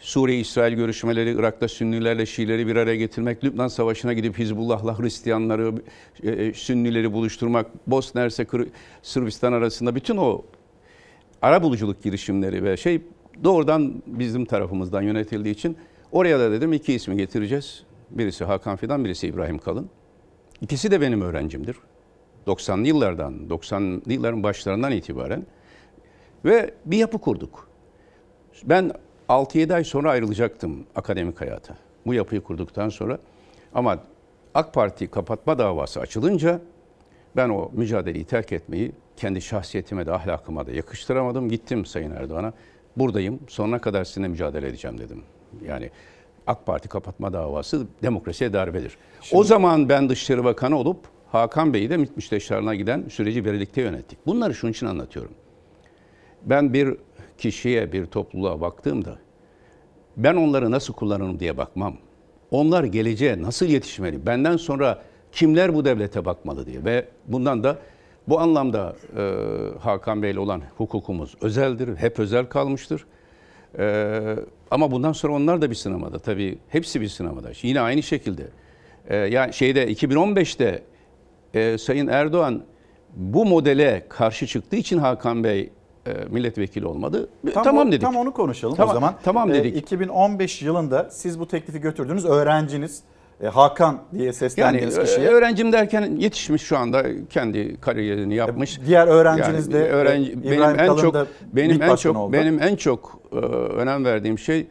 Suriye-İsrail görüşmeleri, Irak'ta Sünnilerle Şiileri bir araya getirmek, Lübnan Savaşı'na gidip Hizbullah'la Hristiyanları, e, e, Sünnileri buluşturmak, Bosna Hersek, Sırbistan arasında bütün o ara buluculuk girişimleri ve şey doğrudan bizim tarafımızdan yönetildiği için oraya da dedim iki ismi getireceğiz. Birisi Hakan Fidan, birisi İbrahim Kalın. İkisi de benim öğrencimdir. 90'lı yıllardan, 90'lı yılların başlarından itibaren ve bir yapı kurduk. Ben 6-7 ay sonra ayrılacaktım akademik hayata. Bu yapıyı kurduktan sonra ama AK Parti kapatma davası açılınca ben o mücadeleyi terk etmeyi kendi şahsiyetime de ahlakıma da yakıştıramadım. Gittim Sayın Erdoğan'a. Buradayım. Sonuna kadar sizinle mücadele edeceğim dedim. Yani AK Parti kapatma davası demokrasiye darbedir. O zaman ben Dışişleri Bakanı olup Hakan Bey'i de MİT müsteşarlığına giden süreci birlikte yönettik. Bunları şunun için anlatıyorum. Ben bir kişiye, bir topluluğa baktığımda ben onları nasıl kullanırım diye bakmam. Onlar geleceğe nasıl yetişmeli? Benden sonra kimler bu devlete bakmalı diye ve bundan da bu anlamda e, Hakan Bey'le olan hukukumuz özeldir, hep özel kalmıştır. E, Ama bundan sonra onlar da bir sinemada tabii. Hepsi bir sinemada. Yine aynı şekilde. Ee, yani şeyde 2015'te e, Sayın Erdoğan bu modele karşı çıktığı için Hakan Bey e, milletvekili olmadı. Tam, tamam o- dedik. Tam onu konuşalım Tamam, o zaman. tamam Ee, dedik. 2015 yılında siz bu teklifi götürdünüz. Öğrenciniz e, Hakan diye Yani seslendiğiniz ö- kişiye. öğrencim derken yetişmiş şu anda kendi kariyerini yapmış. Diğer öğrenciniz Yani de, öğrenci e, benim İbrahim en Kalın çok benim en çok oldu. benim en çok e, önem verdiğim şey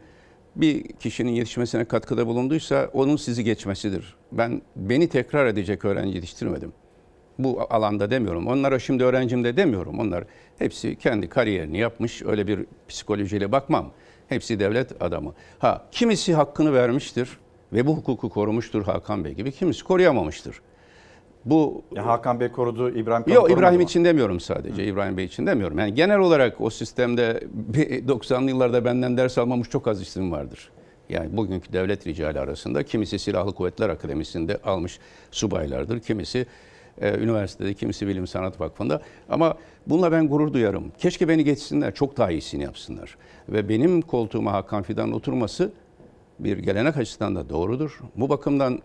bir kişinin yetişmesine katkıda bulunduysa onun sizi geçmesidir. Ben beni tekrar edecek öğrenci yetiştirmedim. Bu alanda demiyorum. Onlara şimdi öğrencim de demiyorum. Onlar hepsi kendi kariyerini yapmış. Öyle bir psikolojiyle bakmam. Hepsi devlet adamı. Ha kimisi hakkını vermiştir ve bu hukuku korumuştur Hakan Bey gibi. Kimisi koruyamamıştır. Bu Ya Hakan Bey korudu, İbrahim Kalın Yok İbrahim mı? için demiyorum sadece. İbrahim Bey için demiyorum. Yani genel olarak o sistemde bir 90'lı yıllarda benden ders almamış çok az isim vardır. Yani bugünkü devlet ricali arasında kimisi Silahlı Kuvvetler Akademisi'nde almış subaylardır. Kimisi e, üniversitede, kimisi Bilim Sanat Vakfı'nda. Ama bununla ben gurur duyarım. Keşke beni geçsinler, çok daha iyisini yapsınlar. Ve benim koltuğuma Hakan Fidan'ın oturması bir gelenek açısından da doğrudur. Bu bakımdan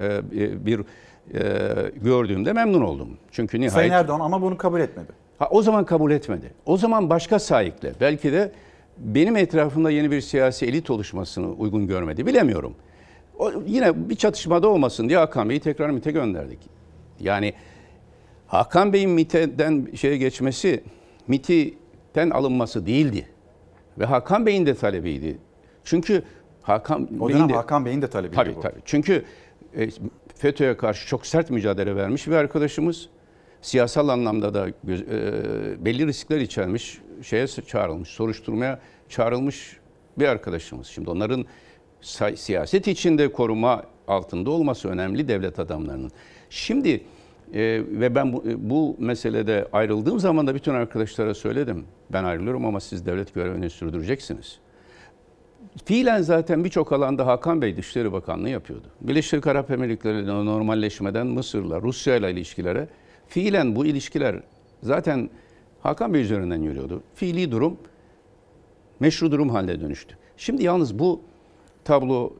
e, bir e, gördüğümde memnun oldum. Çünkü nihayet... Sayın Erdoğan ama bunu kabul etmedi. Ha, o zaman kabul etmedi. O zaman başka sahikle. Belki de benim etrafımda yeni bir siyasi elit oluşmasını uygun görmedi. Bilemiyorum. O, yine bir çatışmada olmasın diye Hakan Bey'i tekrar MİT'e gönderdik. Yani Hakan Bey'in MİT'den şeye geçmesi, MİT'ten alınması değildi. Ve Hakan Bey'in de talebiydi. Çünkü Hakan O Bey'in dönem de, Hakan Bey'in de talebiydi Tabii bu. tabii. Çünkü e, FETÖ'ye karşı çok sert mücadele vermiş bir arkadaşımız. Siyasal anlamda da e, belli riskler içermiş, şeye çağrılmış, soruşturmaya çağrılmış bir arkadaşımız. Şimdi onların siyaset içinde koruma altında olması önemli devlet adamlarının. Şimdi e, ve ben bu, bu meselede ayrıldığım zaman da bütün arkadaşlara söyledim. Ben ayrılıyorum ama siz devlet görevini sürdüreceksiniz. Fiilen zaten birçok alanda Hakan Bey Dışişleri Bakanlığı yapıyordu. Birleşik Arap Emirlikleri'yle normalleşmeden Mısır'la, Rusya'yla ilişkilere fiilen bu ilişkiler zaten Hakan Bey üzerinden yürüyordu. Fiili durum meşru durum haline dönüştü. Şimdi yalnız bu tablo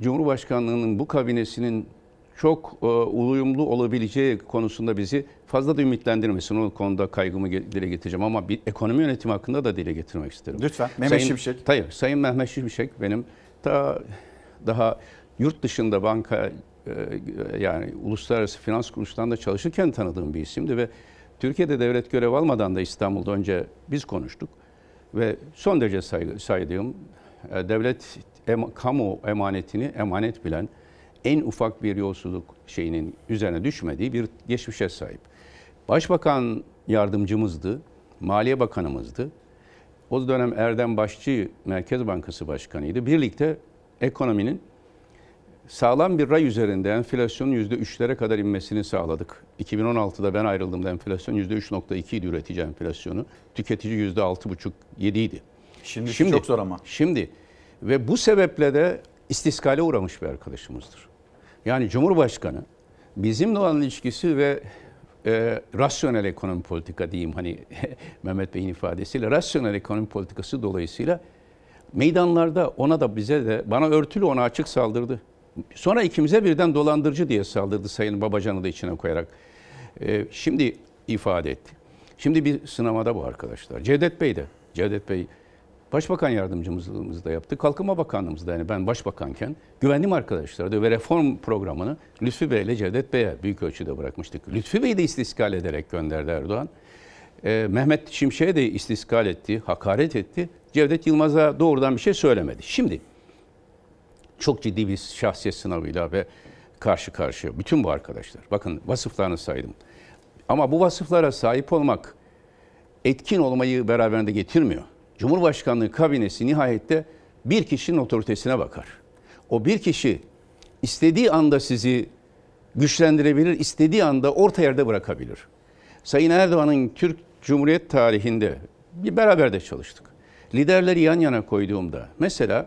Cumhurbaşkanlığının bu kabinesinin çok e, uyumlu olabileceği konusunda bizi fazla da ümitlendirmesin. O konuda kaygımı dile getireceğim ama bir ekonomi yönetimi hakkında da dile getirmek isterim. Lütfen. Mehmet Sayın- Şimşek. Hayır, Sayın Mehmet Şimşek benim daha daha yurt dışında banka e, yani uluslararası finans kuruluşlarında çalışırken tanıdığım bir isimdi ve Türkiye'de devlet görev almadan da İstanbul'da önce biz konuştuk ve son derece saygı, saydığım e, devlet em- kamu emanetini emanet bilen en ufak bir yolsuzluk şeyinin üzerine düşmediği bir geçmişe sahip. Başbakan yardımcımızdı, Maliye Bakanımızdı. O dönem Erdem Başçı Merkez Bankası Başkanıydı. Birlikte ekonominin sağlam bir ray üzerinde enflasyonun %3'lere kadar inmesini sağladık. 2016'da ben ayrıldığımda enflasyon %3.2 idi üretici enflasyonu. Tüketici %6.5-7 idi. Şimdi, çok zor ama. Şimdi ve bu sebeple de istiskale uğramış bir arkadaşımızdır. Yani Cumhurbaşkanı bizimle olan ilişkisi ve e, rasyonel ekonomi politika diyeyim hani Mehmet Bey'in ifadesiyle rasyonel ekonomi politikası dolayısıyla meydanlarda ona da bize de bana örtülü ona açık saldırdı. Sonra ikimize birden dolandırıcı diye saldırdı Sayın Babacan'ı da içine koyarak. E, şimdi ifade etti. Şimdi bir sınamada bu arkadaşlar. Cevdet Bey de. Cevdet Bey Başbakan yardımcımızı da yaptı. Kalkınma Bakanlığımızda yani ben başbakanken güvenliğim arkadaşlara da ve reform programını Lütfü Bey ile Cevdet Bey'e büyük ölçüde bırakmıştık. Lütfü Bey'i de istiskal ederek gönderdi Erdoğan. Ee, Mehmet Şimşek'e de istiskal etti, hakaret etti. Cevdet Yılmaz'a doğrudan bir şey söylemedi. Şimdi çok ciddi bir şahsiyet sınavıyla ve karşı karşıya bütün bu arkadaşlar. Bakın vasıflarını saydım. Ama bu vasıflara sahip olmak etkin olmayı beraberinde getirmiyor. Cumhurbaşkanlığı kabinesi nihayette bir kişinin otoritesine bakar. O bir kişi istediği anda sizi güçlendirebilir, istediği anda orta yerde bırakabilir. Sayın Erdoğan'ın Türk Cumhuriyet tarihinde bir beraber de çalıştık. Liderleri yan yana koyduğumda mesela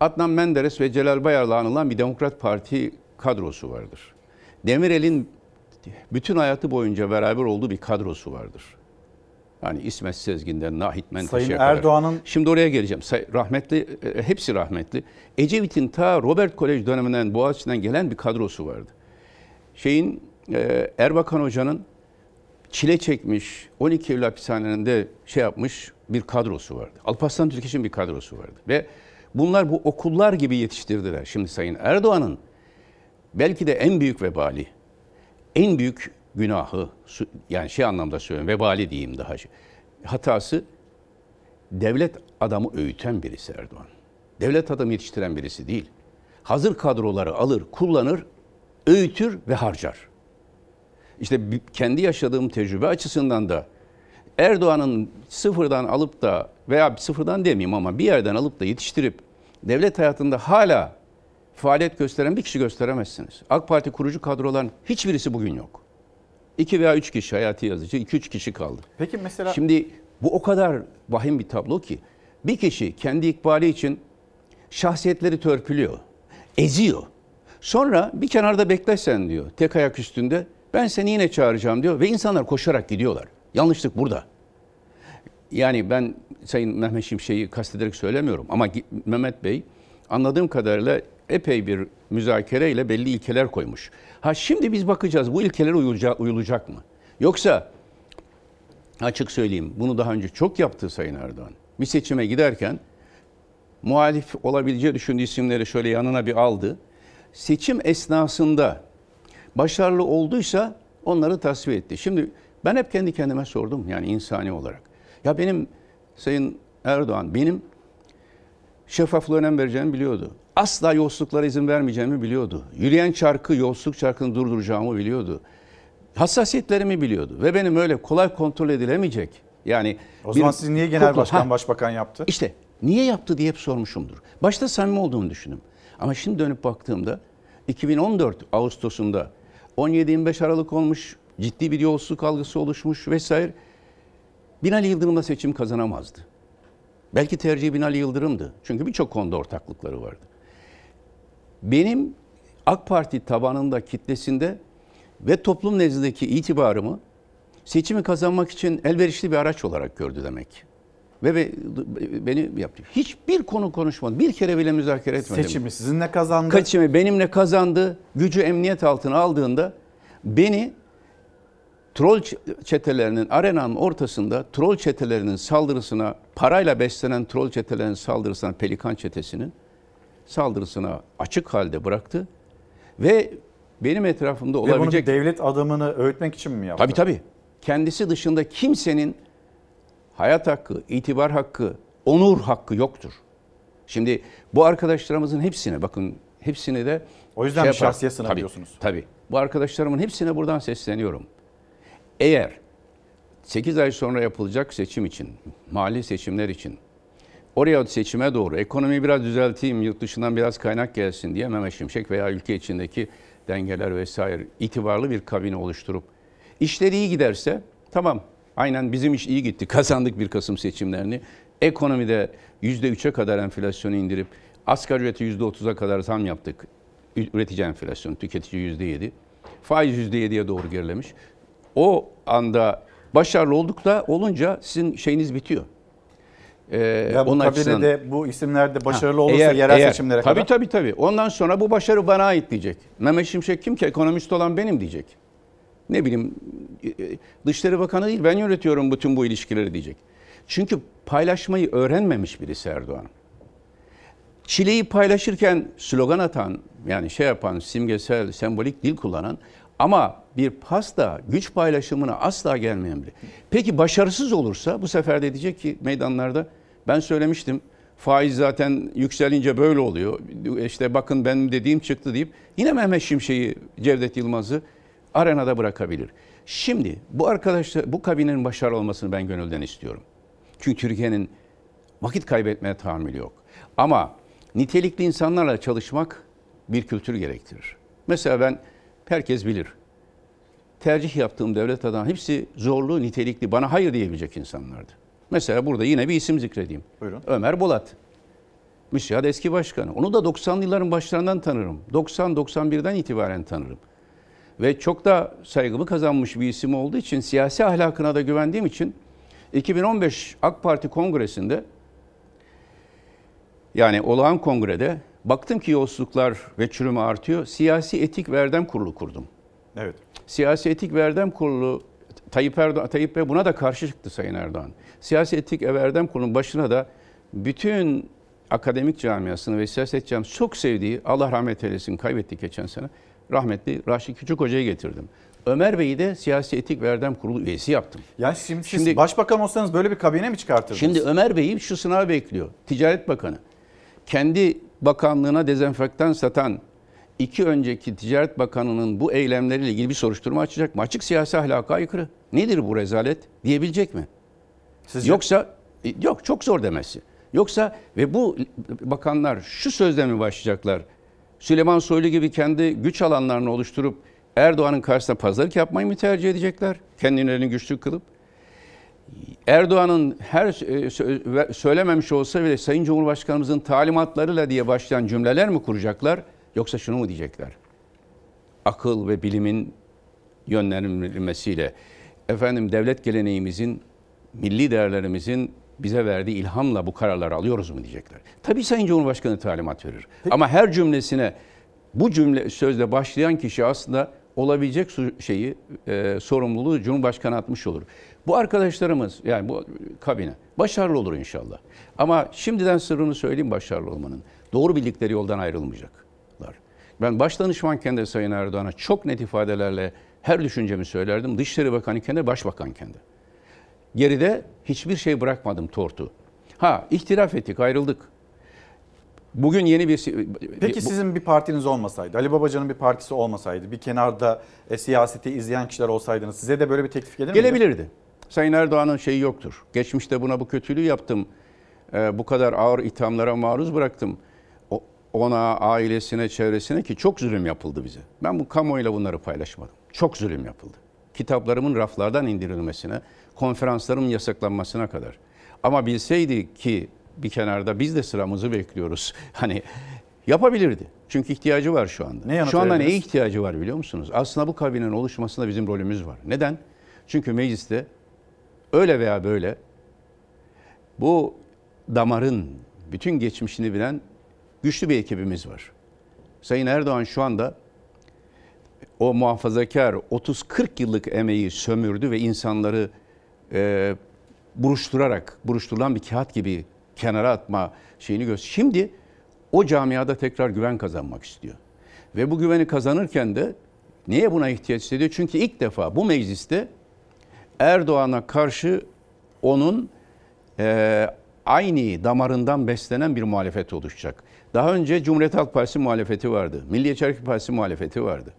Adnan Menderes ve Celal Bayar'la anılan bir Demokrat Parti kadrosu vardır. Demirel'in bütün hayatı boyunca beraber olduğu bir kadrosu vardır. Hani İsmet Sezgin'den, Nahit Menteşe'ye Sayın. Erdoğan'ın- Şimdi oraya geleceğim. Say- Rahmetli, e, hepsi rahmetli. Ecevit'in ta Robert Kolej döneminden, Boğaziçi'nden gelen bir kadrosu vardı. Şeyin, e, Erbakan Hoca'nın çile çekmiş, 12 Eylül hapishanelerinde şey yapmış bir kadrosu vardı. Alparslan Türkeş'in bir kadrosu vardı. Ve bunlar bu okullar gibi yetiştirdiler. Şimdi Sayın Erdoğan'ın belki de en büyük vebali, en büyük günahı, yani şey anlamda söylüyorum, vebali diyeyim daha şey. Hatası devlet adamı öğüten birisi Erdoğan. Devlet adamı yetiştiren birisi değil. Hazır kadroları alır, kullanır, öğütür ve harcar. İşte kendi yaşadığım tecrübe açısından da Erdoğan'ın sıfırdan alıp da veya sıfırdan demeyeyim ama bir yerden alıp da yetiştirip devlet hayatında hala faaliyet gösteren bir kişi gösteremezsiniz. AK Parti kurucu kadroların hiçbirisi bugün yok. İki veya üç kişi hayati yazıcı, iki üç kişi kaldı. Peki mesela Şimdi bu o kadar vahim bir tablo ki bir kişi kendi ikbali için şahsiyetleri törpülüyor, eziyor. Sonra bir kenarda beklersen diyor tek ayak üstünde ben seni yine çağıracağım diyor ve insanlar koşarak gidiyorlar. Yanlışlık burada. Yani ben Sayın Mehmet Şimşek'i kastederek söylemiyorum ama Mehmet Bey anladığım kadarıyla epey bir müzakereyle belli ilkeler koymuş. Ha şimdi biz bakacağız bu ilkeler uyulacak, uyulacak mı? Yoksa açık söyleyeyim bunu daha önce çok yaptı Sayın Erdoğan. Bir seçime giderken muhalif olabileceği düşündüğü isimleri şöyle yanına bir aldı. Seçim esnasında başarılı olduysa onları tasfiye etti. Şimdi ben hep kendi kendime sordum yani insani olarak. Ya benim Sayın Erdoğan benim şeffaflığa önem vereceğimi biliyordu. Asla yolsuzluklara izin vermeyeceğimi biliyordu. Yürüyen çarkı, yolsuzluk çarkını durduracağımı biliyordu. Hassasiyetlerimi biliyordu ve benim öyle kolay kontrol edilemeyecek. Yani o zaman sizi niye genel kukla- başkan, Ha, başbakan yaptı? işte niye yaptı diye hep sormuşumdur. Başta samimi olduğumu düşündüm. Ama şimdi dönüp baktığımda 2014 Ağustos'unda 17-25 Aralık olmuş, ciddi bir yolsuzluk algısı oluşmuş vesaire. Binali Yıldırım'la seçim kazanamazdı. Belki tercihi Binali Yıldırım'dı. Çünkü birçok konuda ortaklıkları vardı. Benim AK Parti tabanında, kitlesinde ve toplum nezdindeki itibarımı seçimi kazanmak için elverişli bir araç olarak gördü demek. Ve be- beni yaptı. Hiçbir konu konuşmadı. Bir kere bile müzakere etmedim. Seçimi sizinle kazandı. Seçimi benimle kazandı. Gücü emniyet altına aldığında beni troll çetelerinin arenanın ortasında troll çetelerinin saldırısına, parayla beslenen troll çetelerinin saldırısına, Pelikan çetesinin saldırısına açık halde bıraktı. Ve benim etrafımda Ve olabilecek... bir devlet adamını öğütmek için mi yaptı? Tabii tabii. Kendisi dışında kimsenin hayat hakkı, itibar hakkı, onur hakkı yoktur. Şimdi bu arkadaşlarımızın hepsine bakın hepsine de O yüzden bir yapar- şahsiyet sınavı Tabii. Tabii. Bu arkadaşlarımın hepsine buradan sesleniyorum. Eğer 8 ay sonra yapılacak seçim için, mali seçimler için oraya seçime doğru ekonomiyi biraz düzelteyim, yurt dışından biraz kaynak gelsin diye Mehmet Şimşek veya ülke içindeki dengeler vesaire itibarlı bir kabine oluşturup işleri iyi giderse tamam aynen bizim iş iyi gitti kazandık 1 Kasım seçimlerini. Ekonomide %3'e kadar enflasyonu indirip asgari ücreti %30'a kadar zam yaptık. Üretici enflasyonu, tüketici %7. Faiz %7'ye doğru gerilemiş. O anda başarılı olduk da olunca sizin şeyiniz bitiyor. Ee, Ya bu onun açısından- kabinede bu isimler de başarılı Ha, olursa eğer- yerel eğer- seçimlere tabii, kadar. Tabii tabii Ondan sonra bu başarı bana ait diyecek. Mehmet Şimşek kim ki? Ekonomist olan benim diyecek. Ne bileyim e, e, Dışişleri Bakanı değil ben yönetiyorum bütün bu ilişkileri diyecek. Çünkü paylaşmayı öğrenmemiş birisi Erdoğan. Çileyi paylaşırken slogan atan, yani şey yapan, simgesel, sembolik dil kullanan ama bir pasta güç paylaşımına asla gelmeyen biri. Peki başarısız olursa bu sefer de diyecek ki meydanlarda ben söylemiştim faiz zaten yükselince böyle oluyor. İşte bakın benim dediğim çıktı deyip yine Mehmet Şimşek'i, Cevdet Yılmaz'ı arenada bırakabilir. Şimdi bu arkadaşlar bu kabinenin başarılı olmasını ben gönülden istiyorum. Çünkü Türkiye'nin vakit kaybetmeye tahammülü yok. Ama nitelikli insanlarla çalışmak bir kültür gerektirir. Mesela ben herkes bilir. Tercih yaptığım devlet adamı hepsi zorlu, nitelikli, bana hayır diyebilecek insanlardı. Mesela burada yine bir isim zikredeyim. Buyurun. Ömer Bolat. MÜSİAD eski başkanı. Onu da 90'lı yılların başlarından tanırım. 90-91'den itibaren tanırım. Ve çok da saygımı kazanmış bir isim olduğu için, siyasi ahlakına da güvendiğim için 2015 AK Parti kongresinde yani olağan kongrede baktım ki yolsuzluklar ve çürüme artıyor. Siyasi Etik ve Erdem Kurulu kurdum. Evet. Siyasi Etik ve Erdem Kurulu Tayyip Erdoğan, Tayyip Bey buna da karşı çıktı Sayın Erdoğan. Siyasi Etik ve Erdem Kurulu'nun başına da bütün akademik camiasını ve siyaset camiasını çok sevdiği, Allah rahmet eylesin kaybettik geçen sene, rahmetli Raşit Küçük Hoca'yı getirdim. Ömer Bey'i de Siyasi Etik ve Erdem Kurulu üyesi yaptım. Yani şimdi, siz Şimdi- başbakan olsanız böyle bir kabine mi çıkartırdınız? Şimdi Ömer Bey'i şu sınav bekliyor. Ticaret Bakanı. Kendi bakanlığına dezenfektan satan iki önceki Ticaret Bakanı'nın bu eylemleriyle ilgili bir soruşturma açacak mı? Açık siyasi ahlaka aykırı. Nedir bu rezalet diyebilecek mi? Yoksa e, yok çok zor demesi. Yoksa ve bu bakanlar şu sözle mi başlayacaklar? Süleyman Soylu gibi kendi güç alanlarını oluşturup Erdoğan'ın karşısında pazarlık yapmayı mı tercih edecekler? Kendilerini güçlü kılıp. Erdoğan'ın her e, söylememiş olsa bile Sayın Cumhurbaşkanımızın talimatlarıyla diye başlayan cümleler mi kuracaklar? Yoksa şunu mu diyecekler? Akıl ve bilimin yönlendirilmesiyle efendim devlet geleneğimizin, milli değerlerimizin bize verdiği ilhamla bu kararları alıyoruz mu diyecekler. Tabii Sayın Cumhurbaşkanı talimat verir. Ama her cümlesine bu cümle sözle başlayan kişi aslında olabilecek şeyi, e, sorumluluğu Cumhurbaşkanı atmış olur. Bu arkadaşlarımız yani bu kabine başarılı olur inşallah. Ama şimdiden sırrını söyleyeyim başarılı olmanın. Doğru bildikleri yoldan ayrılmayacaklar. Ben başdanışmanken de Sayın Erdoğan'a çok net ifadelerle her düşüncemi söylerdim. Dışişleri Bakanı iken de Başbakanken de. Geride hiçbir şey bırakmadım tortu. Ha ihtilaf ettik, ayrıldık. Bugün yeni bir... Peki sizin bir partiniz olmasaydı, Ali Babacan'ın bir partisi olmasaydı, bir kenarda e, siyaseti izleyen kişiler olsaydınız size de böyle bir teklif gelir miydi? Gelebilirdi. Sayın Erdoğan'ın şeyi yoktur. Geçmişte buna bu kötülüğü yaptım. Ee, bu kadar ağır ithamlara maruz bıraktım. O- ona, ailesine, çevresine ki çok zulüm yapıldı bize. Ben bu kamuoyuyla bunları paylaşmadım. Çok zulüm yapıldı. Kitaplarımın raflardan indirilmesine, konferanslarımın yasaklanmasına kadar. Ama bilseydi ki bir kenarda biz de sıramızı bekliyoruz. Hani yapabilirdi. Çünkü ihtiyacı var şu anda. Ne şu anda neye ihtiyacı var biliyor musunuz? Aslında bu kabinenin oluşmasında bizim rolümüz var. Neden? Çünkü mecliste öyle veya böyle bu damarın bütün geçmişini bilen güçlü bir ekibimiz var. Sayın Erdoğan şu anda o muhafazakar 30-40 yıllık emeği sömürdü ve insanları e, buruşturarak, buruşturulan bir kağıt gibi kenara atma şeyini gösteriyor. Şimdi o camiada tekrar güven kazanmak istiyor. Ve bu güveni kazanırken de niye buna ihtiyaç hissediyor? Çünkü ilk defa bu mecliste Erdoğan'a karşı onun e, aynı damarından beslenen bir muhalefet oluşacak. Daha önce Cumhuriyet Halk Partisi muhalefeti vardı. Milliyetçi Hareket Partisi muhalefeti vardı.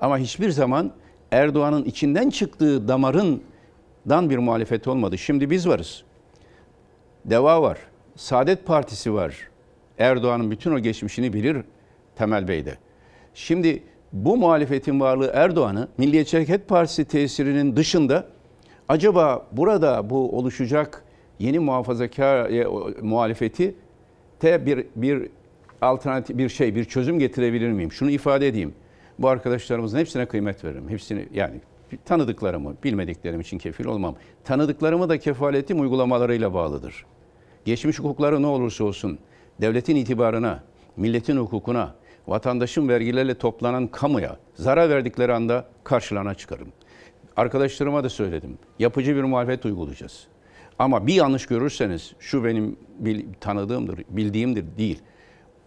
Ama hiçbir zaman Erdoğan'ın içinden çıktığı damarından bir muhalefet olmadı. Şimdi biz varız. Deva var. Saadet Partisi var. Erdoğan'ın bütün o geçmişini bilir Temel Bey de. Şimdi bu muhalefetin varlığı Erdoğan'ı Milliyetçi Hareket Partisi tesirinin dışında acaba burada bu oluşacak yeni muhafazakar e, muhalefeti te bir bir alternatif bir şey bir çözüm getirebilir miyim? Şunu ifade edeyim. Bu arkadaşlarımızın hepsine kıymet veririm. Hepsini yani tanıdıklarımı, bilmediklerim için kefil olmam. Tanıdıklarımı da kefaletim uygulamalarıyla bağlıdır. Geçmiş hukukları ne olursa olsun devletin itibarına, milletin hukukuna, vatandaşın vergilerle toplanan kamuya zarar verdikleri anda karşılarına çıkarım. Arkadaşlarıma da söyledim. Yapıcı bir muhalefet uygulayacağız. Ama bir yanlış görürseniz şu benim bil- tanıdığımdır, bildiğimdir değil.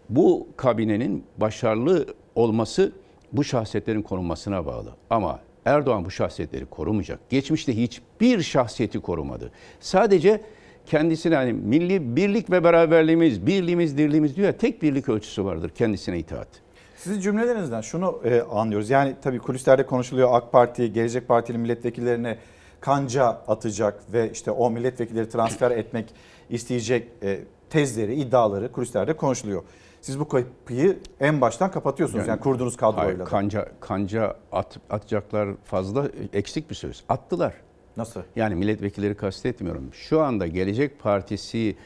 Bu kabinenin başarılı olması bu şahsiyetlerin korunmasına bağlı. Ama Erdoğan bu şahsiyetleri korumayacak. Geçmişte hiçbir şahsiyeti korumadı. Sadece kendisine hani milli birlik ve beraberliğimiz, birliğimiz, dirliğimiz diyor ya tek birlik ölçüsü vardır kendisine itaat. Sizin cümlelerinizden şunu e, anlıyoruz. Yani tabii kulislerde konuşuluyor AK Parti, Gelecek Partili milletvekillerine kanca atacak ve işte o milletvekilleri transfer etmek isteyecek e, tezleri, iddiaları kulislerde konuşuluyor. Siz bu kapıyı en baştan kapatıyorsunuz yani, kurduğunuz Hayır, kadroyla. da. kanca kanca at, atacaklar fazla eksik bir söz. Attılar. Nasıl? Yani milletvekilleri kastetmiyorum. Şu anda Gelecek Partisi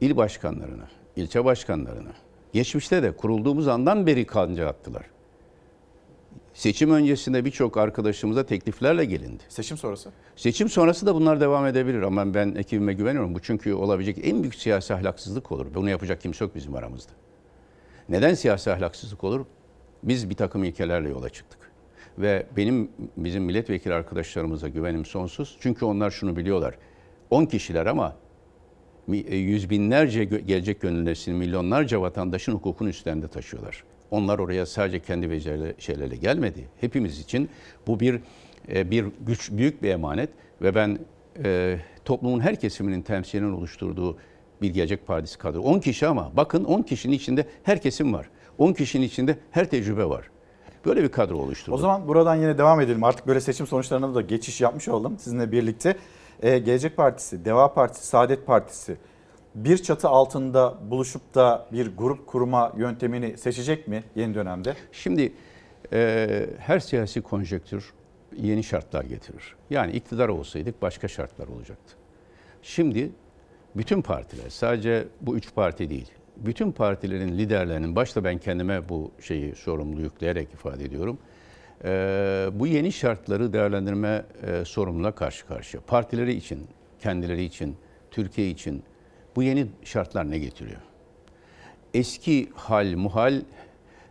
il başkanlarına, ilçe başkanlarına, geçmişte de kurulduğumuz andan beri kanca attılar. Seçim öncesinde birçok arkadaşımıza tekliflerle gelindi. Seçim sonrası? Seçim sonrası da bunlar devam edebilir ama ben ekibime güveniyorum. Bu çünkü olabilecek en büyük siyasi ahlaksızlık olur. Bunu yapacak kimse yok bizim aramızda. Neden siyasi ahlaksızlık olur? Biz bir takım ilkelerle yola çıktık. Ve benim bizim milletvekili arkadaşlarımıza güvenim sonsuz. Çünkü onlar şunu biliyorlar. 10 kişiler ama e, yüz binlerce gelecek gönüllüsünün milyonlarca vatandaşın hukukunu üstlerinde taşıyorlar. Onlar oraya sadece kendi becerileri şeylerle gelmedi. Hepimiz için bu bir e, bir güç büyük bir emanet ve ben e, toplumun her kesiminin temsilinin oluşturduğu bir Gelecek Partisi kadro. 10 kişi ama bakın 10 kişinin içinde her kesim var. 10 kişinin içinde her tecrübe var. Böyle bir kadro oluşturduk. O zaman buradan yine devam edelim. Artık böyle seçim sonuçlarına da geçiş yapmış oldum sizinle birlikte. Ee, Gelecek Partisi, Deva Partisi, Saadet Partisi bir çatı altında buluşup da bir grup kurma yöntemini seçecek mi yeni dönemde? Şimdi e, her siyasi konjektür yeni şartlar getirir. Yani iktidar olsaydık başka şartlar olacaktı. Şimdi bütün partiler, sadece bu üç parti değil, bütün partilerin liderlerinin, başta ben kendime bu şeyi sorumlu yükleyerek ifade ediyorum. e, bu yeni şartları değerlendirme e, sorumluluğuna karşı karşıya. Partileri için, kendileri için, Türkiye için bu yeni şartlar ne getiriyor? eski hal, muhal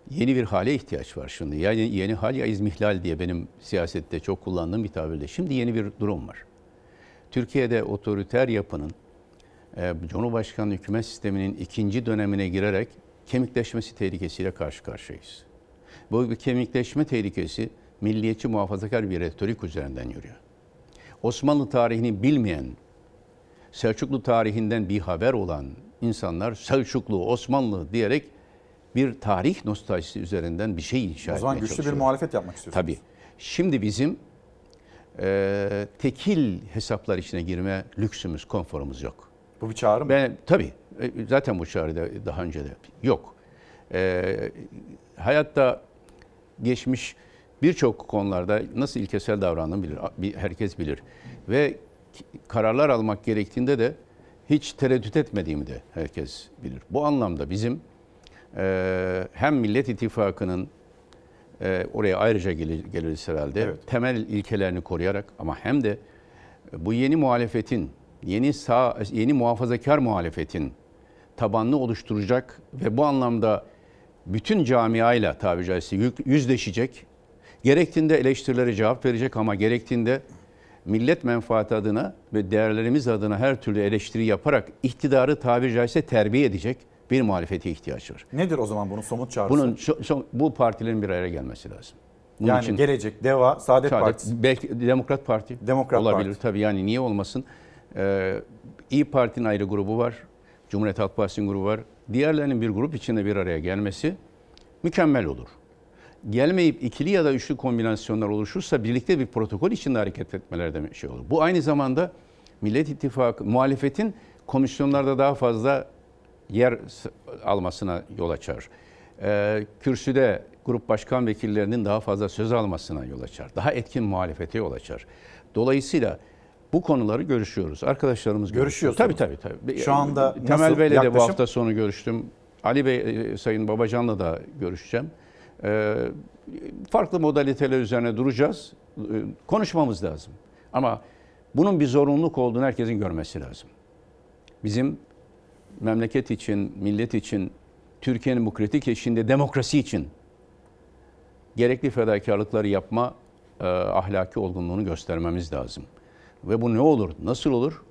yeni bir hale ihtiyaç var şimdi. Yani yeni hal ya izmihlal diye benim siyasette çok kullandığım bir tabirle. Şimdi yeni bir durum var. Türkiye'de otoriter yapının e, Cumhurbaşkanlığı hükümet sisteminin ikinci dönemine girerek kemikleşmesi tehlikesiyle karşı karşıyayız. Bu bir kemikleşme tehlikesi milliyetçi muhafazakar bir retorik üzerinden yürüyor. Osmanlı tarihini bilmeyen, Selçuklu tarihinden bir haber olan insanlar Selçuklu, Osmanlı diyerek bir tarih nostaljisi üzerinden bir şey inşa O zaman etmeye güçlü bir muhalefet yapmak istiyorsunuz. Tabii. Şimdi bizim e, tekil hesaplar içine girme lüksümüz, konforumuz yok. Bu bir çağrı mı? Ben, tabii. E, Zaten bu çağrı da daha önce de yok. E, hayatta geçmiş birçok konularda nasıl ilkesel davrandığını bilir. bir- Herkes bilir. Ve kararlar almak gerektiğinde de hiç tereddüt etmediğimi de herkes bilir. Bu anlamda bizim e, hem Millet İttifakı'nın e, oraya ayrıca gelir, geliriz herhalde. Temel ilkelerini koruyarak ama hem de bu yeni muhalefetin, yeni sağ, yeni muhafazakar muhalefetin tabanını oluşturacak ve bu anlamda bütün camiayla tabiri caizse yüzleşecek. Gerektiğinde eleştirilere cevap verecek ama gerektiğinde millet menfaati adına ve değerlerimiz adına her türlü eleştiri yaparak iktidarı tabiri caizse terbiye edecek bir muhalefete ihtiyaç var. Nedir o zaman bunun somut çağrısı? Bunun şu- şu- bu partilerin bir araya gelmesi lazım. Bunun yani için- Gelecek, Deva, Saadet, Saadet, Partisi. Belki Demokrat Parti Demokrat olabilir Parti. tabii yani niye olmasın? Ee, İyi Parti'nin ayrı grubu var. Cumhuriyet Halk Partisi'nin grubu var. Diğerlerinin bir grup içinde bir araya gelmesi mükemmel olur. Gelmeyip ikili ya da üçlü kombinasyonlar oluşursa birlikte bir protokol içinde hareket etmeler de şey olur. Bu aynı zamanda Millet İttifakı, muhalefetin komisyonlarda daha fazla yer almasına yol açar. Ee, kürsüde grup başkan vekillerinin daha fazla söz almasına yol açar. Daha etkin muhalefete yol açar. Dolayısıyla bu konuları görüşüyoruz. Arkadaşlarımız görüşüyor. Tabii tabii. tabii. Şu anda Temel nasıl Bey'le de bu yaklaşım? hafta sonu görüştüm. Ali Bey, e, Sayın Babacan'la da görüşeceğim. Ee, farklı modaliteler üzerine duracağız. Ee, konuşmamız lazım. Ama bunun bir zorunluluk olduğunu herkesin görmesi lazım. Bizim memleket için, millet için, Türkiye'nin bu kritik eşiğinde demokrasi için gerekli fedakarlıkları yapma e, ahlaki olgunluğunu göstermemiz lazım. Ve bu ne olur, nasıl olur?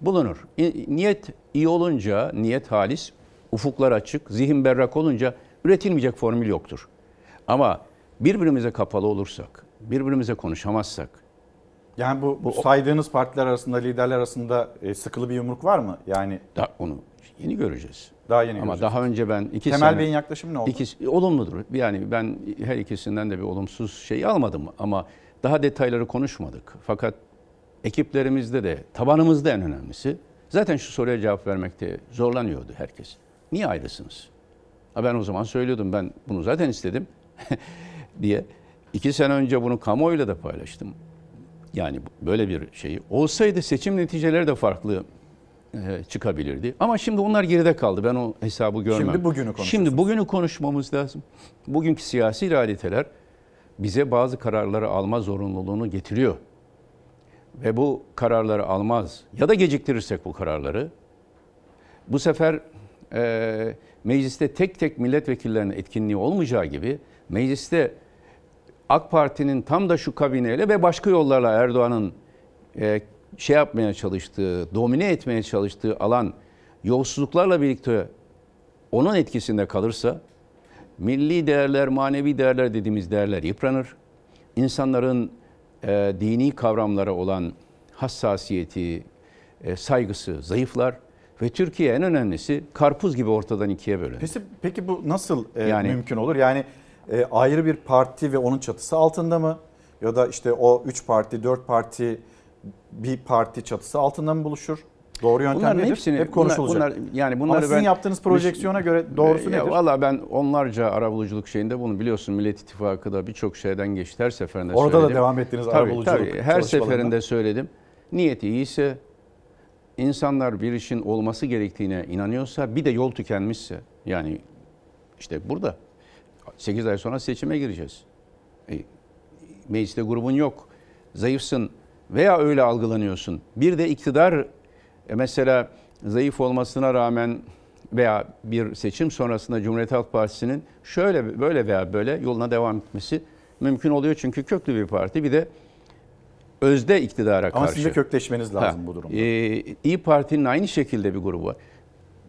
Bulunur. Niyet iyi olunca, niyet halis, ufuklar açık, zihin berrak olunca üretilmeyecek formül yoktur. Ama birbirimize kapalı olursak, birbirimize konuşamazsak, Yani bu, saydığınız partiler arasında, liderler arasında e, sıkılı bir yumruk var mı? Yani da onu yeni göreceğiz. Daha yeni Ama göreceğiz. daha önce ben iki Temel sene... Bey'in yaklaşımı ne oldu? İkisi, olumludur. Yani ben her ikisinden de bir olumsuz şey almadım ama daha detayları konuşmadık. Fakat ekiplerimizde de, tabanımızda en önemlisi zaten şu soruya cevap vermekte zorlanıyordu herkes. Niye ayrısınız? Ha ben o zaman söylüyordum ben bunu zaten istedim diye. İki sene önce bunu kamuoyuyla da paylaştım. Yani böyle bir şey olsaydı seçim neticeleri de farklı e, çıkabilirdi. Ama şimdi onlar geride kaldı. Ben o hesabı görmem. Şimdi bugünü. Şimdi bugünü konuşmamız lazım. Bugünkü siyasi realiteler bize bazı kararları alma zorunluluğunu getiriyor. Ve bu kararları almaz ya da geciktirirsek bu kararları bu sefer e, mecliste tek tek milletvekillerinin etkinliği olmayacağı gibi mecliste AK Parti'nin tam da şu kabineyle ve başka yollarla Erdoğan'ın e, şey yapmaya çalıştığı, domine etmeye çalıştığı alan yolsuzluklarla birlikte onun etkisinde kalırsa milli değerler, manevi değerler dediğimiz değerler yıpranır. İnsanların e, dini kavramlara olan hassasiyeti, e, saygısı zayıflar ve Türkiye en önemlisi karpuz gibi ortadan ikiye bölünür. Peki, peki bu nasıl e, Yani- mümkün olur? Yani e, ayrı bir parti ve onun çatısı altında mı? Ya da işte o 3 parti, 4 parti bir parti çatısı altında mı buluşur? Doğru yöntem Bunların nedir? hepsini Hep konuşulacak. Bunlar, bunlar- yani bunları Ama sizin ben- yaptığınız projeksiyona göre doğrusu Ya nedir? Valla ben onlarca arabuluculuk şeyinde bunu biliyorsun Millet İttifakı da birçok şeyden geçti her seferinde Orada da söyledim. devam ettiniz Tabii, arabuluculuk tabii. Her seferinde söyledim. Niyeti iyiyse, insanlar bir işin olması gerektiğine inanıyorsa, bir de yol tükenmişse, yani işte burada 8 ay sonra seçime gireceğiz. E, mecliste grubun yok, zayıfsın veya öyle algılanıyorsun. Bir de iktidar e, mesela zayıf olmasına rağmen veya bir seçim sonrasında Cumhuriyet Halk Partisi'nin şöyle böyle veya böyle yoluna devam etmesi mümkün oluyor. Çünkü köklü bir parti bir de özde iktidara Ama karşı. sizin de kökleşmeniz lazım bu durumda. E, İyi Parti'nin aynı şekilde bir grubu var.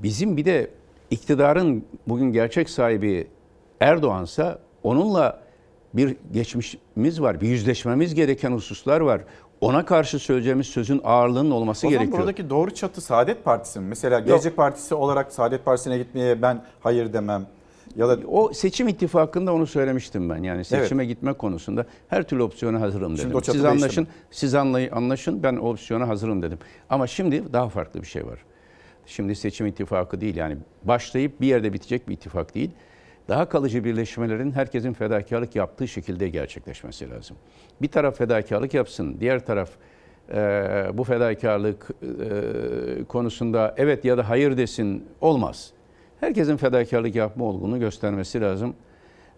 Bizim bir de iktidarın bugün gerçek sahibi Erdoğan'sa onunla bir geçmişimiz var. Bir yüzleşmemiz gereken hususlar var. Ona karşı söyleyeceğimiz sözün ağırlığının olması o zaman gerekiyor. buradaki doğru çatı Saadet Partisi mi? Mesela Gelecek Partisi olarak Saadet Partisi'ne gitmeye ben hayır demem. Ya da o seçim ittifakında onu söylemiştim ben. Yani seçime gitme konusunda her türlü opsiyona hazırım Şimdi dedim. çatı Siz anlaşın, mi? siz anlay- anlaşın ben o opsiyona hazırım dedim. Ama şimdi daha farklı bir şey var. Şimdi seçim ittifakı değil yani başlayıp bir yerde bitecek bir ittifak değil. Daha kalıcı birleşmelerin herkesin fedakarlık yaptığı şekilde gerçekleşmesi lazım. Bir taraf fedakarlık yapsın, diğer taraf e, bu fedakarlık e, konusunda evet ya da hayır desin olmaz. Herkesin fedakarlık yapma olduğunu göstermesi lazım.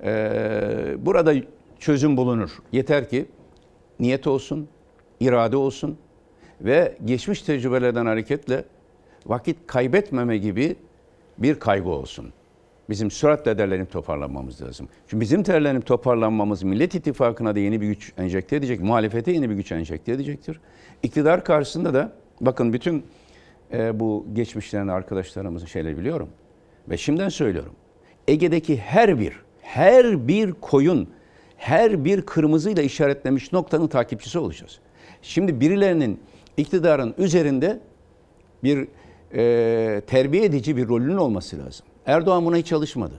E, burada çözüm bulunur. Yeter ki niyet olsun, irade olsun ve geçmiş tecrübelerden hareketle vakit kaybetmeme gibi bir kaygı olsun. Bizim süratle derlenip toparlanmamız lazım. Çünkü bizim derlenip toparlanmamız Millet İttifakı'na da yeni bir güç enjekte edecek, muhalefete yeni bir güç enjekte edecektir. İktidar karşısında da bakın bütün e, bu geçmişlerin arkadaşlarımızın şeyleri biliyorum. Ve şimdiden söylüyorum. Ege'deki her bir, her bir koyun, her bir kırmızıyla işaretlemiş noktanın takipçisi olacağız. Şimdi birilerinin iktidarın üzerinde bir e, terbiye edici bir rolünün olması lazım. Erdoğan buna hiç çalışmadı.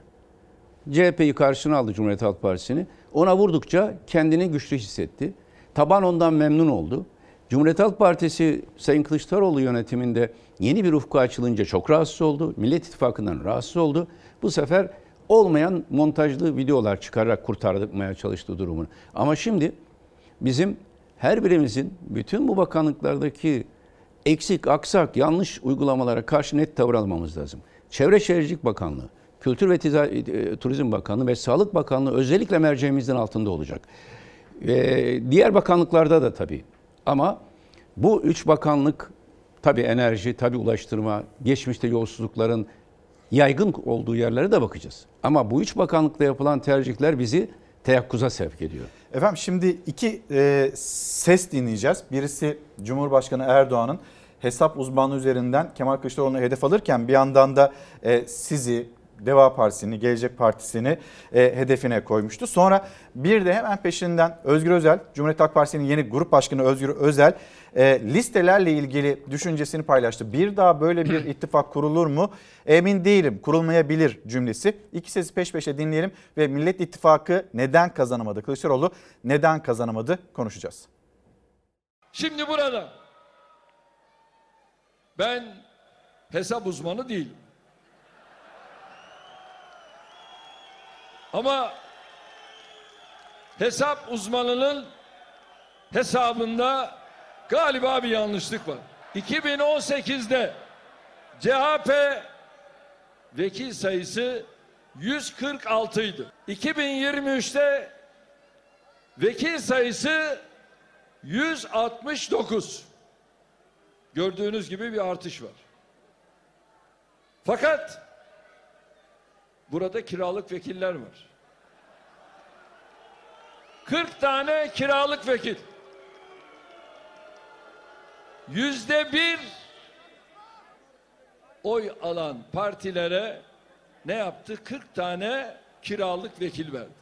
CHP'yi karşına aldı Cumhuriyet Halk Partisi'ni. Ona vurdukça kendini güçlü hissetti. Taban ondan memnun oldu. Cumhuriyet Halk Partisi Sayın Kılıçdaroğlu yönetiminde yeni bir ufku açılınca çok rahatsız oldu. Millet İttifakı'ndan rahatsız oldu. Bu sefer olmayan montajlı videolar çıkararak kurtarmaya çalıştı durumunu. Ama şimdi bizim her birimizin bütün bu bakanlıklardaki eksik, aksak, yanlış uygulamalara karşı net tavır almamız lazım. Çevre Şehircilik Bakanlığı, Kültür ve Tiza- e, Turizm Bakanlığı ve Sağlık Bakanlığı özellikle merceğimizin altında olacak. Ee, diğer bakanlıklarda da tabii. Ama bu üç bakanlık tabii enerji, tabii ulaştırma, geçmişte yolsuzlukların yaygın olduğu yerlere de bakacağız. Ama bu üç bakanlıkta yapılan tercihler bizi teyakkuza sevk ediyor. Efendim şimdi iki e, ses dinleyeceğiz. Birisi Cumhurbaşkanı Erdoğan'ın hesap uzmanlığı üzerinden Kemal Kılıçdaroğlu'nu hedef alırken bir yandan da e, sizi Deva Partisi'ni, Gelecek Partisi'ni e, hedefine koymuştu. Sonra bir de hemen peşinden Özgür Özel, Cumhuriyet Halk Partisi'nin yeni grup başkanı Özgür Özel e, listelerle ilgili düşüncesini paylaştı. Bir daha böyle bir ittifak kurulur mu? Emin değilim, kurulmayabilir cümlesi. İki sesi peş peşe dinleyelim ve Millet İttifakı neden kazanamadı? Kılıçdaroğlu neden kazanamadı konuşacağız. Şimdi burada ben hesap uzmanı değilim. Ama hesap uzmanının hesabında galiba bir yanlışlık var. 2018'de CHP vekil sayısı 146 idi. 2023'te Vekil sayısı 169. Gördüğünüz gibi bir artış var. Fakat burada kiralık vekiller var. 40 tane kiralık vekil. Yüzde bir oy alan partilere ne yaptı? 40 tane kiralık vekil verdi.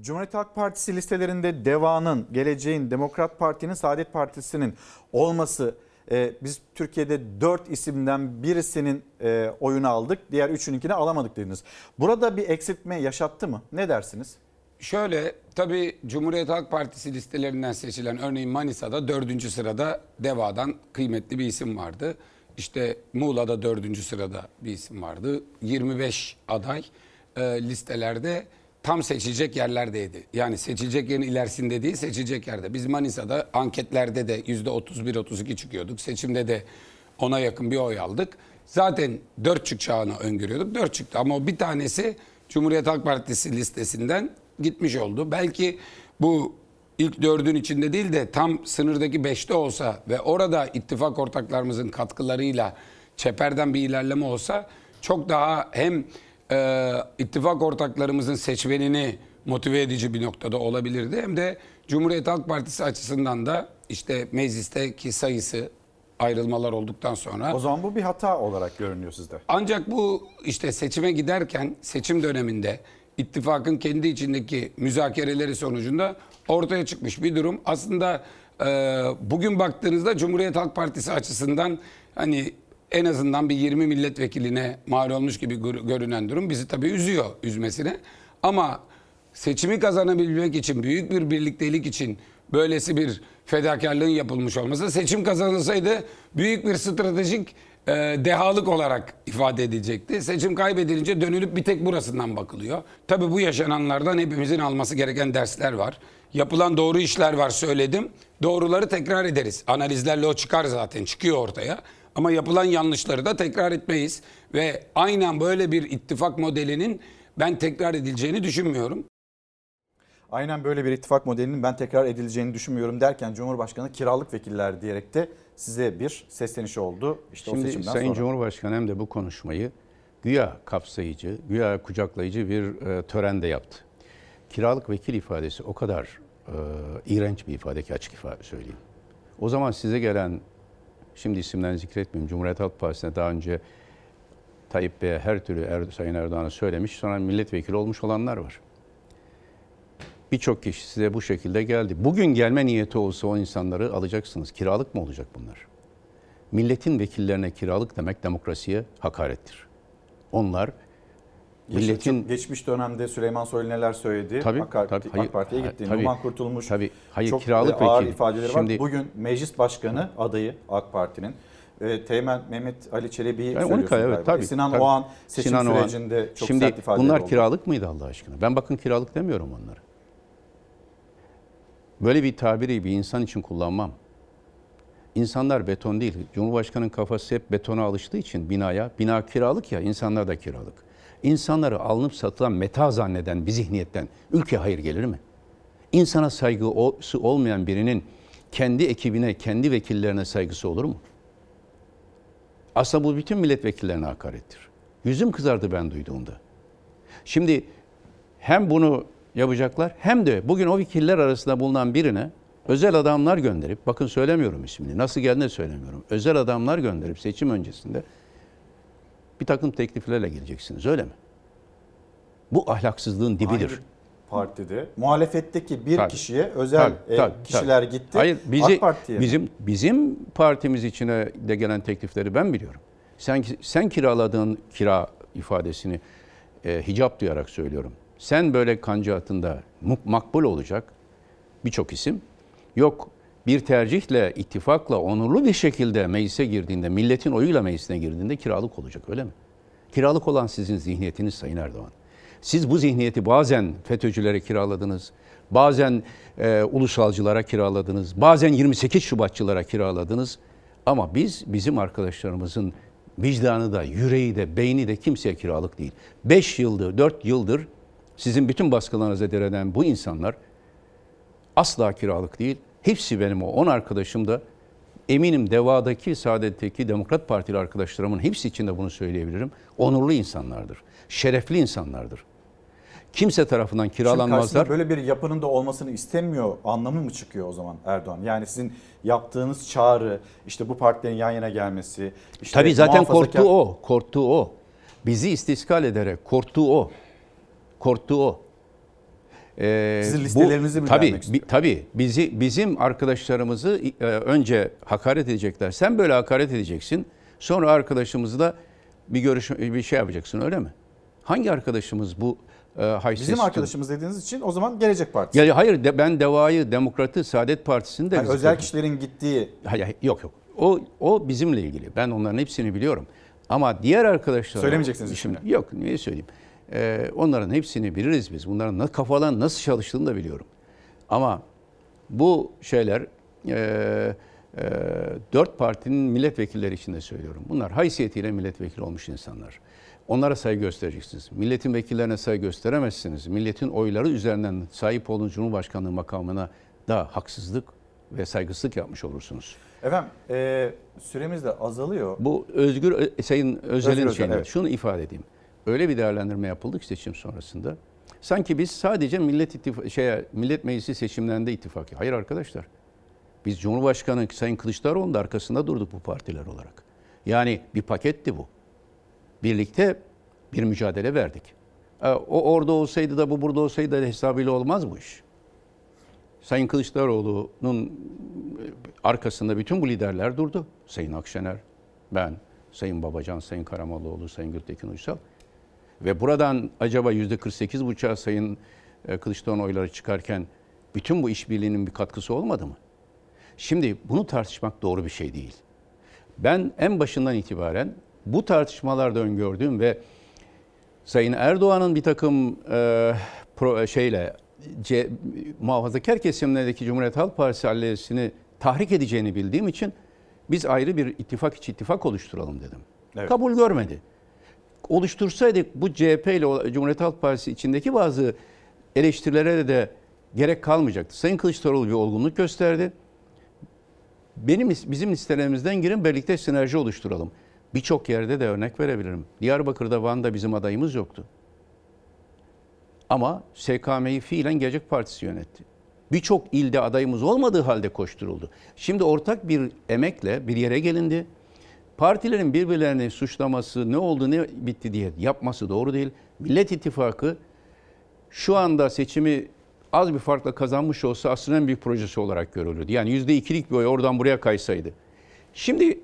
Cumhuriyet Halk Partisi listelerinde DEVA'nın, Geleceğin, Demokrat Parti'nin, Saadet Partisi'nin olması e, biz Türkiye'de 4 isimden birisinin e, oyunu aldık. Diğer üçününkini alamadık dediniz. Burada bir eksiltme yaşattı mı? Ne dersiniz? Şöyle tabii Cumhuriyet Halk Partisi listelerinden seçilen örneğin Manisa'da dördüncü sırada DEVA'dan kıymetli bir isim vardı. İşte Muğla'da dördüncü sırada bir isim vardı. 25 aday e, listelerde tam seçilecek yerlerdeydi. Yani seçilecek yerin ilerisinde değil seçilecek yerde. Biz Manisa'da anketlerde de yüzde 31-32 çıkıyorduk. Seçimde de ona yakın bir oy aldık. Zaten dört çıkacağını öngörüyorduk. Dört çıktı ama o bir tanesi Cumhuriyet Halk Partisi listesinden gitmiş oldu. Belki bu ilk dördün içinde değil de tam sınırdaki beşte olsa ve orada ittifak ortaklarımızın katkılarıyla çeperden bir ilerleme olsa çok daha hem e, ittifak ortaklarımızın seçmenini motive edici bir noktada olabilirdi. Hem de Cumhuriyet Halk Partisi açısından da işte meclisteki sayısı ayrılmalar olduktan sonra. O zaman bu bir hata olarak görünüyor sizde. Ancak bu işte seçime giderken seçim döneminde ittifakın kendi içindeki müzakereleri sonucunda ortaya çıkmış bir durum. Aslında e, bugün baktığınızda Cumhuriyet Halk Partisi açısından hani en azından bir 20 milletvekiline mal olmuş gibi görünen durum bizi tabii üzüyor üzmesine. Ama seçimi kazanabilmek için, büyük bir birliktelik için böylesi bir fedakarlığın yapılmış olması seçim kazanılsaydı büyük bir stratejik e, dehalık olarak ifade edilecekti. Seçim kaybedilince dönülüp bir tek burasından bakılıyor. Tabii bu yaşananlardan hepimizin alması gereken dersler var. Yapılan doğru işler var söyledim. Doğruları tekrar ederiz. Analizlerle o çıkar zaten çıkıyor ortaya. Ama yapılan yanlışları da tekrar etmeyiz. Ve aynen böyle bir ittifak modelinin ben tekrar edileceğini düşünmüyorum. Aynen böyle bir ittifak modelinin ben tekrar edileceğini düşünmüyorum derken Cumhurbaşkanı kiralık vekiller diyerek de size bir sesleniş oldu. İşte Şimdi o seçimden Sayın sonra. Cumhurbaşkanı hem de bu konuşmayı güya kapsayıcı, güya kucaklayıcı bir e, törende yaptı. Kiralık vekil ifadesi o kadar e, iğrenç bir ifade ki açık ifade söyleyeyim. O zaman size gelen, şimdi isimlerini zikretmeyeyim, Cumhuriyet Halk Partisi'ne daha önce Tayyip Bey'e her türlü er, Sayın Erdoğan'a söylemiş, sonra milletvekili olmuş olanlar var. Birçok kişi size bu şekilde geldi. Bugün gelme niyeti olsa o insanları alacaksınız. Kiralık mı olacak bunlar? Milletin vekillerine kiralık demek demokrasiye hakarettir. Onlar milletin geçmiş dönemde Süleyman Soylu neler söyledi? Tabii, AK, tabii, hayır, AK Parti'ye gitti. tabii, Numan Kurtulmuş. tabii, hayır, çok kiralık ağır vekil. ifadeleri Şimdi- var. Bugün meclis başkanı adayı AK Parti'nin e, Teğmen Mehmet Ali Çelebi'yi Yani söylüyorsunuz 12 ay, evet, tabii, E, Sinan tabii. Oğan seçim Sinan Oğan. sürecinde çok Şimdi sert ifadeler bunlar oldu. kiralık mıydı Allah aşkına? Ben bakın kiralık demiyorum onları. Böyle bir tabiri bir insan için kullanmam. İnsanlar beton değil. Cumhurbaşkanının kafası hep betona alıştığı için binaya, bina kiralık ya insanlar da kiralık. İnsanları alınıp satılan meta zanneden bir zihniyetten ülke hayır gelir mi? İnsana saygısı olmayan birinin kendi ekibine, kendi vekillerine saygısı olur mu? Aslında bu bütün milletvekillerine hakarettir. Yüzüm kızardı ben duyduğumda. Şimdi hem bunu yapacaklar hem de bugün o vekiller arasında bulunan birine özel adamlar gönderip, bakın söylemiyorum ismini, nasıl geldiğini söylemiyorum. Özel adamlar gönderip seçim öncesinde bir takım tekliflerle geleceksiniz öyle mi? Bu ahlaksızlığın dibidir. Hangi partide muhalefetteki bir Tabii. kişiye özel Tabii, e, tabii, kişiler tabii. gitti. Hayır, bizi, AK Parti'ye. bizim bizim partimiz içine de gelen teklifleri ben biliyorum. Sen sen kiraladığın kira ifadesini e, hicap duyarak söylüyorum. Sen böyle kancaatında makbul olacak birçok isim yok. Bir tercihle, ittifakla, onurlu bir şekilde meclise girdiğinde, milletin oyuyla meclisine girdiğinde kiralık olacak öyle mi? Kiralık olan sizin zihniyetiniz Sayın Erdoğan. Siz bu zihniyeti bazen FETÖ'cülere kiraladınız, bazen e, ulusalcılara kiraladınız, bazen 28 Şubatçılara kiraladınız. Ama biz, bizim arkadaşlarımızın vicdanı da, yüreği de, beyni de kimseye kiralık değil. 5 yıldır, 4 yıldır sizin bütün baskılarınıza direnen bu insanlar asla kiralık değil. Hepsi benim o 10 arkadaşım da eminim Deva'daki, Saadet'teki Demokrat Partili arkadaşlarımın hepsi için de bunu söyleyebilirim. Onurlu insanlardır. Şerefli insanlardır. Kimse tarafından kiralanmazlar. böyle bir yapının da olmasını istemiyor anlamı mı çıkıyor o zaman Erdoğan? Yani sizin yaptığınız çağrı, işte bu partilerin yan yana gelmesi. Işte Tabii zaten korktuğu o. Korktuğu o. Bizi istiskal ederek korktuğu o. Korktuğu o. Ee, Sizin bu- listelerinizi mi tabii, bi, tabii bizi bizim arkadaşlarımızı e, önce hakaret edecekler. Sen böyle hakaret edeceksin. Sonra arkadaşımızı da bir görüş bir şey yapacaksın öyle mi? Hangi arkadaşımız bu e, haysiyetsiz? Bizim arkadaşımız dediğiniz için o zaman Gelecek Partisi. Ya, hayır de, ben Deva'yı, Demokrat'ı, Saadet Partisi'ni de Yani özel kişilerin gittiği Hayır, hayır, yok yok. O o bizimle ilgili. Ben onların hepsini biliyorum. Ama diğer arkadaşlar Söylemeyeceksiniz şimdi. Yok niye söyleyeyim? Ee, onların hepsini biliriz biz. Bunların kafadan nasıl çalıştığını da biliyorum. Ama bu şeyler e, e, dört partinin milletvekilleri için de söylüyorum. Bunlar haysiyetiyle milletvekili olmuş insanlar. Onlara saygı göstereceksiniz. Milletin vekillerine saygı gösteremezsiniz. Milletin oyları üzerinden sahip olduğunuz Cumhurbaşkanlığı makamına da haksızlık ve saygısızlık yapmış olursunuz. Efendim e, süremiz de azalıyor. Bu Özgür Ö- Sayın Özel'in Özgür Özel, şeyinde evet. şunu ifade edeyim. Öyle bir değerlendirme yapıldı ki seçim sonrasında. Sanki biz sadece Millet İttifakı, şeye, Millet Meclisi seçimlerinde ittifak. Hayır arkadaşlar. Biz Cumhurbaşkanı Sayın Kılıçdaroğlu'nun da arkasında durduk bu partiler olarak. Yani bir paketti bu. Birlikte bir mücadele verdik. E, O orada olsaydı da bu burada olsaydı da hesabıyla olmaz bu iş. Sayın Kılıçdaroğlu'nun arkasında bütün bu liderler durdu. Sayın Akşener, ben, Sayın Babacan, Sayın Karamollaoğlu, Sayın Gültekin Uysal. Ve buradan acaba yüzde 48 buçuğa Sayın e, Kılıçdaroğlu oyları çıkarken bütün bu işbirliğinin bir katkısı olmadı mı? Şimdi bunu tartışmak doğru bir şey değil. Ben en başından itibaren bu tartışmalarda öngördüğüm ve Sayın Erdoğan'ın bir takım e, pro, şeyle C, muhafazakar kesimlerdeki Cumhuriyet Halk Partisi aleyhisini tahrik edeceğini bildiğim için biz ayrı bir ittifak içi ittifak oluşturalım dedim. Evet. Kabul görmedi. Oluştursaydık bu CHP ile Cumhuriyet Halk Partisi içindeki bazı eleştirilere de gerek kalmayacaktı. Sayın Kılıçdaroğlu bir olgunluk gösterdi. Benim bizim listelerimizden girin birlikte sinerji oluşturalım. Birçok yerde de örnek verebilirim. Diyarbakır'da, Van'da bizim adayımız yoktu. Ama SKM'yi fiilen Gelecek Partisi yönetti. Birçok ilde adayımız olmadığı halde koşturuldu. Şimdi ortak bir emekle bir yere gelindi. Partilerin birbirlerini suçlaması ne oldu ne bitti diye yapması doğru değil. Millet İttifakı şu anda seçimi az bir farkla kazanmış olsa aslında en büyük projesi olarak görülürdü. Yani yüzde ikilik bir oy oradan buraya kaysaydı. Şimdi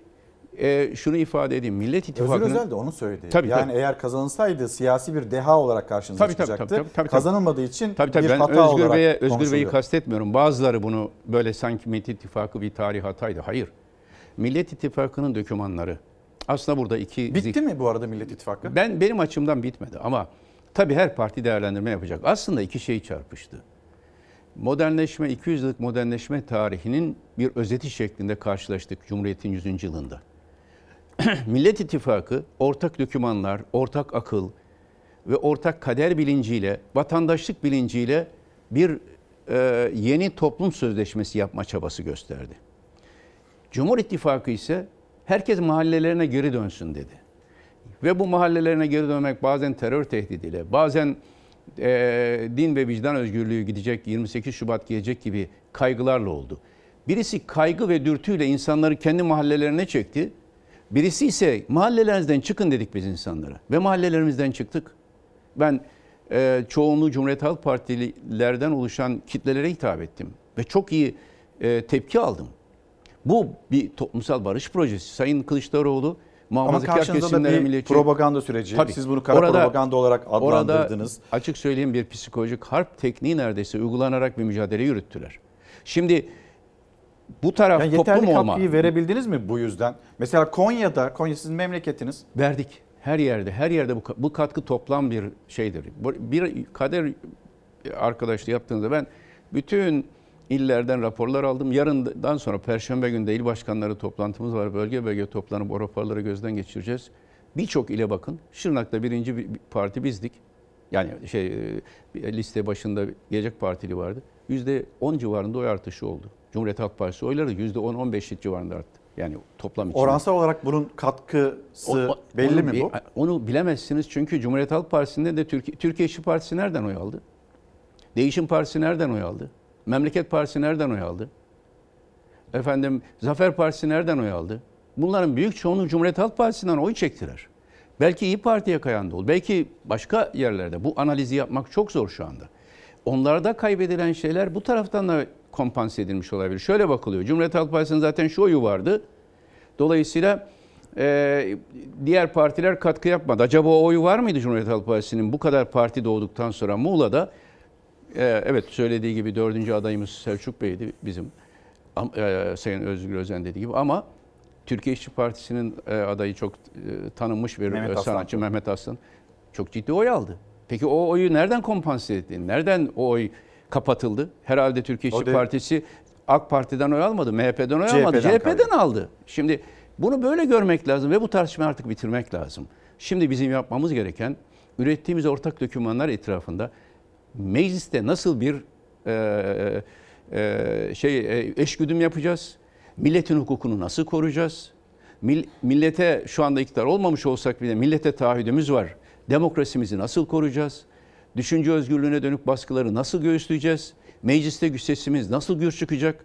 e, şunu ifade edeyim. Millet Özgür İttifakı'nın... Özel de onu söyledi. Tabii, yani tabii. eğer kazanılsaydı siyasi bir deha olarak karşınıza Tabii, tabii, çıkacaktı. tabii, tabii, tabii. Kazanılmadığı için Tabii tabii bir ben hata Özgür olarak Bey'e Özgür Bey'i kastetmiyorum. Bazıları bunu böyle sanki Millet İttifakı bir tarih hataydı. Hayır. Millet İttifakı'nın dokümanları aslında burada iki Bitti mi bu arada Millet İttifakı? Ben benim açımdan bitmedi ama tabii her parti değerlendirme yapacak. Aslında iki şey çarpıştı. Modernleşme 200 yıllık modernleşme tarihinin bir özeti şeklinde karşılaştık Cumhuriyet'in 100. yılında. Millet İttifakı ortak dokümanlar, ortak akıl ve ortak kader bilinciyle, vatandaşlık bilinciyle bir e, yeni toplum sözleşmesi yapma çabası gösterdi. Cumhur İttifakı ise herkes mahallelerine geri dönsün dedi. Ve bu mahallelerine geri dönmek bazen terör tehdidiyle, bazen e, din ve vicdan özgürlüğü gidecek, 28 Şubat gelecek gibi kaygılarla oldu. Birisi kaygı ve dürtüyle insanları kendi mahallelerine çekti. Birisi ise mahallelerinizden çıkın dedik biz insanlara. Ve mahallelerimizden çıktık. Ben e, çoğunluğu Cumhuriyet Halk Partililerden oluşan kitlelere hitap ettim. Ve çok iyi e, tepki aldım. Bu bir toplumsal barış projesi. Sayın Kılıçdaroğlu Ama muhafazakar karşınızda da bir milliyetçi... propaganda süreci. Tabii. Siz bunu kara Orada- propaganda olarak adlandırdınız. Orada açık söyleyeyim bir psikolojik harp tekniği neredeyse uygulanarak bir mücadele yürüttüler. Şimdi bu taraf Yani yeterli toplum olma. katkıyı verebildiniz mi bu yüzden? Mesela Konya'da, Konya sizin memleketiniz. Verdik. Her yerde, her yerde bu, bu katkı toplam bir şeydir. Bir kader arkadaşlığı yaptığınızda ben bütün illerden raporlar aldım. Yarından sonra Perşembe günü de il başkanları toplantımız var. Bölge bölge toplanıp o raporları gözden geçireceğiz. Birçok ile bakın. Şırnak'ta birinci bir- bir parti bizdik. Yani şey e, liste başında Gelecek Partili vardı. %10 civarında oy artışı oldu. Cumhuriyet Halk Partisi oyları %10-15 civarında arttı. Yani toplam için. Oransal olarak bunun katkısı O- belli onu mi bu? Onu bilemezsiniz çünkü Cumhuriyet Halk Partisi'nde de Türkiye, Türkiye İşçi Partisi nereden oy aldı? Değişim Partisi nereden oy aldı? Memleket Partisi nereden oy aldı? Efendim Zafer Partisi nereden oy aldı? Bunların büyük çoğunluğu Cumhuriyet Halk Partisi'nden oy çektiler. Belki İyi Parti'ye kayan da oldu. Belki başka yerlerde. Bu analizi yapmak çok zor şu anda. Onlarda kaybedilen şeyler bu taraftan da kompanse edilmiş olabilir. Şöyle bakılıyor. Cumhuriyet Halk Partisi'nin zaten şu oyu vardı. Dolayısıyla e, diğer partiler katkı yapmadı. Acaba o oyu var mıydı Cumhuriyet Halk Partisi'nin bu kadar parti doğduktan sonra Muğla'da? E, evet söylediği gibi dördüncü adayımız Selçuk Bey'di bizim. E, Sayın Özgür Özen dediği gibi ama Türkiye İşçi Partisi'nin e, adayı çok e, tanınmış bir Mehmet e, Aslan. sanatçı Mehmet Aslan çok ciddi oy aldı. Peki o oyu nereden kompanse etti? Nereden o oy kapatıldı? Herhalde Türkiye İşçi Partisi AK Parti'den oy almadı, MHP'den oy almadı, CHP'den CHP'den aldı. Şimdi bunu böyle görmek lazım ve bu tartışmayı artık bitirmek lazım. Şimdi bizim yapmamız gereken ürettiğimiz ortak dokümanlar etrafında mecliste nasıl bir e, e, şey e, eşgüdüm yapacağız? Milletin hukukunu nasıl koruyacağız? Mil- millete şu anda iktidar olmamış olsak bile millete taahhüdümüz var. Demokrasimizi nasıl koruyacağız? Düşünce özgürlüğüne dönük baskıları nasıl göğüsleyeceğiz? Mecliste güç sesimiz nasıl gür çıkacak?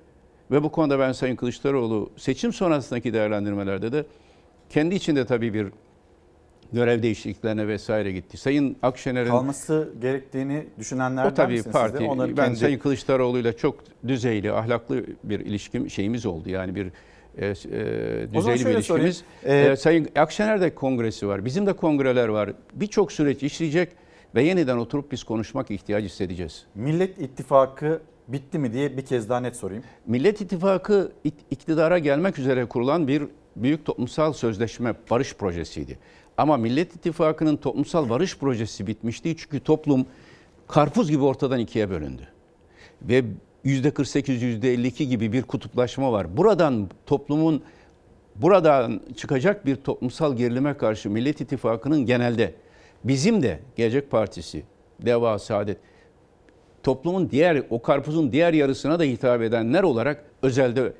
Ve bu konuda ben Sayın Kılıçdaroğlu seçim sonrasındaki değerlendirmelerde de kendi içinde tabii bir görev değişikliklerine vesaire gitti. Sayın Akşener'in Kalması gerektiğini düşünenlerden o tabii misiniz parti. siz de? Onları ben kendi- Sayın Kılıçdaroğlu'yla çok düzeyli, ahlaklı bir ilişkim şeyimiz oldu. Yani bir e, e, düzeyli bir ilişkimiz. E, Ee, Sayın Akşener'de kongresi var. Bizim de kongreler var. Birçok süreç işleyecek ve yeniden oturup biz konuşmak ihtiyacı hissedeceğiz. Millet İttifakı bitti mi diye bir kez daha net sorayım. Millet İttifakı ik- iktidara gelmek üzere kurulan bir büyük toplumsal sözleşme, barış projesiydi. Ama Millet İttifakı'nın toplumsal barış projesi bitmişti çünkü toplum karpuz gibi ortadan ikiye bölündü. Ve %48, %52 gibi bir kutuplaşma var. Buradan toplumun buradan çıkacak bir toplumsal gerilime karşı Millet İttifakı'nın genelde bizim de Gelecek Partisi, Deva, Saadet toplumun diğer o karpuzun diğer yarısına da hitap edenler olarak özelde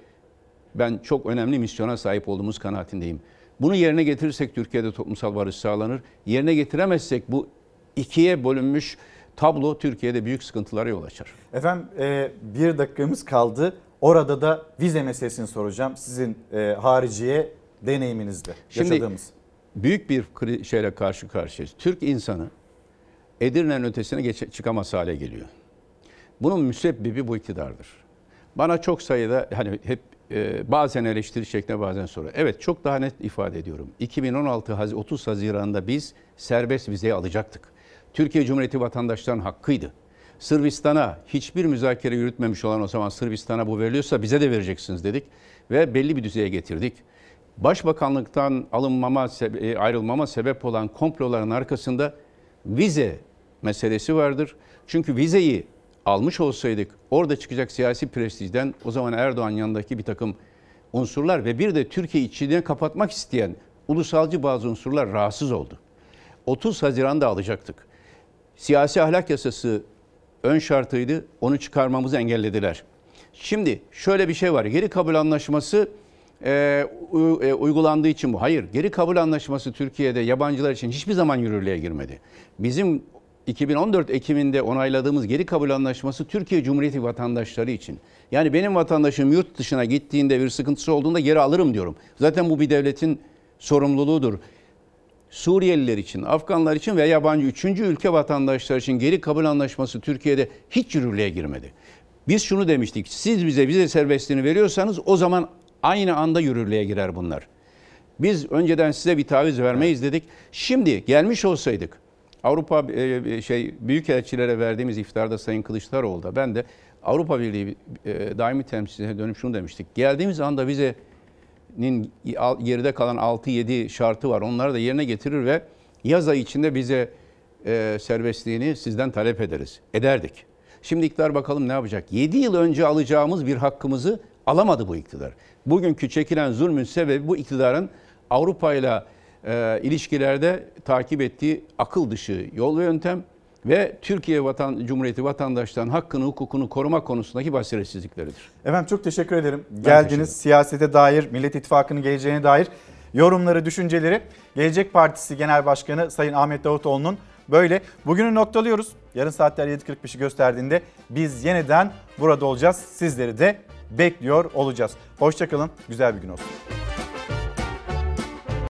ben çok önemli misyona sahip olduğumuz kanaatindeyim. Bunu yerine getirirsek Türkiye'de toplumsal barış sağlanır. Yerine getiremezsek bu ikiye bölünmüş tablo Türkiye'de büyük sıkıntılara yol açar. Efendim e, bir dakikamız kaldı. Orada da vize meselesini soracağım. Sizin e, hariciye deneyiminizde Şimdi yaşadığımız. büyük bir şeyle karşı karşıyayız. Türk insanı Edirne'nin ötesine geçe- çıkamaz hale geliyor. Bunun müsebbibi bu iktidardır. Bana çok sayıda hani hep e, bazen eleştiri şeklinde bazen soru. Evet çok daha net ifade ediyorum. 2016 Haz- 30 Haziran'da biz serbest vizeyi alacaktık. Türkiye Cumhuriyeti vatandaşlarının hakkıydı. Sırbistan'a hiçbir müzakere yürütmemiş olan o zaman Sırbistan'a bu veriliyorsa bize de vereceksiniz dedik ve belli bir düzeye getirdik. Başbakanlıktan alınmama, e, ayrılmama sebep olan komploların arkasında vize meselesi vardır. Çünkü vizeyi almış olsaydık orada çıkacak siyasi prestijden o zaman Erdoğan yanındaki bir takım unsurlar ve bir de Türkiye içine kapatmak isteyen ulusalcı bazı unsurlar rahatsız oldu. 30 Haziran'da alacaktık. Siyasi ahlak yasası ön şartıydı. Onu çıkarmamızı engellediler. Şimdi şöyle bir şey var. Geri kabul anlaşması e, u- e, uygulandığı için bu. Hayır. Geri kabul anlaşması Türkiye'de yabancılar için hiçbir zaman yürürlüğe girmedi. Bizim 2014 Ekim'inde onayladığımız geri kabul anlaşması Türkiye Cumhuriyeti vatandaşları için. Yani benim vatandaşım yurt dışına gittiğinde bir sıkıntısı olduğunda geri alırım diyorum. Zaten bu bir devletin sorumluluğudur. Suriyeliler için, Afganlar için ve yabancı üçüncü ülke vatandaşları için geri kabul anlaşması Türkiye'de hiç yürürlüğe girmedi. Biz şunu demiştik, siz bize vize serbestliğini veriyorsanız o zaman aynı anda yürürlüğe girer bunlar. Biz önceden size bir taviz vermeyiz dedik. Şimdi gelmiş olsaydık Avrupa e, şey büyükelçilere verdiğimiz iftarda Sayın Kılıçdaroğlu'da ben de Avrupa Birliği e, daimi temsilcisine dönüp şunu demiştik. Geldiğimiz anda vize nin geride kalan 6-7 şartı var. Onları da yerine getirir ve yaz ayı içinde bize e, serbestliğini sizden talep ederiz. Ederdik. Şimdi iktidar bakalım ne yapacak? 7 yıl önce alacağımız bir hakkımızı alamadı bu iktidar. Bugünkü çekilen zulmün sebebi bu iktidarın Avrupa ile e, ilişkilerde takip ettiği akıl dışı yol ve yöntem ve Türkiye vatan, Cumhuriyeti vatandaşlarının hakkını, hukukunu koruma konusundaki basiretsizlikleridir. Efendim çok teşekkür ederim. teşekkür Geldiniz ederim. siyasete dair, Millet İttifakı'nın geleceğine dair yorumları, düşünceleri Gelecek Partisi Genel Başkanı Sayın Ahmet Davutoğlu'nun böyle. Bugünü noktalıyoruz. Yarın saatler 7.45'i gösterdiğinde biz yeniden burada olacağız. Sizleri de bekliyor olacağız. Hoşçakalın, güzel bir gün olsun.